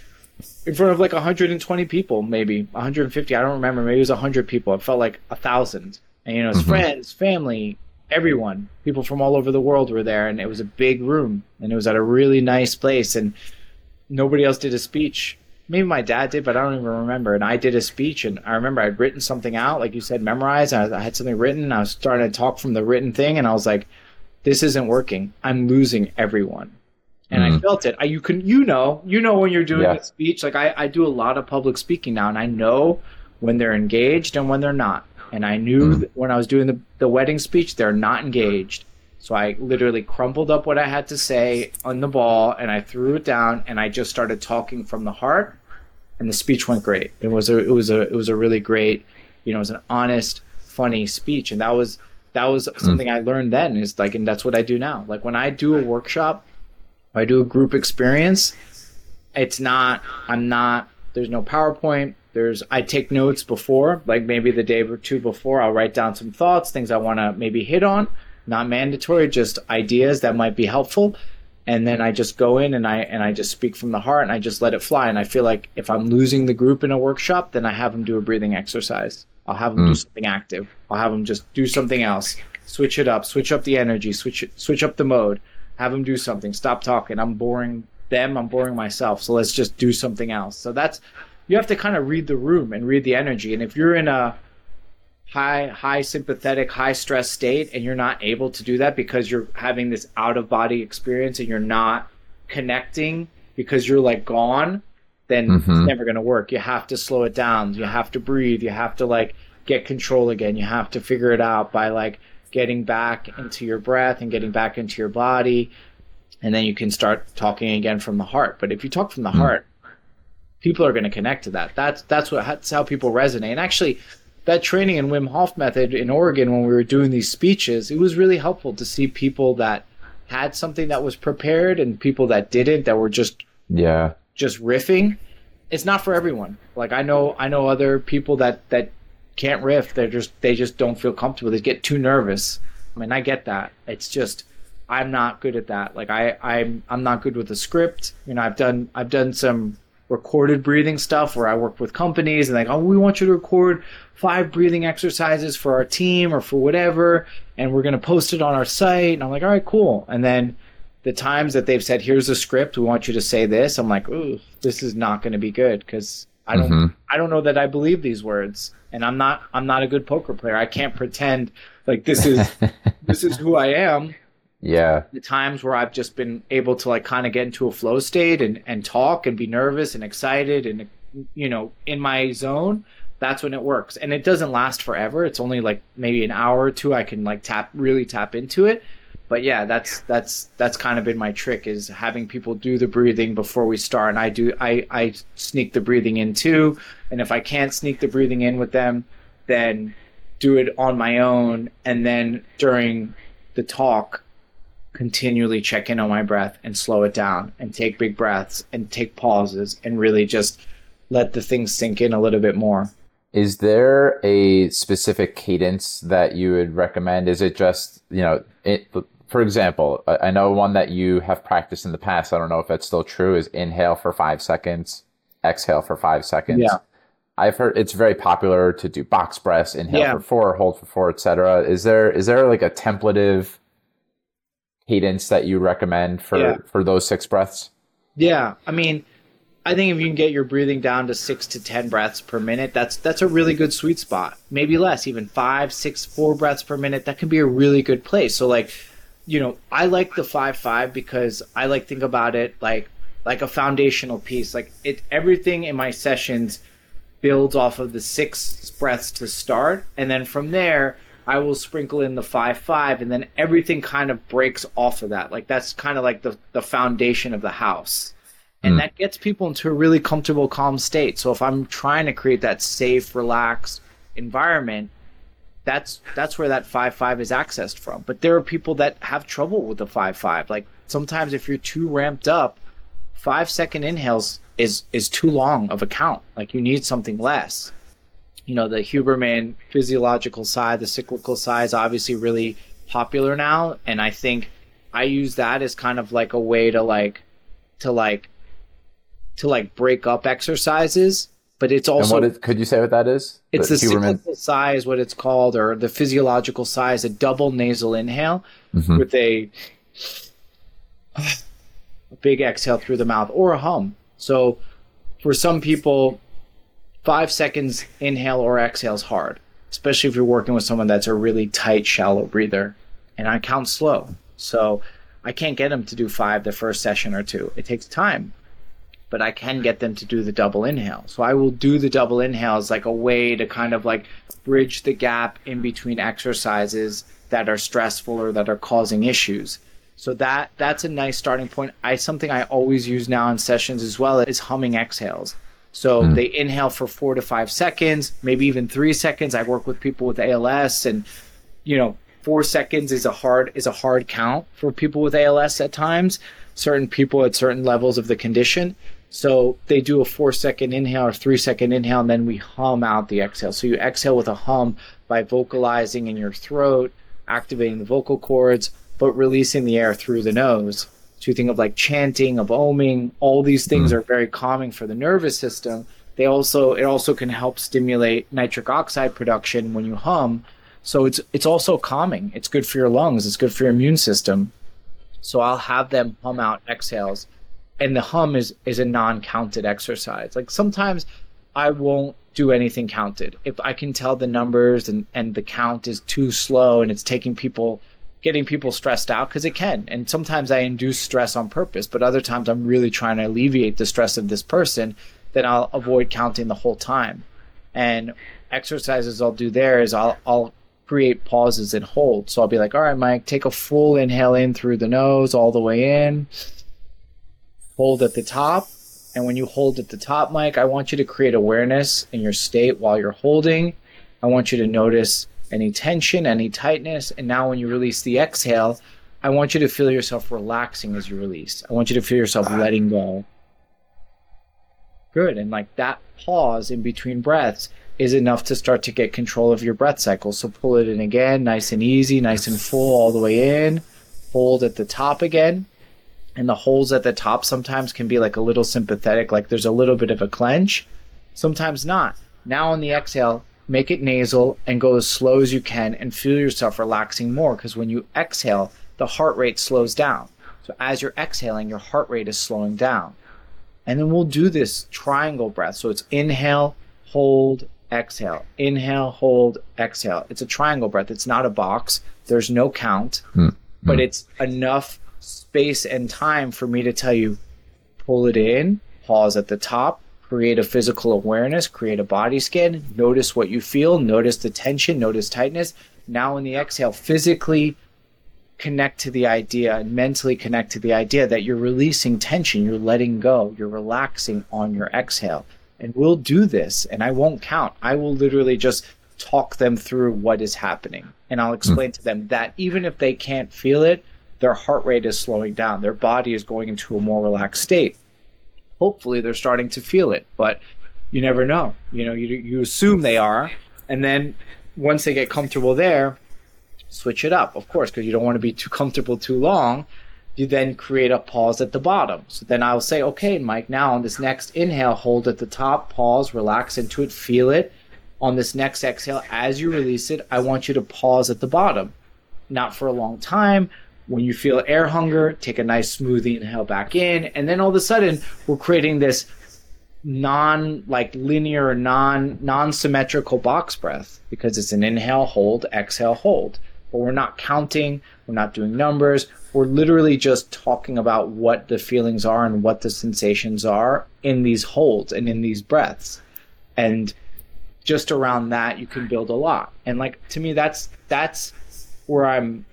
in front of like 120 people, maybe 150. I don't remember. Maybe it was 100 people. It felt like a thousand and you know his mm-hmm. friends, family, everyone, people from all over the world were there, and it was a big room, and it was at a really nice place, and nobody else did a speech. Maybe my dad did, but I don't even remember. And I did a speech, and I remember I'd written something out, like you said, memorized. I, I had something written, and I was starting to talk from the written thing, and I was like, "This isn't working. I'm losing everyone." and mm. I felt it. I, you can, you know, you know when you're doing yeah. a speech. Like I, I do a lot of public speaking now, and I know when they're engaged and when they're not. And I knew mm. when I was doing the, the wedding speech, they're not engaged. So I literally crumpled up what I had to say on the ball and I threw it down and I just started talking from the heart and the speech went great. It was a it was a it was a really great, you know, it was an honest, funny speech and that was that was mm. something I learned then is like and that's what I do now. Like when I do a workshop, I do a group experience, it's not I'm not there's no PowerPoint, there's I take notes before, like maybe the day or two before, I'll write down some thoughts, things I want to maybe hit on. Not mandatory, just ideas that might be helpful. And then I just go in and I and I just speak from the heart and I just let it fly. And I feel like if I'm losing the group in a workshop, then I have them do a breathing exercise. I'll have them mm. do something active. I'll have them just do something else. switch it up, switch up the energy, switch it, switch up the mode, have them do something, stop talking. I'm boring them, I'm boring myself. So let's just do something else. So that's you have to kind of read the room and read the energy. And if you're in a high high sympathetic high stress state and you're not able to do that because you're having this out of body experience and you're not connecting because you're like gone then mm-hmm. it's never going to work you have to slow it down you have to breathe you have to like get control again you have to figure it out by like getting back into your breath and getting back into your body and then you can start talking again from the heart but if you talk from the mm-hmm. heart people are going to connect to that that's that's what that's how people resonate and actually that training in Wim Hof method in Oregon when we were doing these speeches, it was really helpful to see people that had something that was prepared and people that didn't that were just yeah just riffing. It's not for everyone. Like I know I know other people that that can't riff. They're just they just don't feel comfortable. They get too nervous. I mean, I get that. It's just I'm not good at that. Like I I'm I'm not good with the script. You know, I've done I've done some recorded breathing stuff where I work with companies and like, oh, we want you to record five breathing exercises for our team or for whatever, and we're going to post it on our site. And I'm like, all right, cool. And then the times that they've said, here's a script, we want you to say this, I'm like, ooh, this is not going to be good because I don't, mm-hmm. I don't know that I believe these words, and I'm not, I'm not a good poker player. I can't pretend like this is, this is who I am. Yeah. The times where I've just been able to like kind of get into a flow state and, and talk and be nervous and excited and, you know, in my zone that's when it works. And it doesn't last forever. It's only like maybe an hour or two I can like tap really tap into it. But yeah, that's that's that's kind of been my trick is having people do the breathing before we start. And I do I, I sneak the breathing in too. And if I can't sneak the breathing in with them, then do it on my own and then during the talk continually check in on my breath and slow it down and take big breaths and take pauses and really just let the things sink in a little bit more. Is there a specific cadence that you would recommend? Is it just, you know, it, for example, I know one that you have practiced in the past. I don't know if that's still true. Is inhale for five seconds, exhale for five seconds. Yeah. I've heard it's very popular to do box breaths, inhale yeah. for four, hold for four, etc. Is there is there like a templative cadence that you recommend for yeah. for those six breaths? Yeah, I mean, I think if you can get your breathing down to six to ten breaths per minute, that's that's a really good sweet spot. Maybe less, even five, six, four breaths per minute. That can be a really good place. So like, you know, I like the five five because I like think about it like like a foundational piece. Like it, everything in my sessions builds off of the six breaths to start, and then from there. I will sprinkle in the five five, and then everything kind of breaks off of that. Like that's kind of like the the foundation of the house. And mm. that gets people into a really comfortable calm state. So if i'm trying to create that safe relaxed environment that's that's where that 5-5 is accessed from. But there are people that have trouble with the 5-5 like sometimes if you're too ramped up five second inhales is is too long of a count. Like you need something less you know the huberman physiological sigh the cyclical sigh is obviously really popular now and i think i use that as kind of like a way to like to like to like break up exercises, but it's also. And what is, could you say what that is? It's the, the cyclical sighs, what it's called, or the physiological sighs, a double nasal inhale mm-hmm. with a, a big exhale through the mouth or a hum. So for some people, five seconds inhale or exhale is hard, especially if you're working with someone that's a really tight, shallow breather. And I count slow. So I can't get them to do five the first session or two. It takes time but I can get them to do the double inhale. So I will do the double inhales like a way to kind of like bridge the gap in between exercises that are stressful or that are causing issues. So that that's a nice starting point. I something I always use now in sessions as well is humming exhales. So mm. they inhale for 4 to 5 seconds, maybe even 3 seconds. I work with people with ALS and you know, 4 seconds is a hard is a hard count for people with ALS at times, certain people at certain levels of the condition. So they do a four second inhale or three second inhale, and then we hum out the exhale. So you exhale with a hum by vocalizing in your throat, activating the vocal cords, but releasing the air through the nose. So you think of like chanting, of oming, all these things mm. are very calming for the nervous system. They also it also can help stimulate nitric oxide production when you hum. So it's it's also calming. It's good for your lungs. It's good for your immune system. So I'll have them hum out exhales, and the hum is is a non-counted exercise. Like sometimes I won't do anything counted if I can tell the numbers and and the count is too slow and it's taking people getting people stressed out because it can. And sometimes I induce stress on purpose, but other times I'm really trying to alleviate the stress of this person. Then I'll avoid counting the whole time. And exercises I'll do there is I'll I'll create pauses and hold. So I'll be like, all right, Mike, take a full inhale in through the nose all the way in. Hold at the top. And when you hold at the top, Mike, I want you to create awareness in your state while you're holding. I want you to notice any tension, any tightness. And now when you release the exhale, I want you to feel yourself relaxing as you release. I want you to feel yourself letting go. Good. And like that pause in between breaths is enough to start to get control of your breath cycle. So pull it in again, nice and easy, nice and full all the way in. Hold at the top again. And the holes at the top sometimes can be like a little sympathetic, like there's a little bit of a clench. Sometimes not. Now on the exhale, make it nasal and go as slow as you can and feel yourself relaxing more because when you exhale, the heart rate slows down. So as you're exhaling, your heart rate is slowing down. And then we'll do this triangle breath. So it's inhale, hold, exhale, inhale, hold, exhale. It's a triangle breath. It's not a box. There's no count, mm-hmm. but it's enough space and time for me to tell you pull it in, pause at the top, create a physical awareness, create a body scan, notice what you feel, notice the tension, notice tightness. Now, in the exhale, physically connect to the idea and mentally connect to the idea that you're releasing tension, you're letting go, you're relaxing on your exhale and we'll do this and I won't count. I will literally just talk them through what is happening. And I'll explain mm. to them that even if they can't feel it, their heart rate is slowing down. Their body is going into a more relaxed state. Hopefully they're starting to feel it, but you never know. You know, you you assume they are, and then once they get comfortable there, switch it up, of course, because you don't want to be too comfortable too long you then create a pause at the bottom. So then I'll say, okay, Mike, now on this next inhale, hold at the top, pause, relax into it, feel it. On this next exhale, as you release it, I want you to pause at the bottom. Not for a long time. When you feel air hunger, take a nice smooth inhale back in. And then all of a sudden, we're creating this non like linear non non symmetrical box breath because it's an inhale hold exhale hold but we're not counting we're not doing numbers we're literally just talking about what the feelings are and what the sensations are in these holds and in these breaths. And just around that you can build a lot. And like to me that's that's where I'm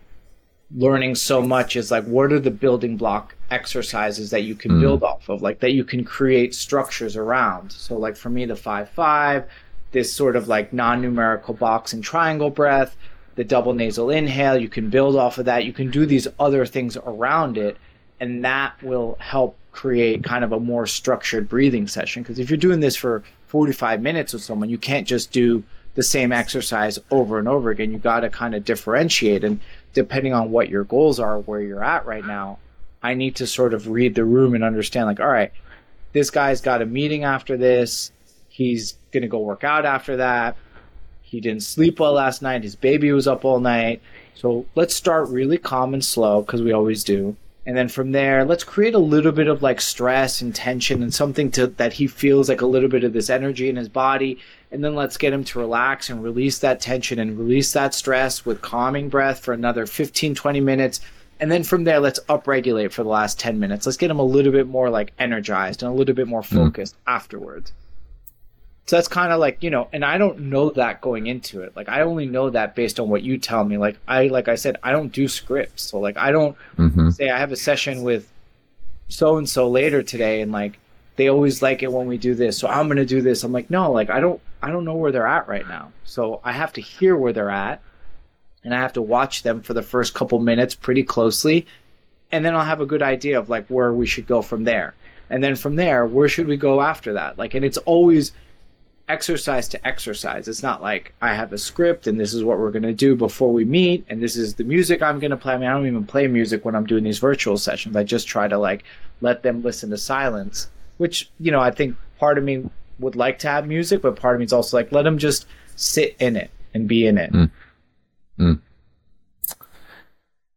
learning so much is like what are the building block exercises that you can mm. build off of like that you can create structures around. So like for me the 5 5 this sort of like non-numerical box and triangle breath the double nasal inhale. You can build off of that. You can do these other things around it, and that will help create kind of a more structured breathing session. Because if you're doing this for 45 minutes with someone, you can't just do the same exercise over and over again. You got to kind of differentiate. And depending on what your goals are, where you're at right now, I need to sort of read the room and understand, like, all right, this guy's got a meeting after this. He's going to go work out after that he didn't sleep well last night. His baby was up all night. So let's start really calm and slow because we always do. And then from there, let's create a little bit of like stress and tension and something to that he feels like a little bit of this energy in his body. And then let's get him to relax and release that tension and release that stress with calming breath for another 15, 20 minutes. And then from there, let's upregulate for the last 10 minutes. Let's get him a little bit more like energized and a little bit more hmm. focused mm. afterwards. So that's kind of like, you know, and I don't know that going into it. Like I only know that based on what you tell me. Like I like I said, I don't do scripts. So like I don't mm-hmm. say I have a session with so and so later today and like they always like it when we do this. So I'm going to do this. I'm like, "No, like I don't I don't know where they're at right now." So I have to hear where they're at and I have to watch them for the first couple minutes pretty closely and then I'll have a good idea of like where we should go from there. And then from there, where should we go after that? Like and it's always exercise to exercise. It's not like I have a script and this is what we're going to do before we meet and this is the music I'm going to play. I mean, I don't even play music when I'm doing these virtual sessions. I just try to like let them listen to silence, which, you know, I think part of me would like to have music, but part of me is also like, let them just sit in it and be in it. Mm. Mm.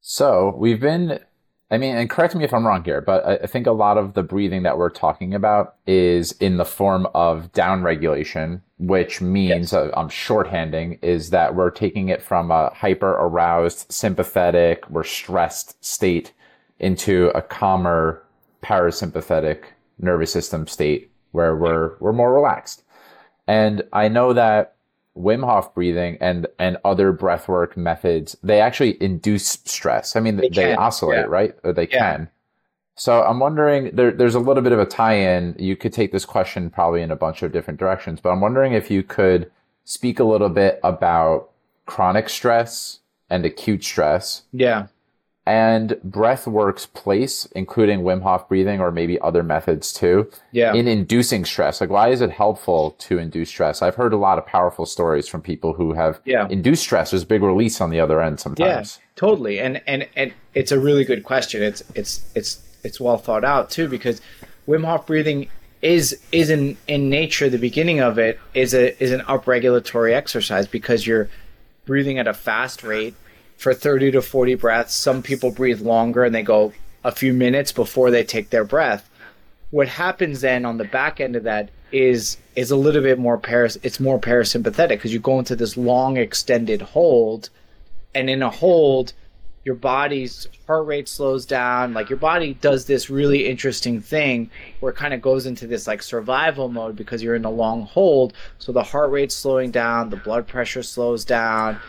So we've been, I mean, and correct me if I'm wrong here, but I, I think a lot of the breathing that we're talking about is in the form of down regulation, which means yes. uh, I'm shorthanding is that we're taking it from a hyper aroused, sympathetic, we're stressed state into a calmer parasympathetic nervous system state where we're we're more relaxed. And I know that Wim Hof breathing and and other breathwork methods they actually induce stress. I mean, they, they oscillate, yeah. right? Or they yeah. can. So I'm wondering there, there's a little bit of a tie-in. You could take this question probably in a bunch of different directions, but I'm wondering if you could speak a little bit about chronic stress and acute stress. Yeah and breathwork's place, including Wim Hof breathing or maybe other methods too, yeah. in inducing stress. Like, why is it helpful to induce stress? I've heard a lot of powerful stories from people who have yeah. induced stress. There's big release on the other end sometimes. Yeah, totally. And and and it's a really good question. It's it's it's it's well thought out too because Wim Hof breathing is is in in nature the beginning of it is a is an upregulatory exercise because you're breathing at a fast rate for 30 to 40 breaths. Some people breathe longer and they go a few minutes before they take their breath. What happens then on the back end of that is is a little bit more paras it's more parasympathetic because you go into this long extended hold and in a hold your body's heart rate slows down like your body does this really interesting thing where it kind of goes into this like survival mode because you're in a long hold so the heart rate's slowing down the blood pressure slows down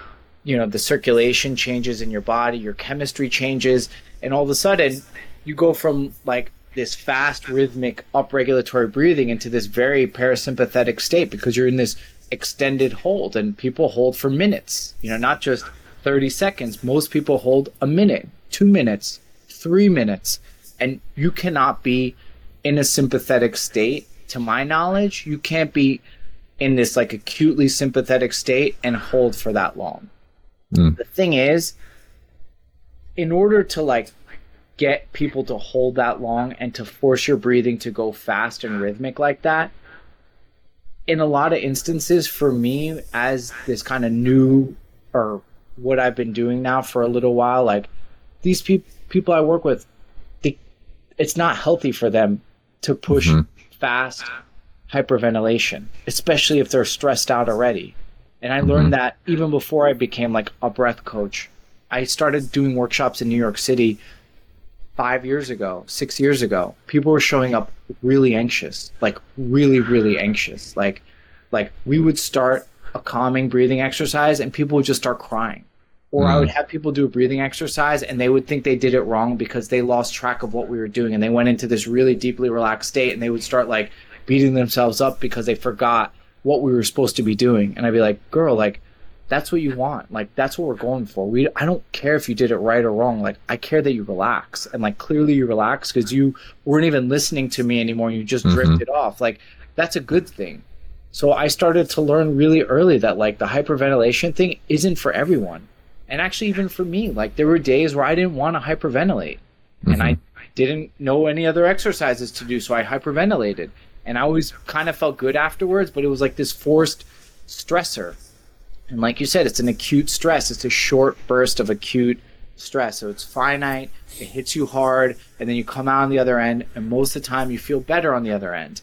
you know the circulation changes in your body your chemistry changes and all of a sudden you go from like this fast rhythmic upregulatory breathing into this very parasympathetic state because you're in this extended hold and people hold for minutes you know not just 30 seconds. Most people hold a minute 2 minutes 3 minutes and you cannot be in a sympathetic state. To my knowledge you can't be in this like acutely sympathetic state and hold for that long Mm. The thing is, in order to like get people to hold that long and to force your breathing to go fast and rhythmic like that, in a lot of instances, for me, as this kind of new or what I've been doing now for a little while, like these pe- people I work with, they, it's not healthy for them to push mm-hmm. fast hyperventilation, especially if they're stressed out already. And I mm-hmm. learned that even before I became like a breath coach. I started doing workshops in New York City five years ago, six years ago. People were showing up really anxious, like really, really anxious. Like, like we would start a calming breathing exercise and people would just start crying. Or mm. I would have people do a breathing exercise and they would think they did it wrong because they lost track of what we were doing and they went into this really deeply relaxed state and they would start like beating themselves up because they forgot what we were supposed to be doing. And I'd be like, girl, like, that's what you want. Like, that's what we're going for. We, I don't care if you did it right or wrong. Like, I care that you relax. And like, clearly you relax because you weren't even listening to me anymore. You just mm-hmm. drifted off. Like, that's a good thing. So I started to learn really early that like the hyperventilation thing isn't for everyone. And actually, even for me, like, there were days where I didn't want to hyperventilate. Mm-hmm. And I didn't know any other exercises to do. So I hyperventilated and I always kind of felt good afterwards, but it was like this forced stressor. And like you said, it's an acute stress. It's a short burst of acute stress. So it's finite, it hits you hard, and then you come out on the other end, and most of the time you feel better on the other end.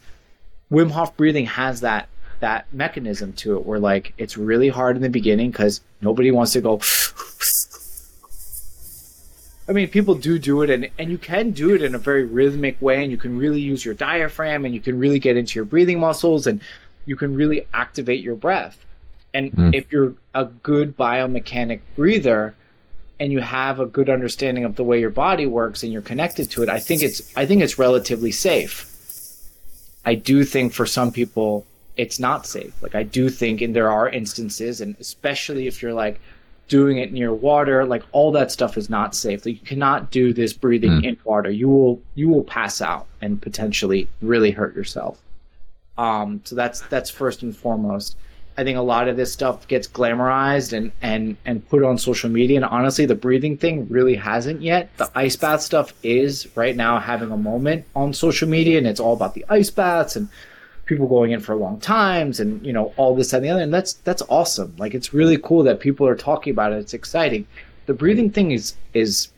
Wim Hof breathing has that that mechanism to it where like it's really hard in the beginning because nobody wants to go I mean, people do do it, and, and you can do it in a very rhythmic way, and you can really use your diaphragm, and you can really get into your breathing muscles, and you can really activate your breath. And mm. if you're a good biomechanic breather, and you have a good understanding of the way your body works, and you're connected to it, I think it's I think it's relatively safe. I do think for some people it's not safe. Like I do think, and there are instances, and especially if you're like doing it near water, like all that stuff is not safe. Like, you cannot do this breathing mm. in water. You will you will pass out and potentially really hurt yourself. Um, so that's that's first and foremost. I think a lot of this stuff gets glamorized and and and put on social media. And honestly, the breathing thing really hasn't yet. The ice bath stuff is right now having a moment on social media, and it's all about the ice baths and people going in for long times and you know all this and the other. And that's that's awesome. Like it's really cool that people are talking about it. It's exciting. The breathing thing is is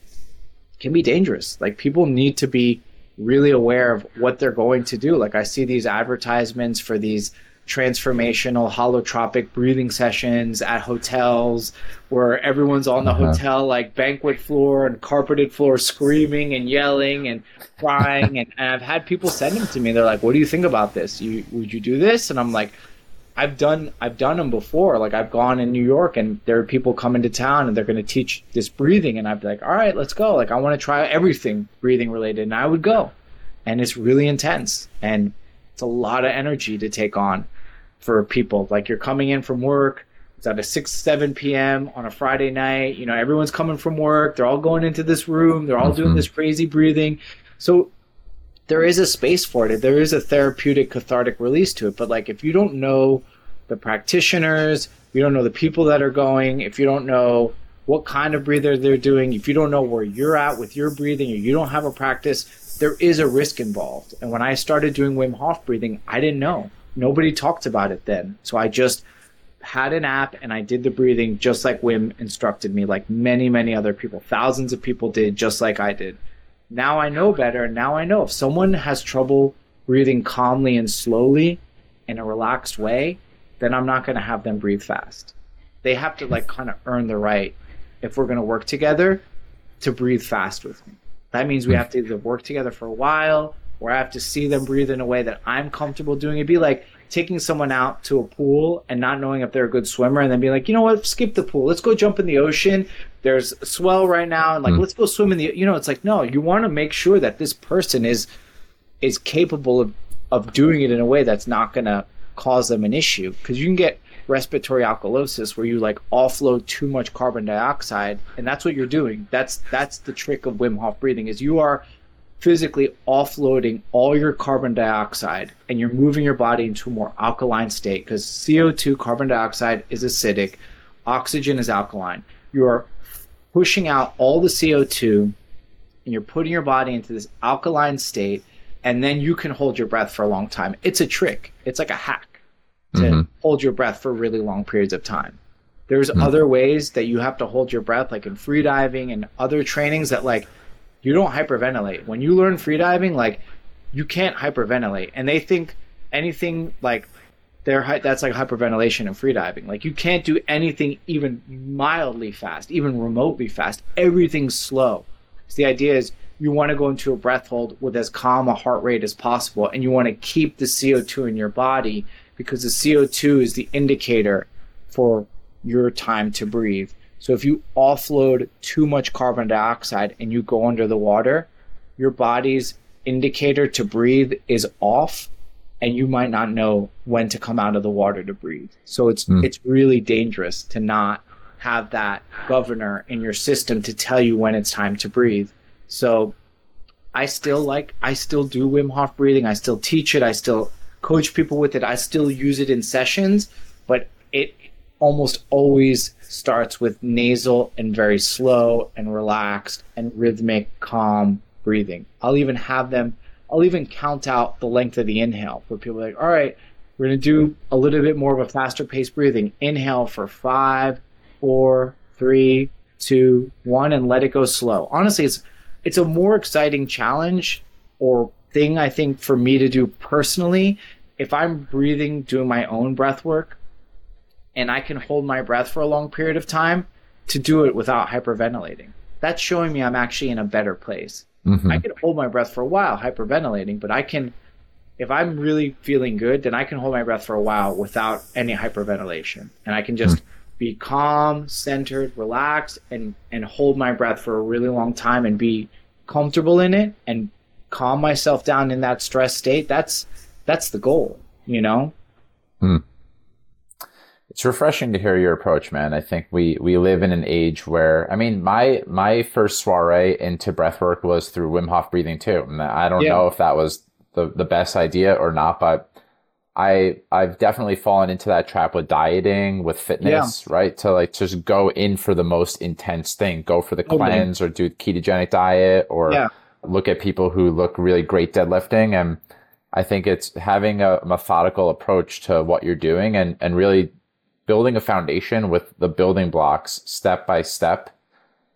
can be dangerous. Like people need to be really aware of what they're going to do. Like i see these advertisements for these transformational holotropic breathing sessions at hotels where everyone's on the uh-huh. hotel like banquet floor and carpeted floor screaming and yelling and crying. And, and I've had people send them to me. They're like what do you think about this? You would you do this? And I'm like I've done I've done them before. Like I've gone in New York and there are people coming to town and they're going to teach this breathing. And I'd be like all right let's go. Like I want to try everything breathing related. And I would go. And it's really intense. And it's a lot of energy to take on for people. Like you're coming in from work, it's at a 6, 7 p.m. on a Friday night. You know, everyone's coming from work. They're all going into this room. They're all mm-hmm. doing this crazy breathing. So there is a space for it. There is a therapeutic, cathartic release to it. But like if you don't know the practitioners, you don't know the people that are going, if you don't know what kind of breather they're doing, if you don't know where you're at with your breathing or you don't have a practice, there is a risk involved. And when I started doing Wim Hof breathing, I didn't know nobody talked about it then. So I just had an app and I did the breathing just like Wim instructed me, like many, many other people. Thousands of people did just like I did. Now I know better. Now I know if someone has trouble breathing calmly and slowly in a relaxed way, then I'm not going to have them breathe fast. They have to like kind of earn the right if we're going to work together to breathe fast with me. That means we have to either work together for a while where I have to see them breathe in a way that I'm comfortable doing. It'd be like taking someone out to a pool and not knowing if they're a good swimmer and then be like, you know what, skip the pool. Let's go jump in the ocean. There's a swell right now and like mm. let's go swim in the you know, it's like no, you want to make sure that this person is is capable of of doing it in a way that's not gonna cause them an issue. Because you can get respiratory alkalosis where you like offload too much carbon dioxide and that's what you're doing. That's that's the trick of Wim Hof breathing is you are physically offloading all your carbon dioxide and you're moving your body into a more alkaline state because CO2, carbon dioxide, is acidic, oxygen is alkaline. You are pushing out all the CO2 and you're putting your body into this alkaline state, and then you can hold your breath for a long time. It's a trick, it's like a hack to mm-hmm. hold your breath for really long periods of time. There's mm-hmm. other ways that you have to hold your breath, like in freediving and other trainings that, like, you don't hyperventilate. When you learn freediving, like you can't hyperventilate, and they think anything like they're that's like hyperventilation and freediving. Like you can't do anything even mildly fast, even remotely fast. Everything's slow. So the idea is you want to go into a breath hold with as calm a heart rate as possible, and you want to keep the CO2 in your body because the CO2 is the indicator for your time to breathe. So if you offload too much carbon dioxide and you go under the water, your body's indicator to breathe is off and you might not know when to come out of the water to breathe. So it's mm. it's really dangerous to not have that governor in your system to tell you when it's time to breathe. So I still like I still do Wim Hof breathing. I still teach it. I still coach people with it. I still use it in sessions, but it almost always starts with nasal and very slow and relaxed and rhythmic, calm breathing. I'll even have them, I'll even count out the length of the inhale where people like, all right, we're going to do a little bit more of a faster paced breathing. Inhale for five, four, three, two, one, and let it go slow. Honestly, it's, it's a more exciting challenge or thing I think for me to do personally if I'm breathing, doing my own breath work and I can hold my breath for a long period of time to do it without hyperventilating. That's showing me I'm actually in a better place. Mm-hmm. I can hold my breath for a while hyperventilating, but I can if I'm really feeling good, then I can hold my breath for a while without any hyperventilation. And I can just mm-hmm. be calm, centered, relaxed and and hold my breath for a really long time and be comfortable in it and calm myself down in that stress state. That's that's the goal, you know? Mm. It's refreshing to hear your approach, man. I think we we live in an age where I mean, my my first soiree into breathwork was through Wim Hof breathing too. And I don't yeah. know if that was the the best idea or not, but I I've definitely fallen into that trap with dieting, with fitness, yeah. right? To like just go in for the most intense thing, go for the cleanse or do ketogenic diet or yeah. look at people who look really great deadlifting and I think it's having a methodical approach to what you're doing and, and really building a foundation with the building blocks step by step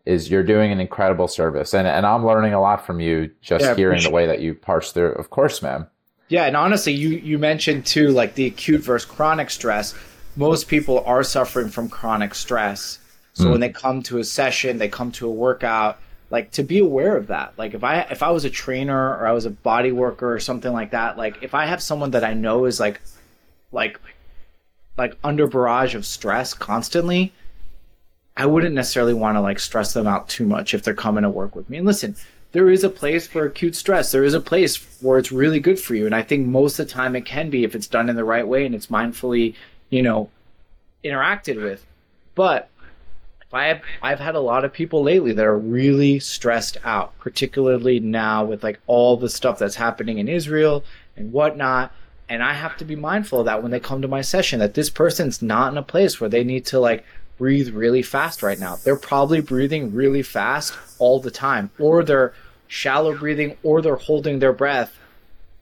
is you're doing an incredible service. And and I'm learning a lot from you just yeah, hearing the way that you parse through. Of course, ma'am. Yeah, and honestly, you you mentioned too like the acute versus chronic stress. Most people are suffering from chronic stress. So mm. when they come to a session, they come to a workout, like to be aware of that. Like if I if I was a trainer or I was a body worker or something like that, like if I have someone that I know is like like like under barrage of stress constantly, I wouldn't necessarily want to like stress them out too much if they're coming to work with me. And listen, there is a place for acute stress. There is a place where it's really good for you. And I think most of the time it can be if it's done in the right way and it's mindfully, you know, interacted with. But I have I've had a lot of people lately that are really stressed out, particularly now with like all the stuff that's happening in Israel and whatnot. And I have to be mindful of that when they come to my session, that this person's not in a place where they need to like breathe really fast right now. They're probably breathing really fast all the time, or they're shallow breathing, or they're holding their breath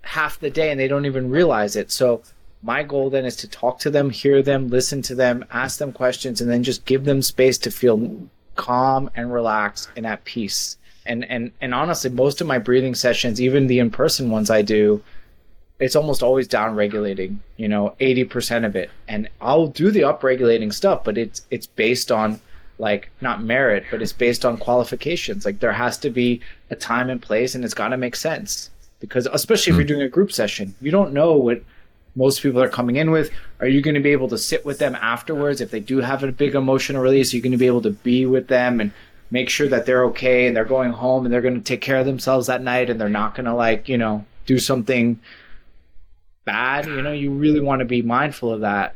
half the day and they don't even realize it. So my goal then is to talk to them, hear them, listen to them, ask them questions, and then just give them space to feel calm and relaxed and at peace. And and and honestly, most of my breathing sessions, even the in-person ones I do, it's almost always down regulating, you know, 80% of it. And I'll do the up regulating stuff, but it's it's based on like not merit, but it's based on qualifications. Like there has to be a time and place and it's got to make sense. Because especially if you're hmm. doing a group session, you don't know what most people are coming in with. Are you going to be able to sit with them afterwards if they do have a big emotional release? Are you going to be able to be with them and make sure that they're okay and they're going home and they're going to take care of themselves that night and they're not going to like, you know, do something bad. You know, you really want to be mindful of that.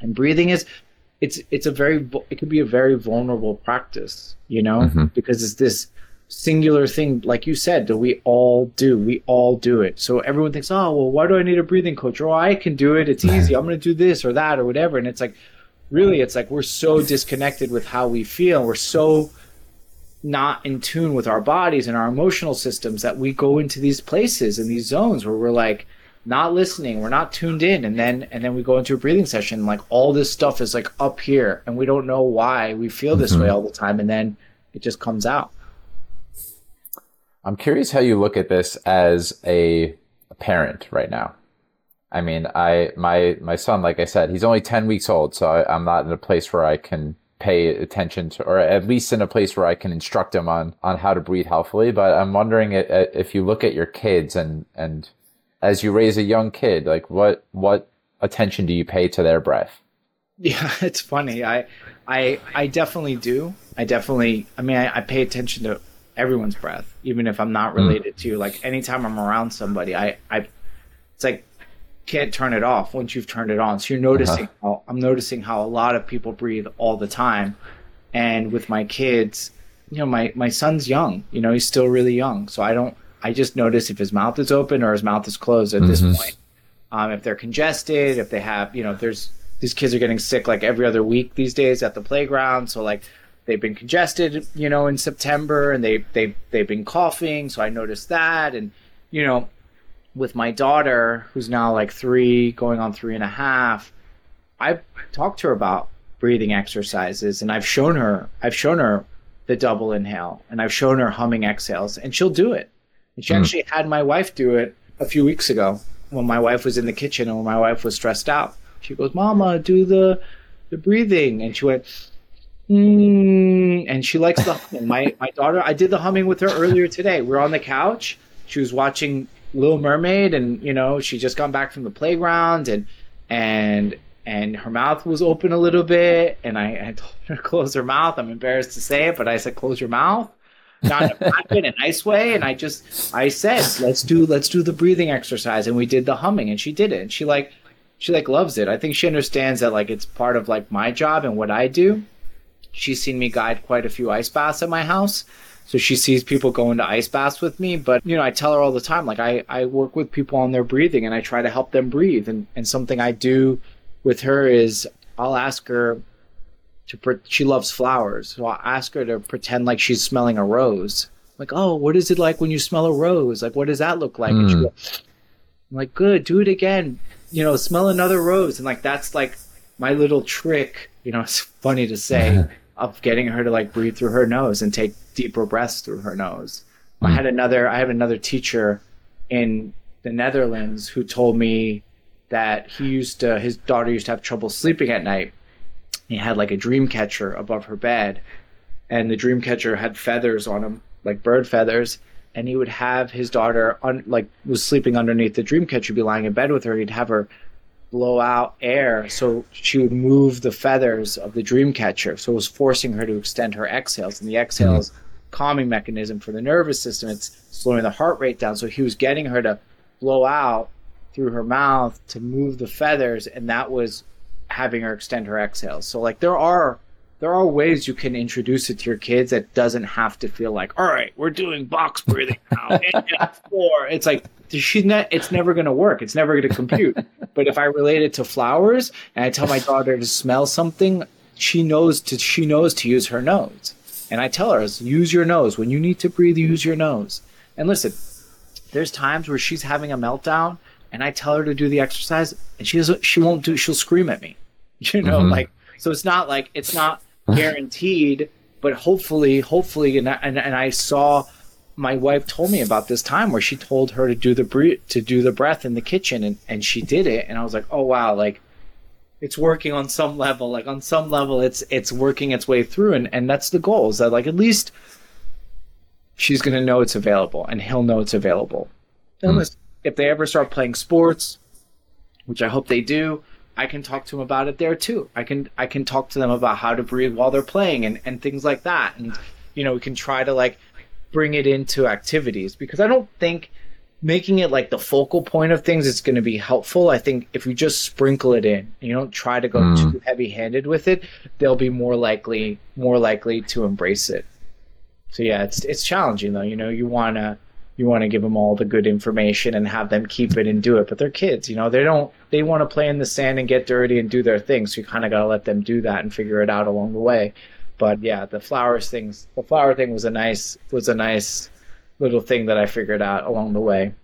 And breathing is it's it's a very it could be a very vulnerable practice, you know, mm-hmm. because it's this singular thing, like you said, that we all do. We all do it. So everyone thinks, oh, well, why do I need a breathing coach? Or oh, I can do it. It's easy. I'm going to do this or that or whatever. And it's like, really, it's like we're so disconnected with how we feel. We're so not in tune with our bodies and our emotional systems that we go into these places and these zones where we're like not listening we're not tuned in and then and then we go into a breathing session like all this stuff is like up here and we don't know why we feel this mm-hmm. way all the time and then it just comes out I'm curious how you look at this as a, a parent right now. I mean, I my my son, like I said, he's only ten weeks old, so I, I'm not in a place where I can pay attention to, or at least in a place where I can instruct him on on how to breathe healthily. But I'm wondering if you look at your kids and and as you raise a young kid, like what what attention do you pay to their breath? Yeah, it's funny. I I I definitely do. I definitely. I mean, I, I pay attention to everyone's breath, even if I'm not hmm. related mm. to. Like anytime I'm around somebody, I, I, it's like can't turn it off once you've turned it on. So you're noticing uh-huh. how I'm noticing how a lot of people breathe all the time, and with my kids, you know, my my son's young. You know, he's still really young, so I don't. I just notice if his mouth is open or his mouth is closed at mm-hmm. this point. Um, if they're congested, if they have, you know, there's these kids are getting sick like every other week these days at the playground. So like they've been congested, you know, in September, and they they they've been coughing. So I noticed that, and you know, with my daughter who's now like three, going on three and a half, I've talked to her about breathing exercises, and I've shown her I've shown her the double inhale, and I've shown her humming exhales, and she'll do it. And she mm. actually had my wife do it a few weeks ago when my wife was in the kitchen and when my wife was stressed out. She goes, "Mama, do the the breathing," and she went Mm, and she likes the humming. My my daughter, I did the humming with her earlier today. We are on the couch. She was watching Little Mermaid, and you know she just got back from the playground, and and and her mouth was open a little bit, and I, I told her to close her mouth. I'm embarrassed to say it, but I said close your mouth, not in a nice way. And I just I said let's do let's do the breathing exercise, and we did the humming, and she did it, and she like she like loves it. I think she understands that like it's part of like my job and what I do she's seen me guide quite a few ice baths at my house. So she sees people go into ice baths with me. But, you know, I tell her all the time, like, I, I work with people on their breathing and I try to help them breathe. And, and something I do with her is I'll ask her to, pre- she loves flowers. So I'll ask her to pretend like she's smelling a rose. Like, oh, what is it like when you smell a rose? Like, what does that look like? Mm. And she hmm. goes, I'm like, good, do it again. You know, smell another rose. And like, that's like my little trick, you know, it's funny to say, of getting her to like breathe through her nose and take deeper breaths through her nose. Mm. I had another, I have another teacher in the Netherlands who told me that he used to, his daughter used to have trouble sleeping at night. He had like a dream catcher above her bed, and the dream catcher had feathers on him, like bird feathers. And he would have his daughter, un, like, was sleeping underneath the dream catcher, be lying in bed with her. He'd have her blow out air so she would move the feathers of the dream catcher. So it was forcing her to extend her exhales. And the exhales, mm-hmm. calming mechanism for the nervous system. It's slowing the heart rate down. So he was getting her to blow out through her mouth to move the feathers, and that was having her extend her exhales. So like there are there are ways you can introduce it to your kids that doesn't have to feel like, all right, we're doing box breathing now. It's like she's not. It's never going to work. It's never going to compute. but if I relate it to flowers and I tell my daughter to smell something, she knows to she knows to use her nose. And I tell her, use your nose when you need to breathe. Use your nose. And listen, there's times where she's having a meltdown and I tell her to do the exercise and she doesn't she won't do she'll scream at me. You know, mm-hmm. like so it's not like it's not guaranteed, but hopefully hopefully and I, and, and I saw my wife told me about this time where she told her to do the bre- to do the breath in the kitchen and, and she did it and I was like, "Oh wow, like it's working on some level. Like on some level it's it's working its way through and and that's the goal. Is that like at least she's going to know it's available and he'll know it's available. Mm. If they ever start playing sports, which I hope they do, I can talk to them about it there too. I can I can talk to them about how to breathe while they're playing and, and things like that. And you know, we can try to like bring it into activities because I don't think making it like the focal point of things is going to be helpful. I think if you just sprinkle it in, and you don't try to go mm. too heavy-handed with it, they'll be more likely more likely to embrace it. So yeah, it's it's challenging though. You know, you wanna you want to give them all the good information and have them keep it and do it. But they're kids, you know, they don't, they want to play in the sand and get dirty and do their thing. So you kind of got to let them do that and figure it out along the way. But yeah, the flowers things, the flower thing was a nice, was a nice little thing that I figured out along the way.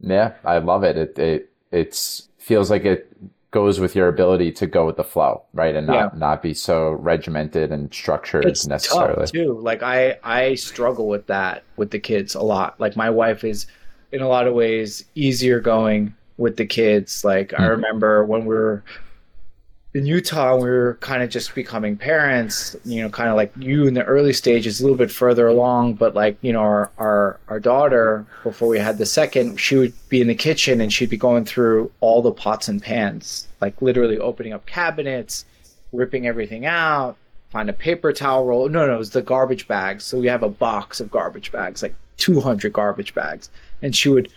Yeah, I love it. It, it, it's feels like it goes with your ability to go with the flow, right? And not, yeah. not be so regimented and structured it's necessarily. Tough too. Like I, I struggle with that with the kids a lot. Like my wife is in a lot of ways easier going with the kids. Like mm-hmm. I remember when we were in Utah, we were kind of just becoming parents, you know, kind of like you in the early stages, a little bit further along. But like, you know, our, our, our daughter, before we had the second, she would be in the kitchen and she'd be going through all the pots and pans, like literally opening up cabinets, ripping everything out, find a paper towel roll. No, no, it was the garbage bags. So we have a box of garbage bags, like 200 garbage bags. And she would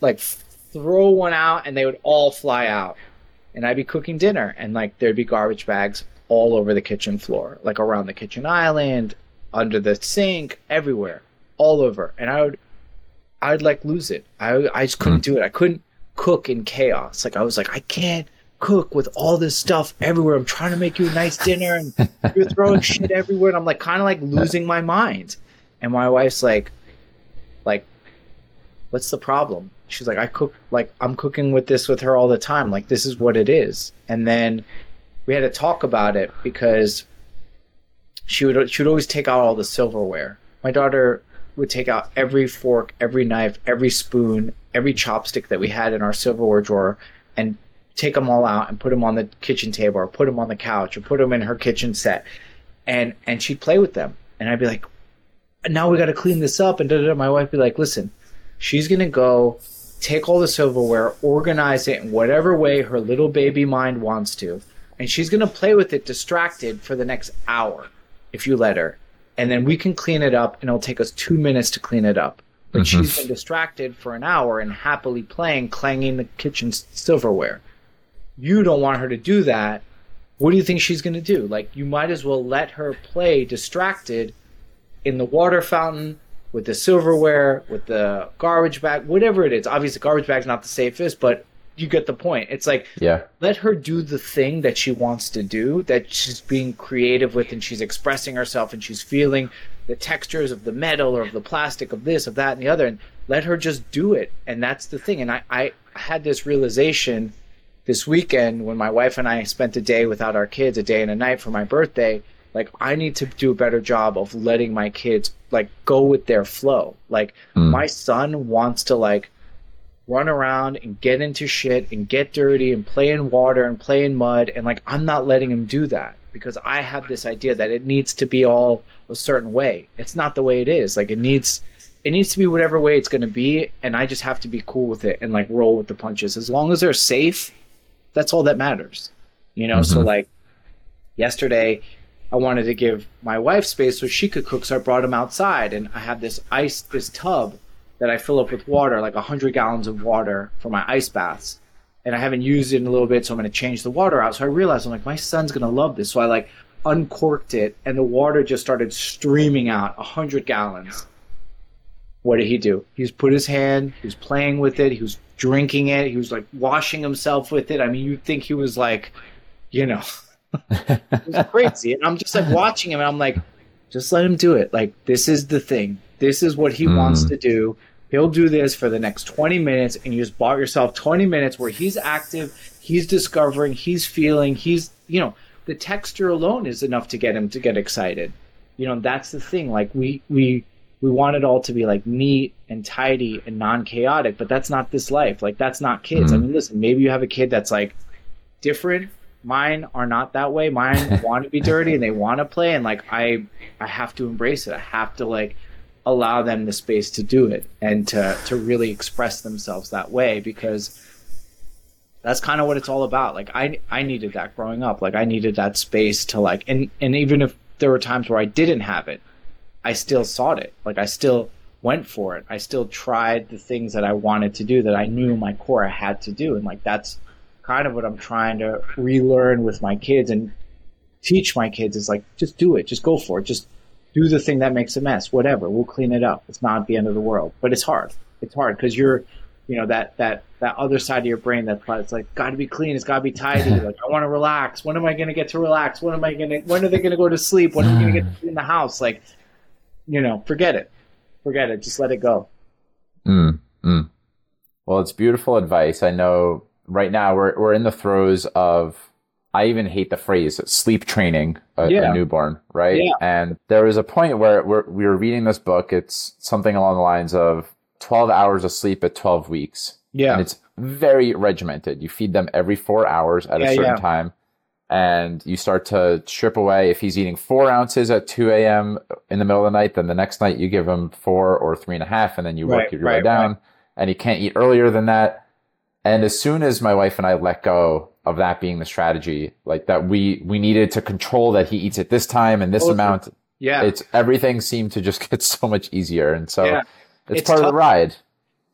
like throw one out and they would all fly out and I'd be cooking dinner, and like there'd be garbage bags all over the kitchen floor, like around the kitchen island, under the sink, everywhere, all over. And I would, I'd like lose it. I I just couldn't hmm. do it. I couldn't cook in chaos. Like I was like, I can't cook with all this stuff everywhere. I'm trying to make you a nice dinner, and you're throwing shit everywhere. And I'm like, kind of like losing my mind. And my wife's like, like, what's the problem? She's like, I cook like I'm cooking with this with her all the time. Like this is what it is. And then we had to talk about it because she would she would always take out all the silverware. My daughter would take out every fork, every knife, every spoon, every chopstick that we had in our silverware drawer and take them all out and put them on the kitchen table or put them on the couch or put them in her kitchen set. And and she'd play with them. And I'd be like, now we got to clean this up. And da, da, da. my wife would be like, listen, she's going to go take all the silverware, organize it in whatever way her little baby mind wants to, and she's going to play with it distracted for the next hour if you let her. And then we can clean it up, and it'll take us two minutes to clean it up. But mm-hmm. she's been distracted for an hour and happily playing, clanging the kitchen silverware. You don't want her to do that. What do you think she's going to do? Like, you might as well let her play distracted in the water fountain with the silverware, with the garbage bag, whatever it is. Obviously, garbage bag's not the safest, but you get the point. It's like, yeah, let her do the thing that she wants to do, that she's being creative with, and she's expressing herself, and she's feeling the textures of the metal or of the plastic, of this, of that, and the other, and let her just do it. And that's the thing. And I, I had this realization this weekend when my wife and I spent a day without our kids, a day and a night for my birthday. Like I need to do a better job of letting my kids like go with their flow. Like mm. my son wants to like run around and get into shit and get dirty and play in water and play in mud and like I'm not letting him do that because I have this idea that it needs to be all a certain way. It's not the way it is. Like it needs it needs to be whatever way it's going to be and I just have to be cool with it and like roll with the punches. As long as they're safe, that's all that matters. You know, mm-hmm. so like yesterday I wanted to give my wife space so she could cook, so I brought him outside and I have this ice this tub that I fill up with water, like 100 gallons of water for my ice baths. And I haven't used it in a little bit, so I'm going to change the water out. So I realized I'm like, my son's going to love this. So I like uncorked it, and the water just started streaming out 100 gallons. What did he do? He's put his hand, he was playing with it, he was drinking it, he was like washing himself with it. I mean, you'd think he was like, you know, it was crazy. And I'm just like watching him, and I'm like, just let him do it. Like, this is the thing. This is what he mm. wants to do he'll do this for the next 20 minutes and you just bought yourself 20 minutes where he's active he's discovering he's feeling he's you know the texture alone is enough to get him to get excited you know that's the thing like we we we want it all to be like neat and tidy and non-chaotic but that's not this life like that's not kids mm-hmm. i mean listen maybe you have a kid that's like different mine are not that way. Mine want to be dirty and they want to play and like i i have to embrace it. I have to like allow them the space to do it and to to really express themselves that way because that's kind of what it's all about. Like i i needed that growing up. Like i needed that space to like and and even if there were times where i didn't have it i still sought it. Like i still went for it. I still tried the things that i wanted to do that i knew my core i had to do. And like that's kind of what i'm trying to relearn with my kids and teach my kids is like just do it just go for it just do the thing that makes a mess, whatever. We'll clean it up. It's not the end of the world, but it's hard. It's hard because you're, you know, that that that other side of your brain that's it's like got to be clean. It's got to be tidy. like I want to relax. When am I going to get to relax? When am I going to? When are they going to go to sleep? When am I going to get in the house? Like, you know, forget it. Forget it. Just let it go. Mm, mm. Well, it's beautiful advice. I know right now we're we're in the throes of I even hate the phrase sleep training a, yeah. a newborn, right? Yeah. And there was a point where we were reading this book. It's something along the lines of 12 hours of sleep at 12 weeks. Yeah. And it's very regimented. You feed them every four hours at yeah, a certain time. And you start to strip away. If he's eating four ounces at 2 a.m. in the middle of the night, then the next night you give him four or three and a half, and then you right, work your right, way down. Right. And he can't eat earlier than that. And as soon as my wife and I let go of that being the strategy, like that we we needed to control that he eats at this time and this amount. Yeah, it's everything seemed to just get so much easier, and so yeah. it's, it's, part tough. of the ride.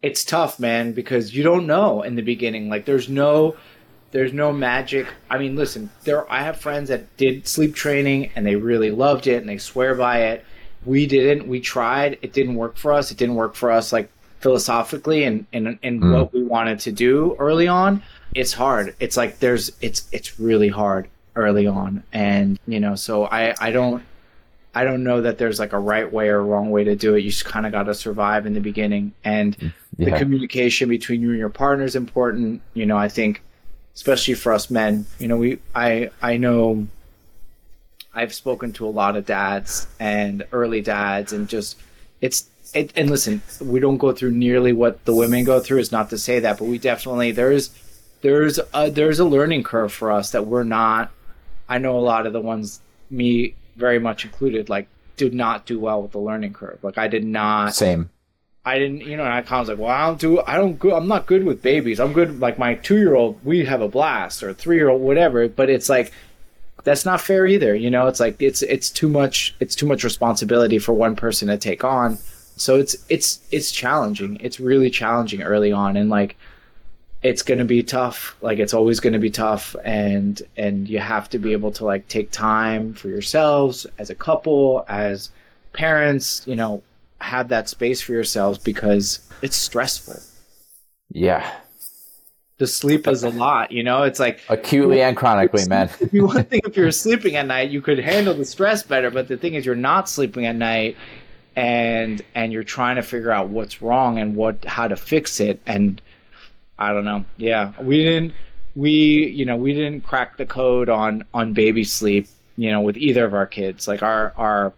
It's tough, man, because you don't know in the beginning. Like, there's no there's no magic. I mean, listen, there I have friends that did sleep training and they really loved it and they swear by it. We didn't. We tried. It didn't work for us. It didn't work for us like philosophically and and, and mm. what we wanted to do early on it's hard. It's like there's it's it's really hard early on, and you know, so I I don't I don't know that there's like a right way or wrong way to do it. You just kind of got to survive in the beginning, and yeah. the communication between you and your partner is important. You know, I think especially for us men, you know, we I I know I've spoken to a lot of dads and early dads, and just it's it, and listen, we don't go through nearly what the women go through. Is not to say that, but we definitely there is there's a, there's a learning curve for us that we're not. I know a lot of the ones, me very much included, like did not do well with the learning curve. Like I did not. Same. I didn't, you know, and I was like, well, I don't do, I don't go, I'm not good with babies. I'm good, like my two year old, we have a blast, or three year old, whatever. But it's like, that's not fair either. You know, it's like it's it's too much, it's too much responsibility for one person to take on. So it's it's it's challenging. It's really challenging early on, and like it's going to be tough. Like it's always going to be tough and and you have to be able to like take time for yourselves as a couple as parents you know have that space for yourselves because it's stressful. Yeah. The sleep is a lot you know? It's like acutely and chronically man. if you one thing if you're sleeping at night you could handle the stress better but the thing is you're not sleeping at night and and you're trying to figure out what's wrong and what how to fix it and I don't know. Yeah, we didn't we you know we didn't crack the code on on baby sleep you know with either of our kids. Like our our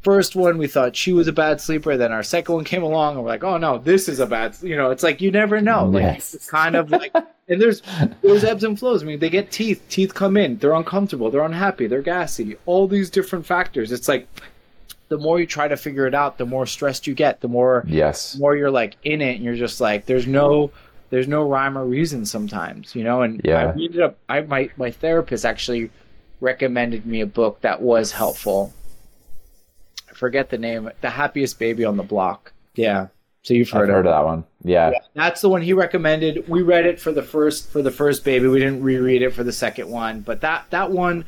first one we thought she was a bad sleeper. Then our second one came along and we're like oh no this is a bad you know it's like you never know. Like Yes. it's kind of like and there's there's ebbs and flows. I mean they get teeth teeth come in they're uncomfortable they're unhappy they're gassy all these different factors. It's like the more you try to figure it out the more stressed you get the more Yes. the more you're like in it and you're just like there's no there's no rhyme or reason sometimes you know and Yeah. I ended up I my my therapist actually recommended me a book that was helpful I forget the name the happiest baby on the block yeah so you've I've heard, heard of of that one. Yeah. that's the one he recommended we read it for the first for the first baby we didn't reread it for the second one but that that one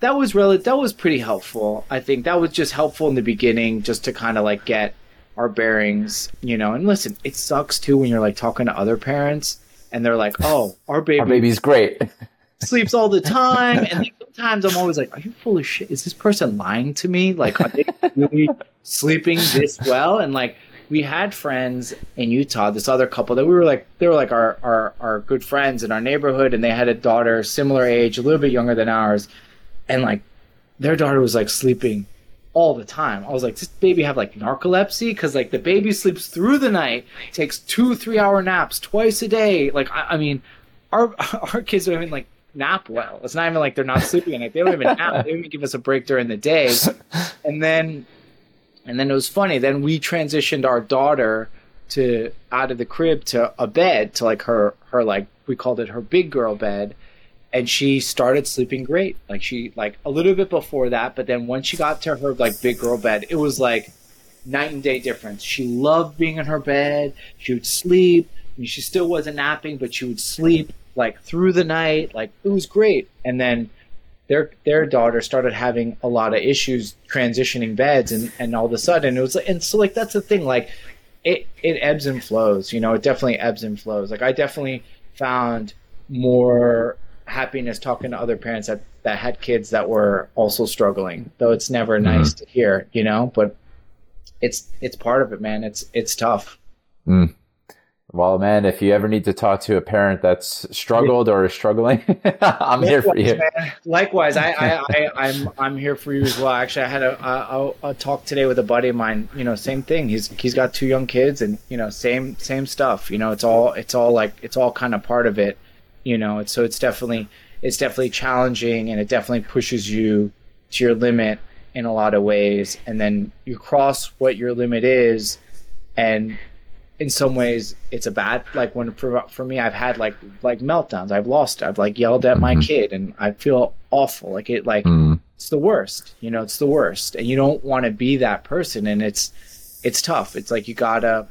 that was really that was pretty helpful i think. That was just helpful in the beginning just to kind of like get our bearings you know. And listen it sucks too when you're like talking to other parents and they're like oh our baby Our baby's great. sleeps all the time and sometimes i'm always like are you full of shit? Is this person lying to me? Like are they really sleeping this well? And like we had friends in utah this other couple that we were like they were like our, our our good friends in our neighborhood and they had a daughter similar age a little bit younger than ours and like their daughter was like sleeping all the time. I was like, this baby have like narcolepsy? Because like the baby sleeps through the night, takes two three hour naps twice a day. Like I, I mean, our our kids don't even like nap well. It's not even like they're not sleeping at night. They don't even nap. They don't even give us a break during the day. And then and then it was funny. Then we transitioned our daughter to out of the crib to a bed to like her her like we called it her big girl bed and she started sleeping great. Like she like a little bit before that but then once she got to her like big girl bed it was like night and day difference. She loved being in her bed. She would sleep. I mean, she still wasn't napping but she would sleep like through the night. Like it was great. And then their their daughter started having a lot of issues transitioning beds and and all of a sudden it was like and so like that's the thing. Like it it ebbs and flows you know it definitely ebbs and flows. Like i definitely found more happiness talking to other parents that that had kids that were also struggling though it's never mm-hmm. nice to hear you know but it's it's part of it man it's it's tough mm. Well, man, if you ever need to talk to a parent that's struggled or is struggling, I'm here for you. man. Likewise, I, I, I, I'm, I'm here for you as well. Actually, I had a, a, a talk today with a buddy of mine. You know, same thing. He's, he's got two young kids, and you know, same, same stuff. You know, it's all, it's all like, it's all kind of part of it. You know, it's so it's definitely, it's definitely challenging, and it definitely pushes you to your limit in a lot of ways. And then you cross what your limit is, and in some ways it's a bad like when for, for me i've had like like meltdowns. I've lost i've like yelled at my kid and i feel awful. Like it like Mm. it's the worst you know it's the worst. And you don't want to be that person and it's it's tough. It's like you gotta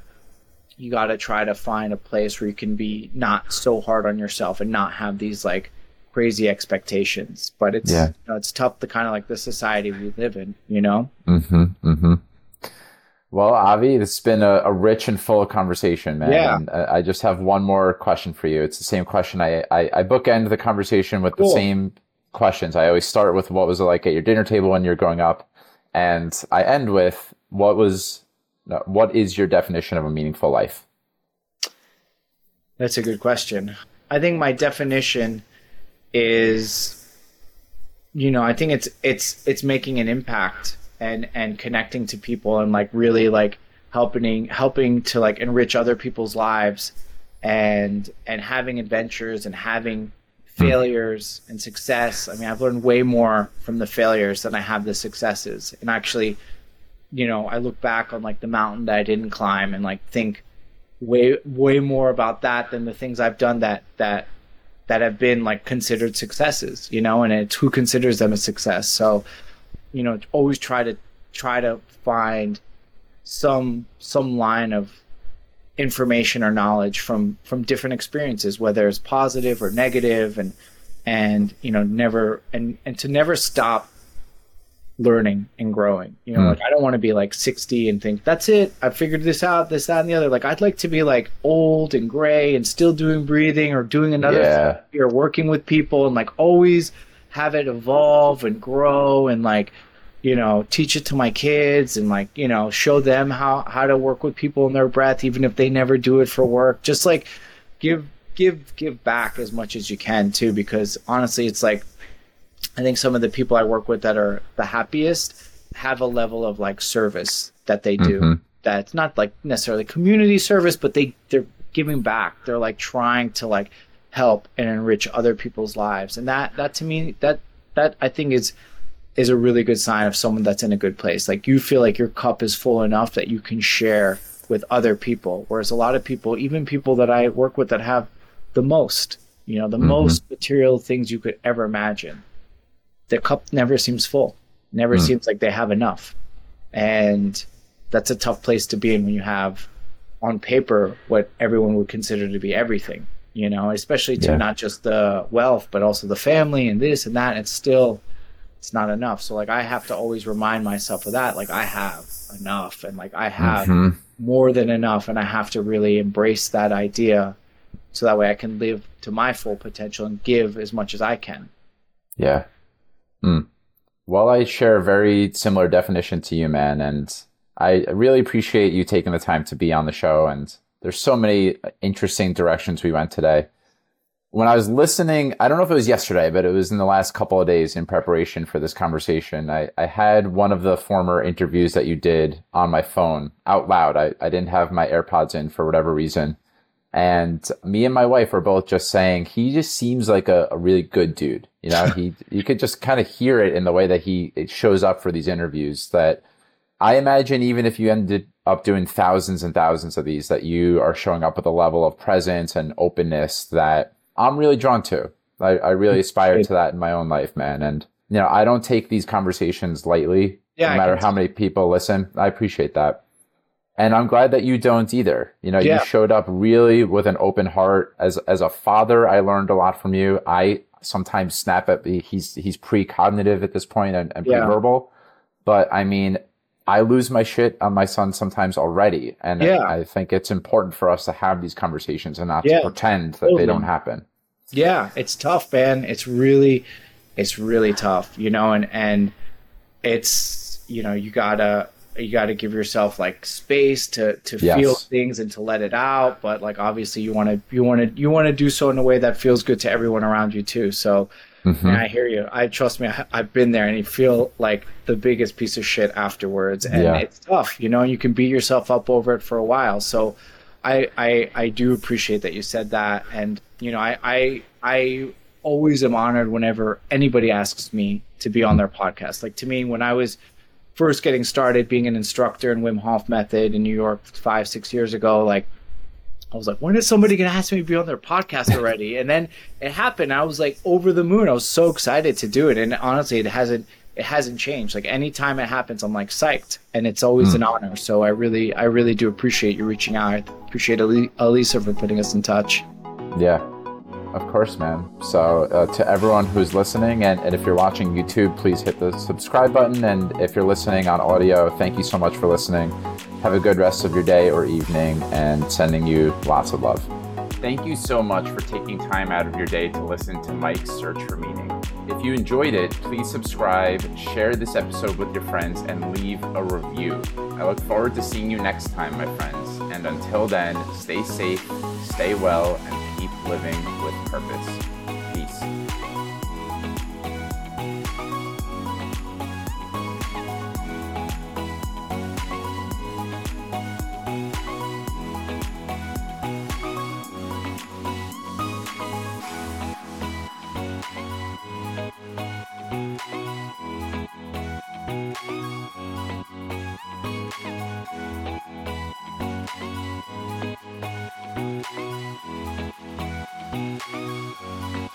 you gotta try to find a place where you can be not so hard on yourself and not have these like crazy expectations but it's Yeah. you know, it's tough to kind of like the society we live in you know Mm-hmm. Mm-hmm. Well, Avi, this has been a, a rich and full conversation, man. Yeah. And I I just have one more question for you. It's the same question. I, I, I bookend the conversation with Cool. the same questions. I always start with what was it like at your dinner table when you're growing up, and I end with what was what is your definition of a meaningful life? That's a good question. I think my definition is you know, I think it's it's it's making an impact and and connecting to people and like really like helping helping to like enrich other people's lives and and having adventures and having hmm. failures and success. I mean, I've learned way more from the failures than I have the successes. And actually, you know, I look back on like the mountain that I didn't climb and like think way way more about that than the things I've done that that that have been like considered successes, you know, and it's who considers them a success. So, you know, always try to try to find some some line of information or knowledge from from different experiences, whether it's positive or negative, and and you know never and and to never stop learning and growing. You know, Mm. like I don't want to be like 60 and think that's it. I figured this out, this, that, and the other. Like I'd like to be like old and gray and still doing breathing or doing another Yeah. thing or working with people and like always have it evolve and grow and like you know, teach it to my kids and like, you know, show them how how to work with people in their breath even if they never do it for work. Just like give give give back as much as you can too because honestly it's like I think some of the people I work with that are the happiest have a level of like service that they do mm-hmm. that's not like necessarily community service but they they're giving back they're like trying to like help and enrich other people's lives and that that to me that that I think is is a really good sign of someone that's in a good place. Like you feel like your cup is full enough that you can share with other people. Whereas a lot of people, even people that I work with that have the most, you know, the mm-hmm. most material things you could ever imagine, their cup never seems full. Never mm. seems like they have enough. And that's a tough place to be in when you have on paper what everyone would consider to be everything, you know, especially to yeah. not just the wealth, but also the family and this and that. It's still it's not enough. So like I have to always remind myself of that. Like I have enough and like I have mm-hmm. more than enough and I have to really embrace that idea so that way I can live to my full potential and give as much as I can. Yeah. Mm. Well, I share a very similar definition to you, man, and I really appreciate you taking the time to be on the show and there's so many interesting directions we went today when I was listening, I don't know if it was yesterday, but it was in the last couple of days in preparation for this conversation. I, I had one of the former interviews that you did on my phone out loud. I, I didn't have my AirPods in for whatever reason. And me and my wife were both just saying he just seems like a, a really good dude. You know, he you could just kind of hear it in the way that he it shows up for these interviews. That I imagine even if you ended up doing thousands and thousands of these, that you are showing up with a level of presence and openness that I'm really drawn to. I, I really aspire to that in my own life, man. And you know, I don't take these conversations lightly. Yeah, no matter how many people listen, I appreciate that. And I'm glad that you don't either. You know, yeah. you showed up really with an open heart. As as a father, I learned a lot from you. I sometimes snap at me. He's he's precognitive at this point and, and pre-verbal. But I mean, I lose my shit on my son sometimes already. And yeah. I think it's important for us to have these conversations and not yeah. to pretend that totally. they don't happen. Yeah, it's tough, man. It's really, it's really tough, you know, and, and it's, you know, you gotta, you gotta give yourself like space to, to yes. feel things and to let it out. But like, obviously you want to, you want to, you want to do so in a way that feels good to everyone around you too. So, Mm-hmm. And I hear you. I trust me. I, have been there, and you feel like the biggest piece of shit afterwards, and yeah. it's tough. You know, you can beat yourself up over it for a while. So, I, I I do appreciate that you said that, and you know, I I I always am honored whenever anybody asks me to be on their podcast. Like to me, when I was first getting started being an instructor in Wim Hof method in New York five six years ago, like I was like, when is somebody gonna ask me to be on their podcast already? and then it happened. I was like over the moon. I was so excited to do it. And honestly, it hasn't it hasn't changed. Like anytime it happens, I'm like psyched, and it's always mm. an honor. So I really I really do appreciate you reaching out. I appreciate Elisa for putting us in touch. Yeah, of course, man. So uh, to everyone who's listening, and, and if you're watching YouTube, please hit the subscribe button. And if you're listening on audio, thank you so much for listening. Have a good rest of your day or evening and sending you lots of love. Thank you so much for taking time out of your day to listen to Mike's Search for Meaning. If you enjoyed it, please subscribe, share this episode with your friends, and leave a review. I look forward to seeing you next time, my friends. And until then, stay safe, stay well, and living with purpose. You. Thank you.